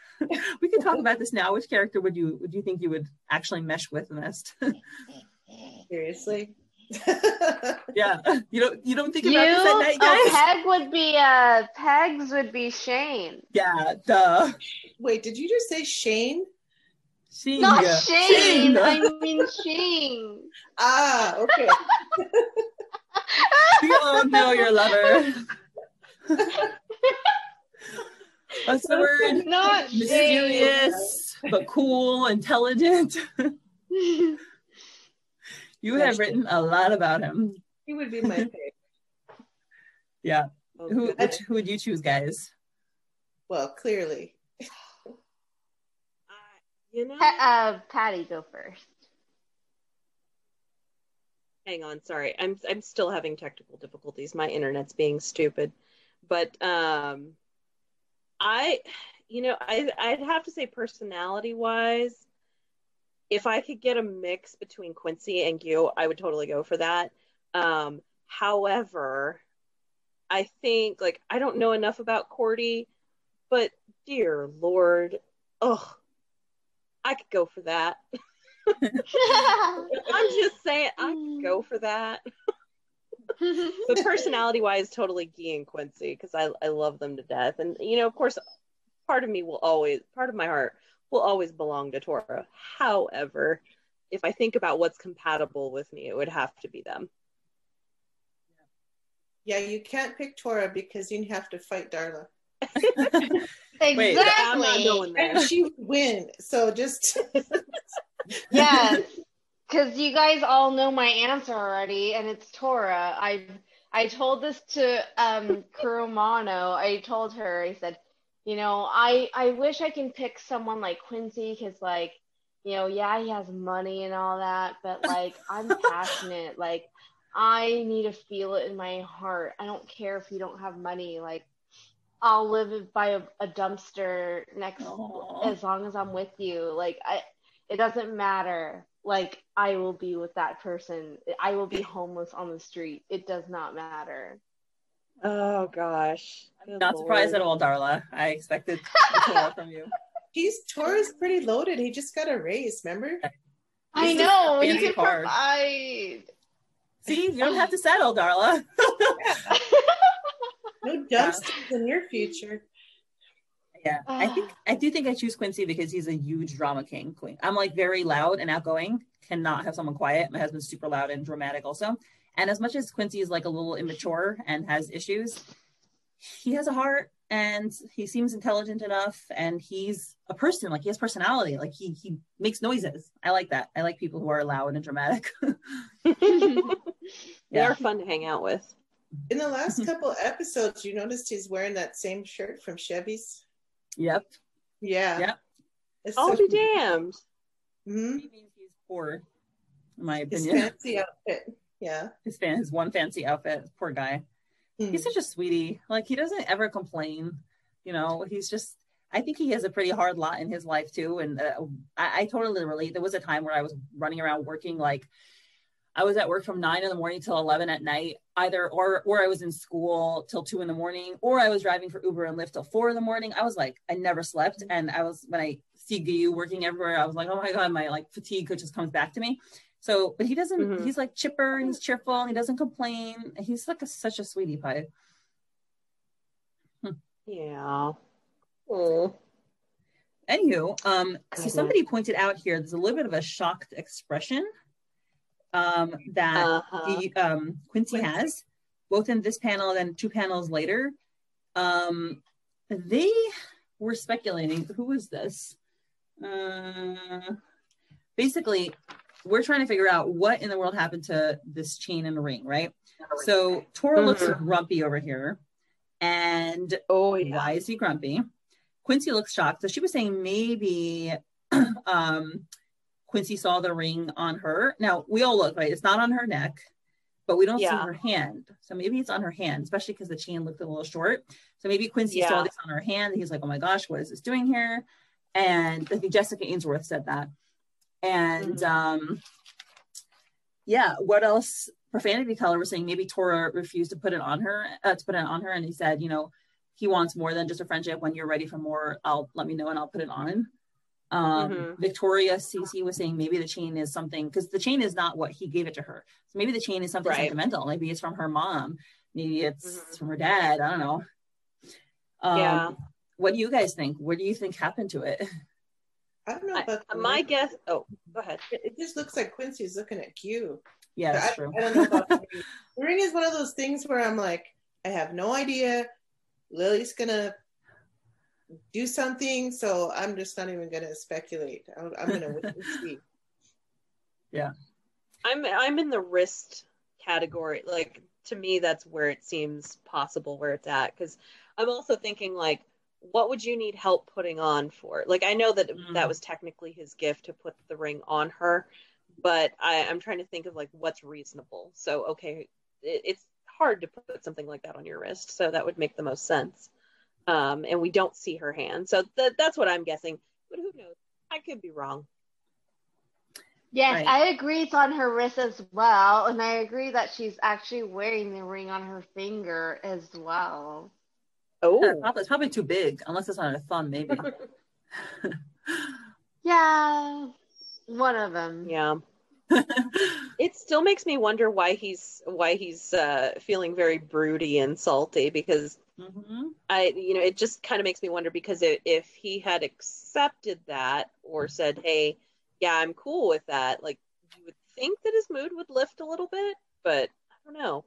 We can talk about this now. Which character would you would you think you would actually mesh with in this? Seriously. yeah, you don't you don't think You, about this at night, oh. Peg would be uh, Pegs would be Shane. Yeah, duh. Wait, did you just say Shane? She, Not. Shane. Shane. I mean Shane. Ah, okay. We all know your lover. What's the word? Not Shane. Mysterious, but cool, intelligent. You have written a lot about him. He would be my favorite. Yeah. Oh, Who which, who would you choose, guys? Well, clearly. I- you know, Pa- uh, Patty, go first. Hang on, sorry. I'm I'm still having technical difficulties. My internet's being stupid. But um I you know, I I'd have to say personality wise, if I could get a mix between Quincy and Gil, I would totally go for that. Um however, I think like I don't know enough about Cordy, but dear lord, oh I could go for that. I'm just saying I go mm. for that. but personality wise, totally Guy and Quincy because I I love them to death, and you know, of course, part of me will always, part of my heart will always belong to Tora. However, if I think about what's compatible with me, it would have to be them. Yeah, you can't pick Tora because you have to fight Darla. Wait, I'm not exactly. going there. And she would win. So just Yes, because you guys all know my answer already, and it's Tora. I I told this to um Kuromano. I told her. I said, you know, I I wish I can pick someone like Quincy because like, you know, yeah, he has money and all that, but like I'm passionate. Like I need to feel it in my heart. I don't care if you don't have money. Like I'll live by a, a dumpster next Aw. as long as I'm with you. Like I it doesn't matter. Like I will be with that person. I will be homeless on the street. It does not matter. Oh gosh, Good Not surprised at all, Darla. I expected a lot from you. he's Tora's pretty loaded. He just got a raise, remember? I It's just know. a You can card. provide. See, you don't have to settle, Darla. No dumpsters in your future. Yeah, I think ah. I do think I choose Quincy because he's a huge drama king. Queen. I'm like very loud and outgoing. Cannot have someone quiet. My husband's super loud and dramatic also. And as much as Quincy is like a little immature and has issues, he has a heart and he seems intelligent enough and he's a person. Like he has personality. Like he he makes noises. I like that. I like people who are loud and dramatic. they're fun to hang out with. In the last couple episodes, you noticed he's wearing that same shirt from Chevy's. yep. Yeah. Yep. It's I'll so- be damned. Mhm. He means he's poor, in my His opinion. fancy outfit. Yeah. His fan, his one fancy outfit. Poor guy. Hmm. he's such a sweetie. Like he doesn't ever complain. You know, he's just. I think he has a pretty hard lot in his life too, and uh, I, I totally relate. There was a time where I was running around working like. I was at work from nine in the morning till eleven at night, either or or I was in school till two in the morning, or I was driving for Uber and Lyft till four in the morning. I was like, I never slept, and I was when I see Gyu working everywhere, I was like, oh my god, my like fatigue just comes back to me. So, but he doesn't. Mhm. He's like chipper and he's cheerful and he doesn't complain. He's like a, such a sweetie pie. Yeah. Oh. Anywho, um, so somebody pointed out here there's a little bit of a shocked expression um, that Uh-huh. the um, Quincy has, both in this panel and then two panels later. Um, they we're speculating. Who is this? Uh, basically, we're trying to figure out what in the world happened to this chain and ring, right? So Tora looks Mhm. grumpy over here. And Oh yeah. why is he grumpy? Quincy looks shocked. So she was saying maybe um, Quincy saw the ring on her. Now we all look right. It's not on her neck, but we don't Yeah. see her hand. So maybe it's on her hand, especially because the chain looked a little short. So maybe Quincy saw this on her hand. He's like, "Oh my gosh, what is this doing here?" And I think Jessica Ainsworth said that. And Mhm. um, yeah, what else? Profanity teller was saying maybe Tora refused to put it on her, uh, to put it on her, and he said, you know, he wants more than just a friendship. When you're ready for more, I'll let me know and I'll put it on. Um, Mhm. Victoria CC was saying maybe the chain is something because the chain is not what he gave it to her. So maybe the chain is something Right. sentimental. Maybe it's from her mom. Maybe it's Mhm. from her dad. I don't know. Um, Yeah. What do you guys think? What do you think happened to it? I don't know I- about the my guess. Oh, go ahead. It just looks like Quincy's looking at Q. Yeah, that's I, true. I don't know about the ring. The ring is one of those things where I'm like, I have no idea. Lily's gonna do something, so I'm just not even gonna speculate. I'm, I'm gonna wait and see. Yeah. I'm I'm in the wrist category. Like to me, that's where it seems possible where it's at. Because I'm also thinking like, what would you need help putting on for? Like I know that Mm. that was technically his gift to put the ring on her, but I, I'm trying to think of like what's reasonable. So okay, it, it's hard to put something like that on your wrist, so that would make the most sense. Um, and we don't see her hand, so th- that's what I'm guessing. But who knows? I could be wrong. Yes, Right. I agree it's on her wrist as well. And I agree that she's actually wearing the ring on her finger as well. Oh, Yeah, probably, it's probably too big, unless it's on her thumb, maybe. Yeah, one of them. yeah. It still makes me wonder why he's why he's uh, feeling very broody and salty because Mhm. I you know it just kind of makes me wonder because if, if he had accepted that or said hey yeah I'm cool with that like you would think that his mood would lift a little bit but I don't know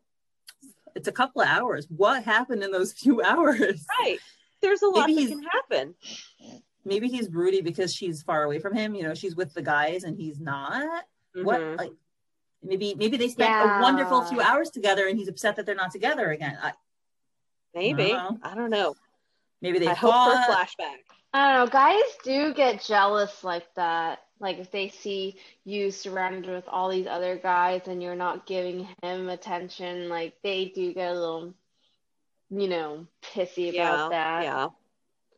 It's a couple of hours. What happened in those few hours? right there's a lot Maybe that can happen Maybe he's broody because she's far away from him. You know, she's with the guys and he's not. What? Mhm. Like, maybe maybe they spent Yeah. a wonderful few hours together, and he's upset that they're not together again. I, maybe No. I don't know maybe they I hope for a flashback I don't know. Guys do get jealous like that. Like if they see you surrounded with all these other guys and you're not giving him attention, like they do get a little, you know, pissy yeah about that. yeah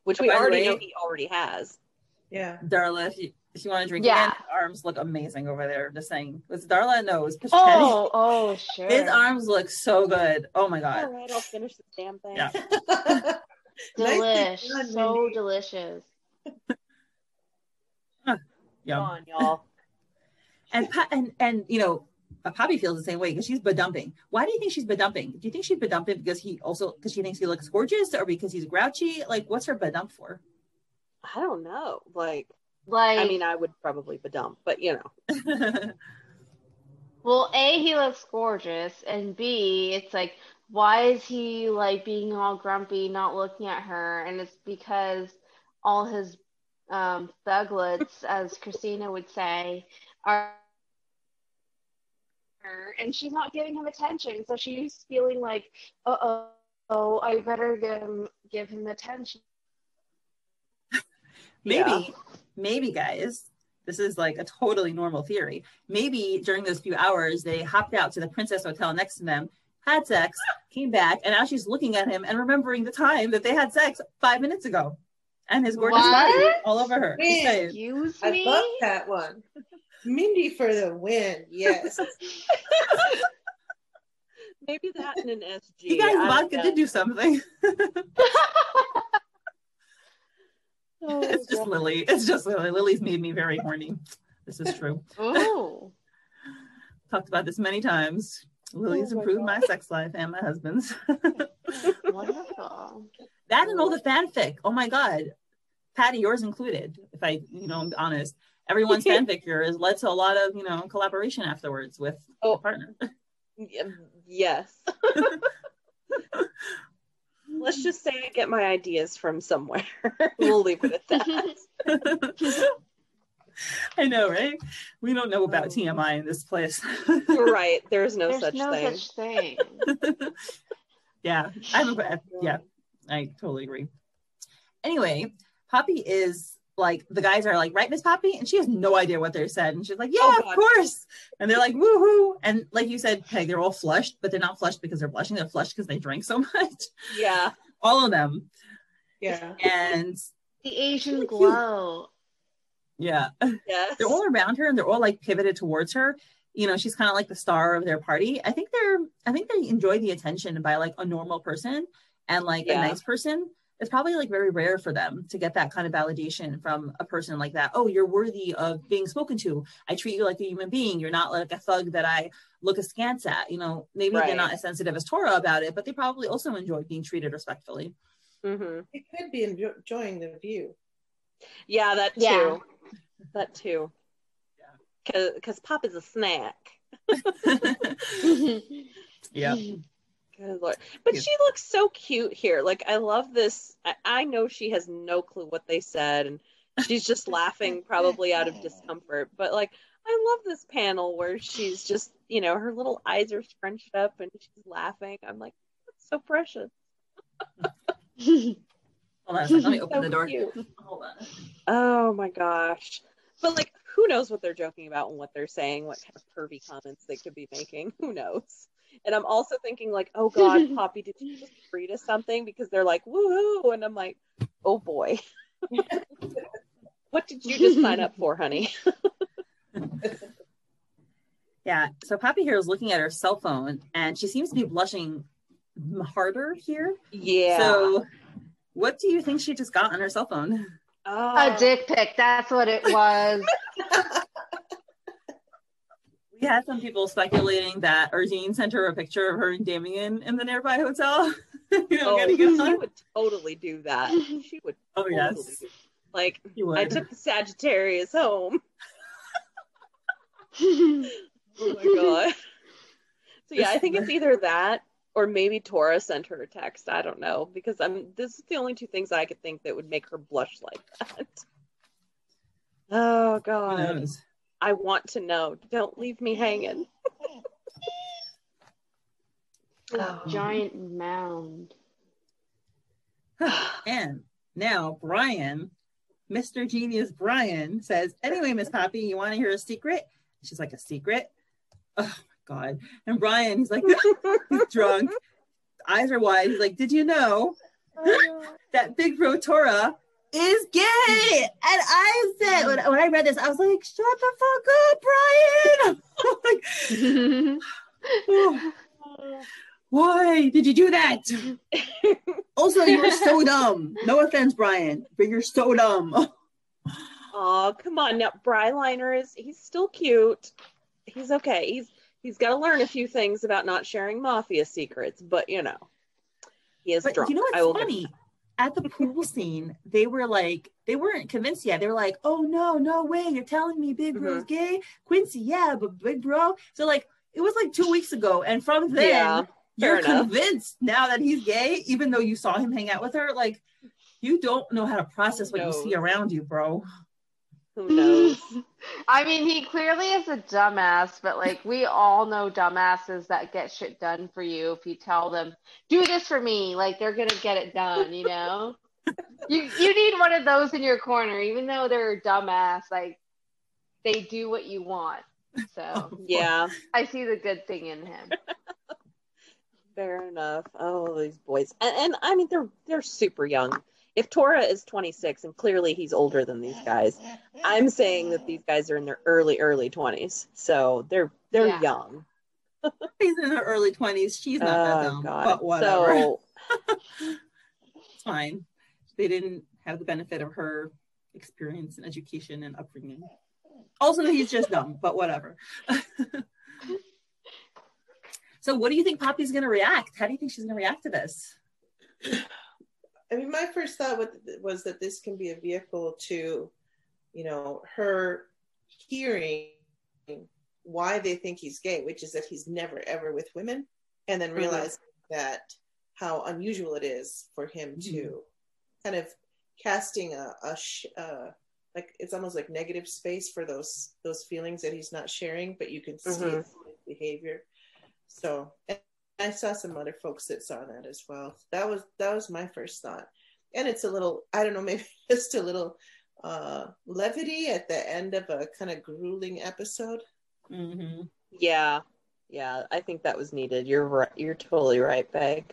which By we already way- know he already has Yeah. Darla, if you, if you want to drink Yeah. again, his arms look amazing over there. Just saying. Was it Darla? knows. it was Oh, oh, sure. His arms look so good. Oh my god. right I'll finish this damn thing Yeah. Nicely Delish. done, so Mindy. delicious. Come on y'all And Pa- and and you know, uh, Poppy feels the same way because she's bedumping. Why do you think she's bedumping? Do you think she's bedumping because he also because she thinks he looks gorgeous or because he's grouchy? Like, what's her bedump for? I don't know like Like, I mean, I would probably be dumb, but you know, well, A, he looks gorgeous, and B, it's like, why is he like being all grumpy, not looking at her? And it's because all his um, thuglets, as Christina would say, are. And she's not giving him attention, so she's feeling like, uh oh, oh, I better give him give him attention. maybe, Yeah. Maybe, guys, this is like a totally normal theory. Maybe during those few hours, they hopped out to the Princess Hotel next to them, had sex, came back, and now she's looking at him and remembering the time that they had sex five minutes ago, and his gorgeous body all over her. Just Man. saying. Excuse I love that one. Mindy for the win. Yes. maybe that in an SG. You guys, I don't vodka did do something. Oh, it's just God. Lily. It's just Lily. Lily's made me very horny. This is true. oh. Talked about this many times. Lily's Oh my improved God. my sex life and my husband's. Wonderful. that and all the fanfic. Oh my god. Patty, yours included, if I, you know, I'm honest. Everyone's fanfic here has led to a lot of, you know, collaboration afterwards with Oh. partner. Yes. Let's just say I get my ideas from somewhere. we'll leave it at that. I know, right? We don't know about mm-hmm. TMI in this place. You're right. There's no There's such no thing. such thing. yeah, I'm a, yeah, I totally agree. Anyway, Poppy is like the guys are like, right, Miss Poppy, and she has no idea what they said, and she's like, oh, yeah, Oh, of course, and they're like, woohoo, and like you said, Peg, they're all flushed, but they're not flushed because they're blushing; they're flushed because they drank so much, Yeah. all of them, Yeah. and The Asian Cute. glow. yeah, Yes. they're all around her and they're all like pivoted towards her. You know, she's kind of like the star of their party. I think they're, I think they enjoy the attention by like a normal person and like Yeah. a nice person. It's probably like very rare for them to get that kind of validation from a person like that. Oh, you're worthy of being spoken to. I treat you like a human being. You're not like a thug that I look askance at. You know, maybe Right. they're not as sensitive as Tora about it, but they probably also enjoy being treated respectfully. hmm It could be enjoying the view. Yeah, that too. Yeah. That too. Cause, Cause pop is a snack. yeah. Good lord. But she looks so cute here. Like I love this. I, I know she has no clue what they said and she's just laughing probably out of discomfort. But like I love this panel where she's just, you know, her little eyes are scrunched up and she's laughing. I'm like, that's so precious. Hold on. Let me open So the door. cute. Hold on. Oh my gosh. But like who knows what they're joking about and what they're saying, what kind of pervy comments they could be making. Who knows? And I'm also thinking like, oh God, Poppy, did you just read us something? Because they're like, woohoo. And I'm like, oh boy. what did you just sign up for, honey? Yeah. So Poppy here is looking at her cell phone and she seems to be blushing harder here. Yeah. So what do you think she just got on her cell phone? oh, A dick pic. That's what it was. We had some people speculating that Erzine sent her a picture of her and Damien in the nearby hotel. you know, oh, she on. would totally do that. She would oh totally yes. like I took the Sagittarius home. Oh my god. So yeah, I think it's either that or maybe Tora sent her a text. I don't know because I'm. This is the only two things I could think that would make her blush like that. Oh god? I want to know. Don't leave me hanging. A giant mound. And now Brian, Mr. Genius Brian says, anyway, Miss Poppy, you want to hear a secret? She's like, a secret? Oh my God. And Brian, he's like, he's drunk, eyes are wide. He's like, did you know that Big Bro Tora is gay? And I said, when, when I read this, I was like, shut the fuck up, Brian. like, oh, why did you do that? also, you're so dumb. No offense, Brian, but you're so dumb. Oh come on now, Bryliner is he's still cute. He's okay. He's he's got to learn a few things about not sharing mafia secrets, but you know, he is But drunk. you know I will what's funny? At the pool scene, they were like, they weren't convinced yet. They were like, oh no, no way. You're telling me Big Mm-hmm. Bro's gay? Quincy, yeah, but Big Bro. So, like, it was like two weeks ago. And from then, Yeah, you're enough. convinced now that he's gay, even though you saw him hang out with her. Like, you don't know how to process what you see around you, bro. Who knows? I mean, he clearly is a dumbass, but like we all know dumbasses that get shit done for you if you tell them, do this for me, like they're gonna get it done, you know? you you need one of those in your corner, even though they're a dumbass, like they do what you want. So yeah, I see the good thing in him. fair enough. Oh, these boys, and, and I mean they're they're super young. If Tora is 26 and clearly he's older than these guys, I'm saying that these guys are in their early early 20s, so they're they're Yeah. young. He's in her early 20s. She's not that Oh dumb. god. But whatever. So it's fine. They didn't have the benefit of her experience and education and upbringing. Also, he's just dumb, but whatever. so, what do you think Poppy's going to react? How do you think she's going to react to this? I mean, my first thought was, was that this can be a vehicle to, you know, her hearing why they think he's gay, which is that he's never ever with women, and then realize that how unusual it is for him Mm-hmm. to kind of casting a, a sh- uh, like it's almost like negative space for those those feelings that he's not sharing, but you can see Mhm. his behavior. So and I saw some other folks that saw that as well. That was that was my first thought, and it's a little I don't know maybe just a little uh, levity at the end of a kind of grueling episode. Mhm. Yeah, yeah. I think that was needed. You're right. You're totally right, Peg.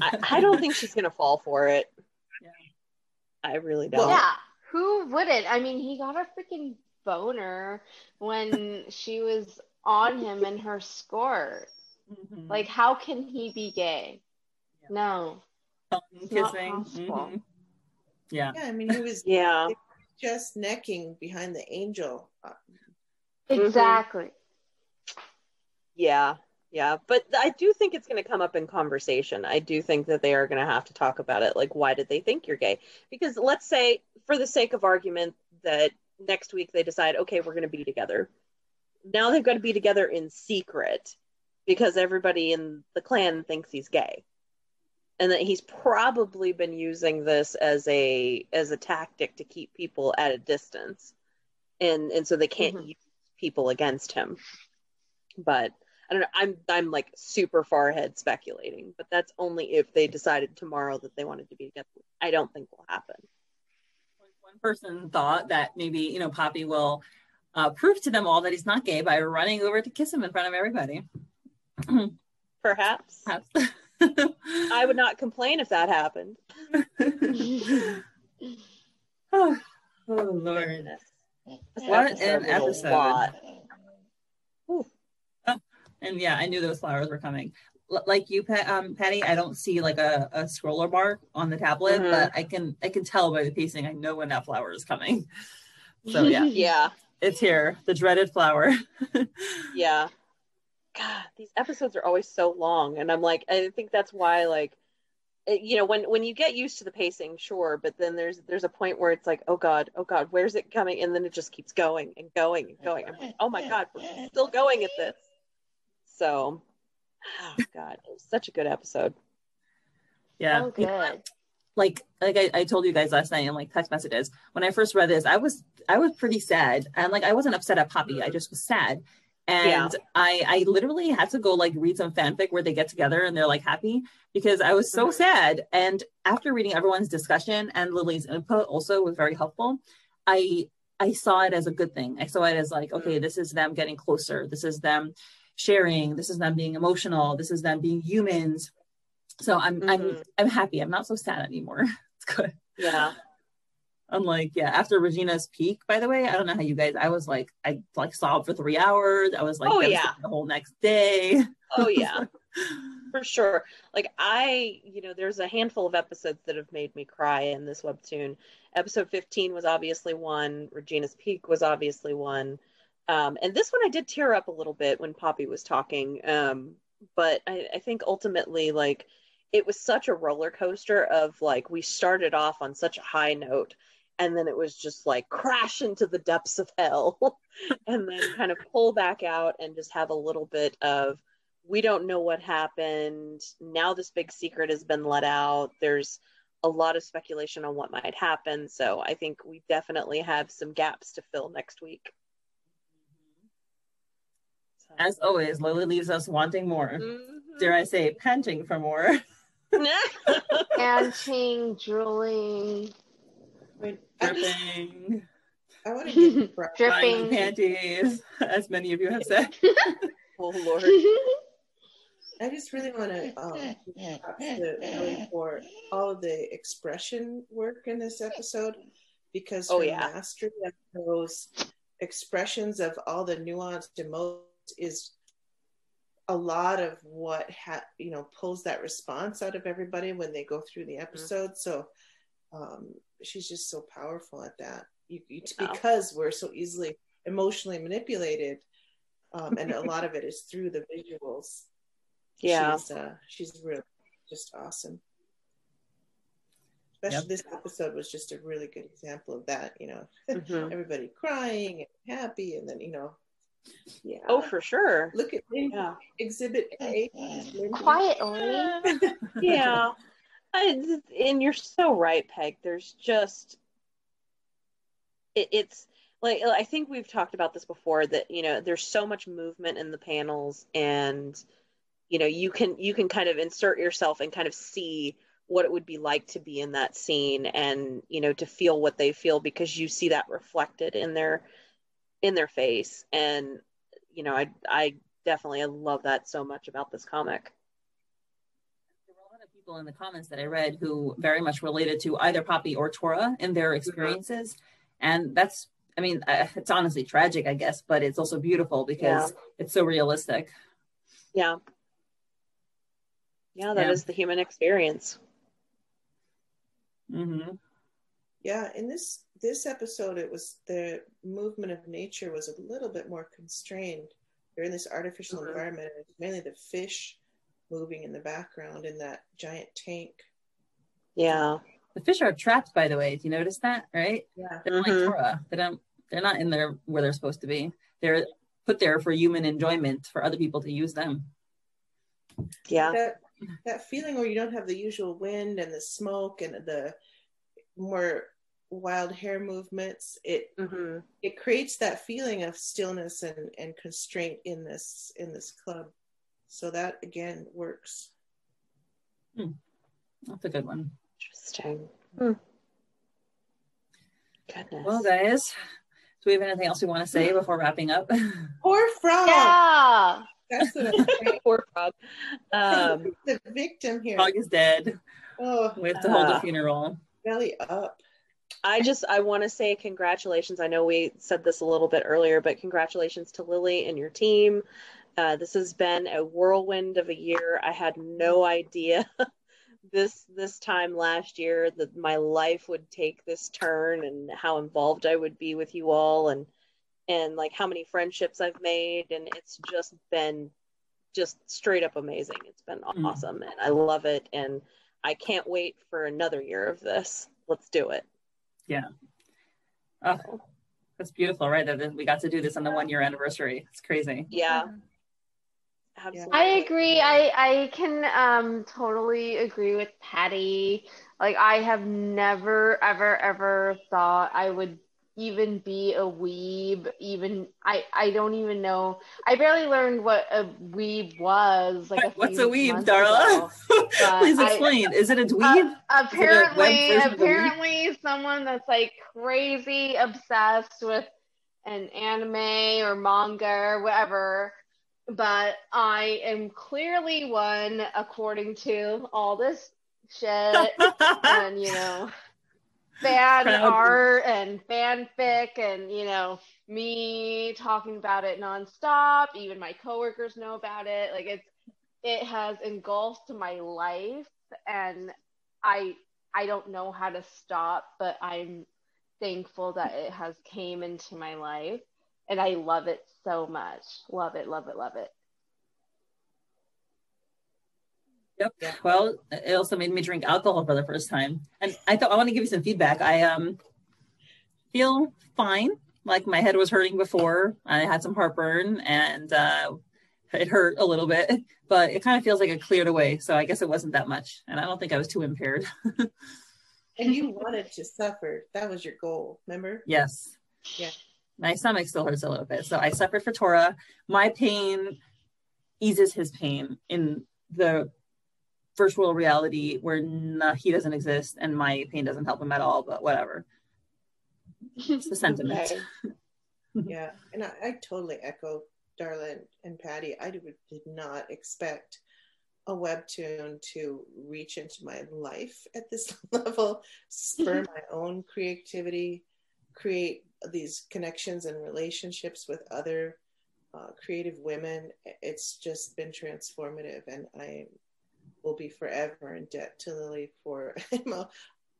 I, I don't think she's gonna fall for it. Yeah. I really don't. Yeah, who wouldn't? I mean, he got a freaking boner when she was on him in her skirt. Mhm. Like, how can he be gay? Yeah. No. Tongue not kissing. possible. Mhm. Yeah. Yeah, I mean he was Yeah. just necking behind the angel. Exactly. Yeah, yeah, but I do think it's going to come up in conversation. I do think that they are going to have to talk about it. Like, why did they think you're gay? Because let's say, for the sake of argument, that next week they decide, okay, we're going to be together. Now they've got to be together in secret because everybody in the clan thinks he's gay, and that he's probably been using this as a as a tactic to keep people at a distance, and and so they can't Mhm. use people against him. But I don't know. I'm I'm like super far ahead speculating, but that's only if they decided tomorrow that they wanted to be together. I don't think will happen. One person thought that maybe, you know, Poppy will uh, prove to them all that he's not gay by running over to kiss him in front of everybody. Perhaps Perhaps. I would not complain if that happened. oh, Lord. Goodness. This What an episode. lot. And yeah, I knew those flowers were coming. L- like you, Pat, um, Patty, I don't see like a, a scroller bar on the tablet, Mhm. but I can I can tell by the pacing. I know when that flower is coming. So yeah, Yeah, it's here, the dreaded flower. yeah. God, these episodes are always so long, and I'm like, I think that's why, like, it, you know, when when you get used to the pacing, sure, but then there's there's a point where it's like, oh god, oh god, where's it coming? And then it just keeps going and going and going. I'm like, oh my god, we're still going at this. So, oh god, it was such a good episode. yeah, Oh, good. like like I, I told you guys last night in like text messages when I first read this, I was I was pretty sad and like I wasn't upset at Poppy, I just was sad. And Yeah. I I literally had to go like read some fanfic where they get together and they're like happy because I was so Mhm. sad. And after reading everyone's discussion and Lily's input also was very helpful. I I saw it as a good thing. I saw it as like, okay, this is them getting closer. This is them sharing. This is them being emotional. This is them being humans. So I'm I'm Mhm. I'm happy. I'm not so sad anymore. It's good. Yeah, I'm like, yeah, after Regina's peak, by the way, I don't know how you guys, I was like, I like sobbed for three hours. I was like, Oh, yeah. the whole next day. oh yeah. for sure like i you know there's a handful of episodes that have made me cry in this webtoon episode 15 was obviously one regina's peak was obviously one um, and this one i did tear up a little bit when poppy was talking um, but I, I think ultimately like it was such a roller coaster of like we started off on such a high note and then it was just like crash into the depths of hell and then kind of pull back out and just have a little bit of we don't know what happened. Now this big secret has been let out. There's a lot of speculation on what might happen. So I think we definitely have some gaps to fill next week. So- As always, Lily leaves us wanting more. Mhm. Dare I say, panting for more. Panting, drooling, I, I, Dripping, I want to give Brian- crying dripping. panties, as many of you have said. oh Lord. I just really want to um, give props to Ellie for all of the expression work in this episode because her Oh, yeah. mastery of those expressions of all the nuanced emotions is a lot of what ha- you know pulls that response out of everybody when they go through the episode. So um, she's just so powerful at that. You, you, Yeah. because we're so easily emotionally manipulated, um, and a lot of it is through the visuals Yeah. she's uh, she's really just awesome. Especially Yep. this episode was just a really good example of that. You know, Mhm. everybody crying and happy, and then you know Yeah. Oh, for sure. Look at me. Yeah. Exhibit A. Quietly. yeah I, and you're so right peg. There's just it, it's like i think we've talked about this before that you know there's so much movement in the panels and you know you can you can kind of insert yourself and kind of see what it would be like to be in that scene and you know to feel what they feel because you see that reflected in their in their face. And you know i i definitely i love that so much about this comic people in the comments that I read who very much related to either Poppy or Tora in their experiences. And that's, I mean, uh, it's honestly tragic, I guess, but it's also beautiful because yeah. it's so realistic. Yeah. Yeah, that yeah. is the human experience. Mm-hmm. Yeah, in this this episode, it was the movement of nature was a little bit more constrained. They're in this artificial mm-hmm. environment. Mainly the fish moving in the background in that giant tank. Yeah. The fish are trapped, by the way. Do you notice that? Right? Yeah. They're mm-hmm. like Tora. They don't. They're not in there where they're supposed to be. They're put there for human enjoyment for other people to use them. Yeah. That, that feeling where you don't have the usual wind and the smoke and the more wild hair movements it mm-hmm. it creates that feeling of stillness and and constraint in this in this club so that again works. Hmm. That's a good one. Interesting. Hmm. Goodness. Well, guys, do we have anything else we want to say before wrapping up? Poor frog. Yeah. That's what I'm saying. Poor frog. Um, the victim here. Frog is dead. Oh, we have to hold uh, a funeral. Belly up. I just I want to say congratulations. I know we said this a little bit earlier, but congratulations to Lily and your team. Uh, this has been a whirlwind of a year. I had no idea this this time last year that my life would take this turn and how involved I would be with you all and and like how many friendships I've made and it's just been just straight up amazing. It's been mm. awesome and I love it and I can't wait for another year of this. Let's do it. Yeah. Oh, that's beautiful, right? That we got to do this on the one year anniversary. It's crazy. Yeah. Absolutely. I agree. I I can um totally agree with Patty. Like I have never ever ever thought I would even be a weeb even I I don't even know. I barely learned what a weeb was like a What's a weeb, Darla? Please explain. I, Is it a dweeb? Uh, apparently apparently someone that's like crazy obsessed with an anime or manga or whatever but I am clearly one according to all this shit and you know fan Proud. art and fanfic and you know me talking about it nonstop. Even my coworkers know about it. Like it's it has engulfed my life and I I don't know how to stop, but I'm thankful that it has came into my life and I love it so much. Love it, love it, love it. Yep. Yeah. Well, it also made me drink alcohol for the first time, and I thought I want to give you some feedback. I um feel fine. Like my head was hurting before. I had some heartburn, and uh, it hurt a little bit, but it kind of feels like it cleared away. So I guess it wasn't that much, and I don't think I was too impaired. and you wanted to suffer. That was your goal. Remember? Yes. Yeah my stomach still hurts a little bit. So I suffered for Tora. My pain eases his pain in the virtual reality where he doesn't exist and my pain doesn't help him at all, but whatever. It's the sentiment. yeah. And I, I, totally echo Darla and Patty. I did not expect a webtoon to reach into my life at this level, spur my own creativity, create these connections and relationships with other uh, creative women. It's just been transformative, and I will be forever in debt to Lily for.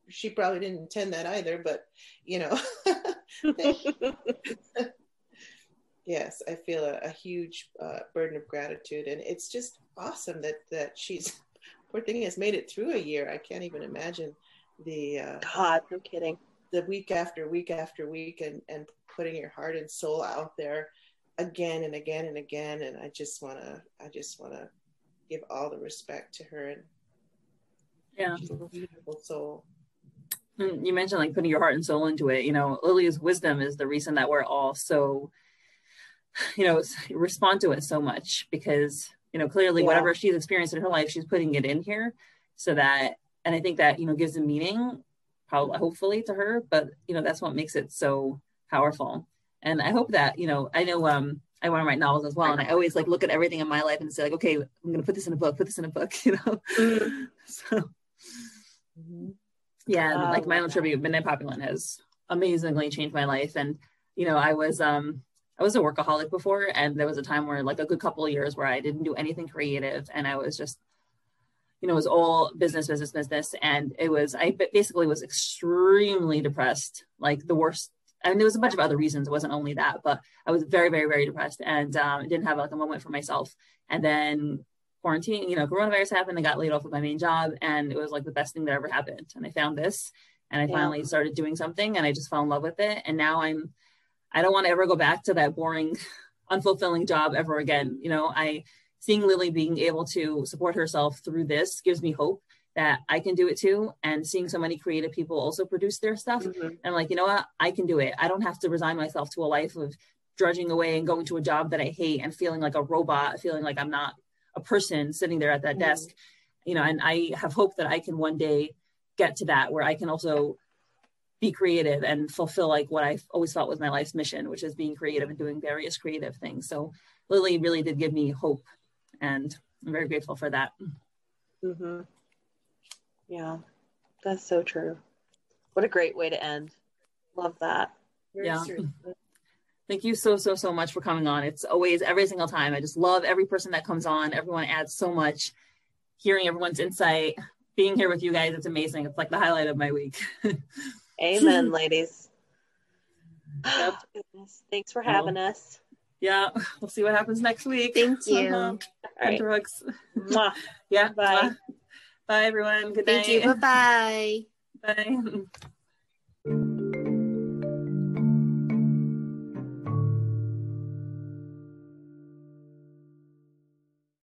she probably didn't intend that either, but you know. yes, I feel a, a huge uh, burden of gratitude, and it's just awesome that that she's poor thing has made it through a year. I can't even imagine the uh, God, no kidding the week after week after week and, and putting your heart and soul out there again and again and again. And I just want to, I just want to give all the respect to her. And Yeah. she's a beautiful soul. You mentioned like putting your heart and soul into it. You know, Lily's wisdom is the reason that we're all so, you know, respond to it so much because, you know, clearly Yeah. whatever she's experienced in her life, she's putting it in here so that, and I think that, you know, gives a meaning, probably, hopefully to her, but, you know, that's what makes it so powerful. And I hope that, you know, I know, um, I want to write novels as well. And I always like look at everything in my life and say like, okay, I'm going to put this in a book, put this in a book, you know? Mm. So Mhm. yeah like my own that. tribute Midnight Poppy Land has amazingly changed my life and you know i was um i was a workaholic before and there was a time where like a good couple of years where i didn't do anything creative and i was just you know it was all business business business and it was i basically was extremely depressed like the worst and there was a bunch of other reasons it wasn't only that but i was very very very depressed and um didn't have like a moment for myself and then quarantine, you know, coronavirus happened. I got laid off with my main job, and it was like the best thing that ever happened. And I found this, and I Yeah. finally started doing something, and I just fell in love with it. And now I'm, I don't want to ever go back to that boring, unfulfilling job ever again. You know, I seeing Lily being able to support herself through this gives me hope that I can do it too. And seeing so many creative people also produce their stuff, Mhm. I'm like, you know what? I can do it. I don't have to resign myself to a life of drudging away and going to a job that I hate and feeling like a robot, feeling like I'm not a person sitting there at that Mhm. desk. You know, and I have hope that I can one day get to that where I can also be creative and fulfill like what I've always felt was my life's mission, which is being creative and doing various creative things. So Lily really did give me hope and I'm very grateful for that. Mm-hmm. Yeah, that's so true. What a great way to end. Love that. Very Yeah. serious. Thank you so, so, so much for coming on. It's always every single time. I just love every person that comes on. Everyone adds so much. Hearing everyone's insight, being here with you guys, it's amazing. It's like the highlight of my week. Amen, ladies. Yep. Thanks for having us. Yeah, we'll see what happens next week. Thank you. Uh-huh. All right. Brooks. Mwah. Yeah. Bye. Bye, everyone. Good Thank night. you. Bye bye. Bye.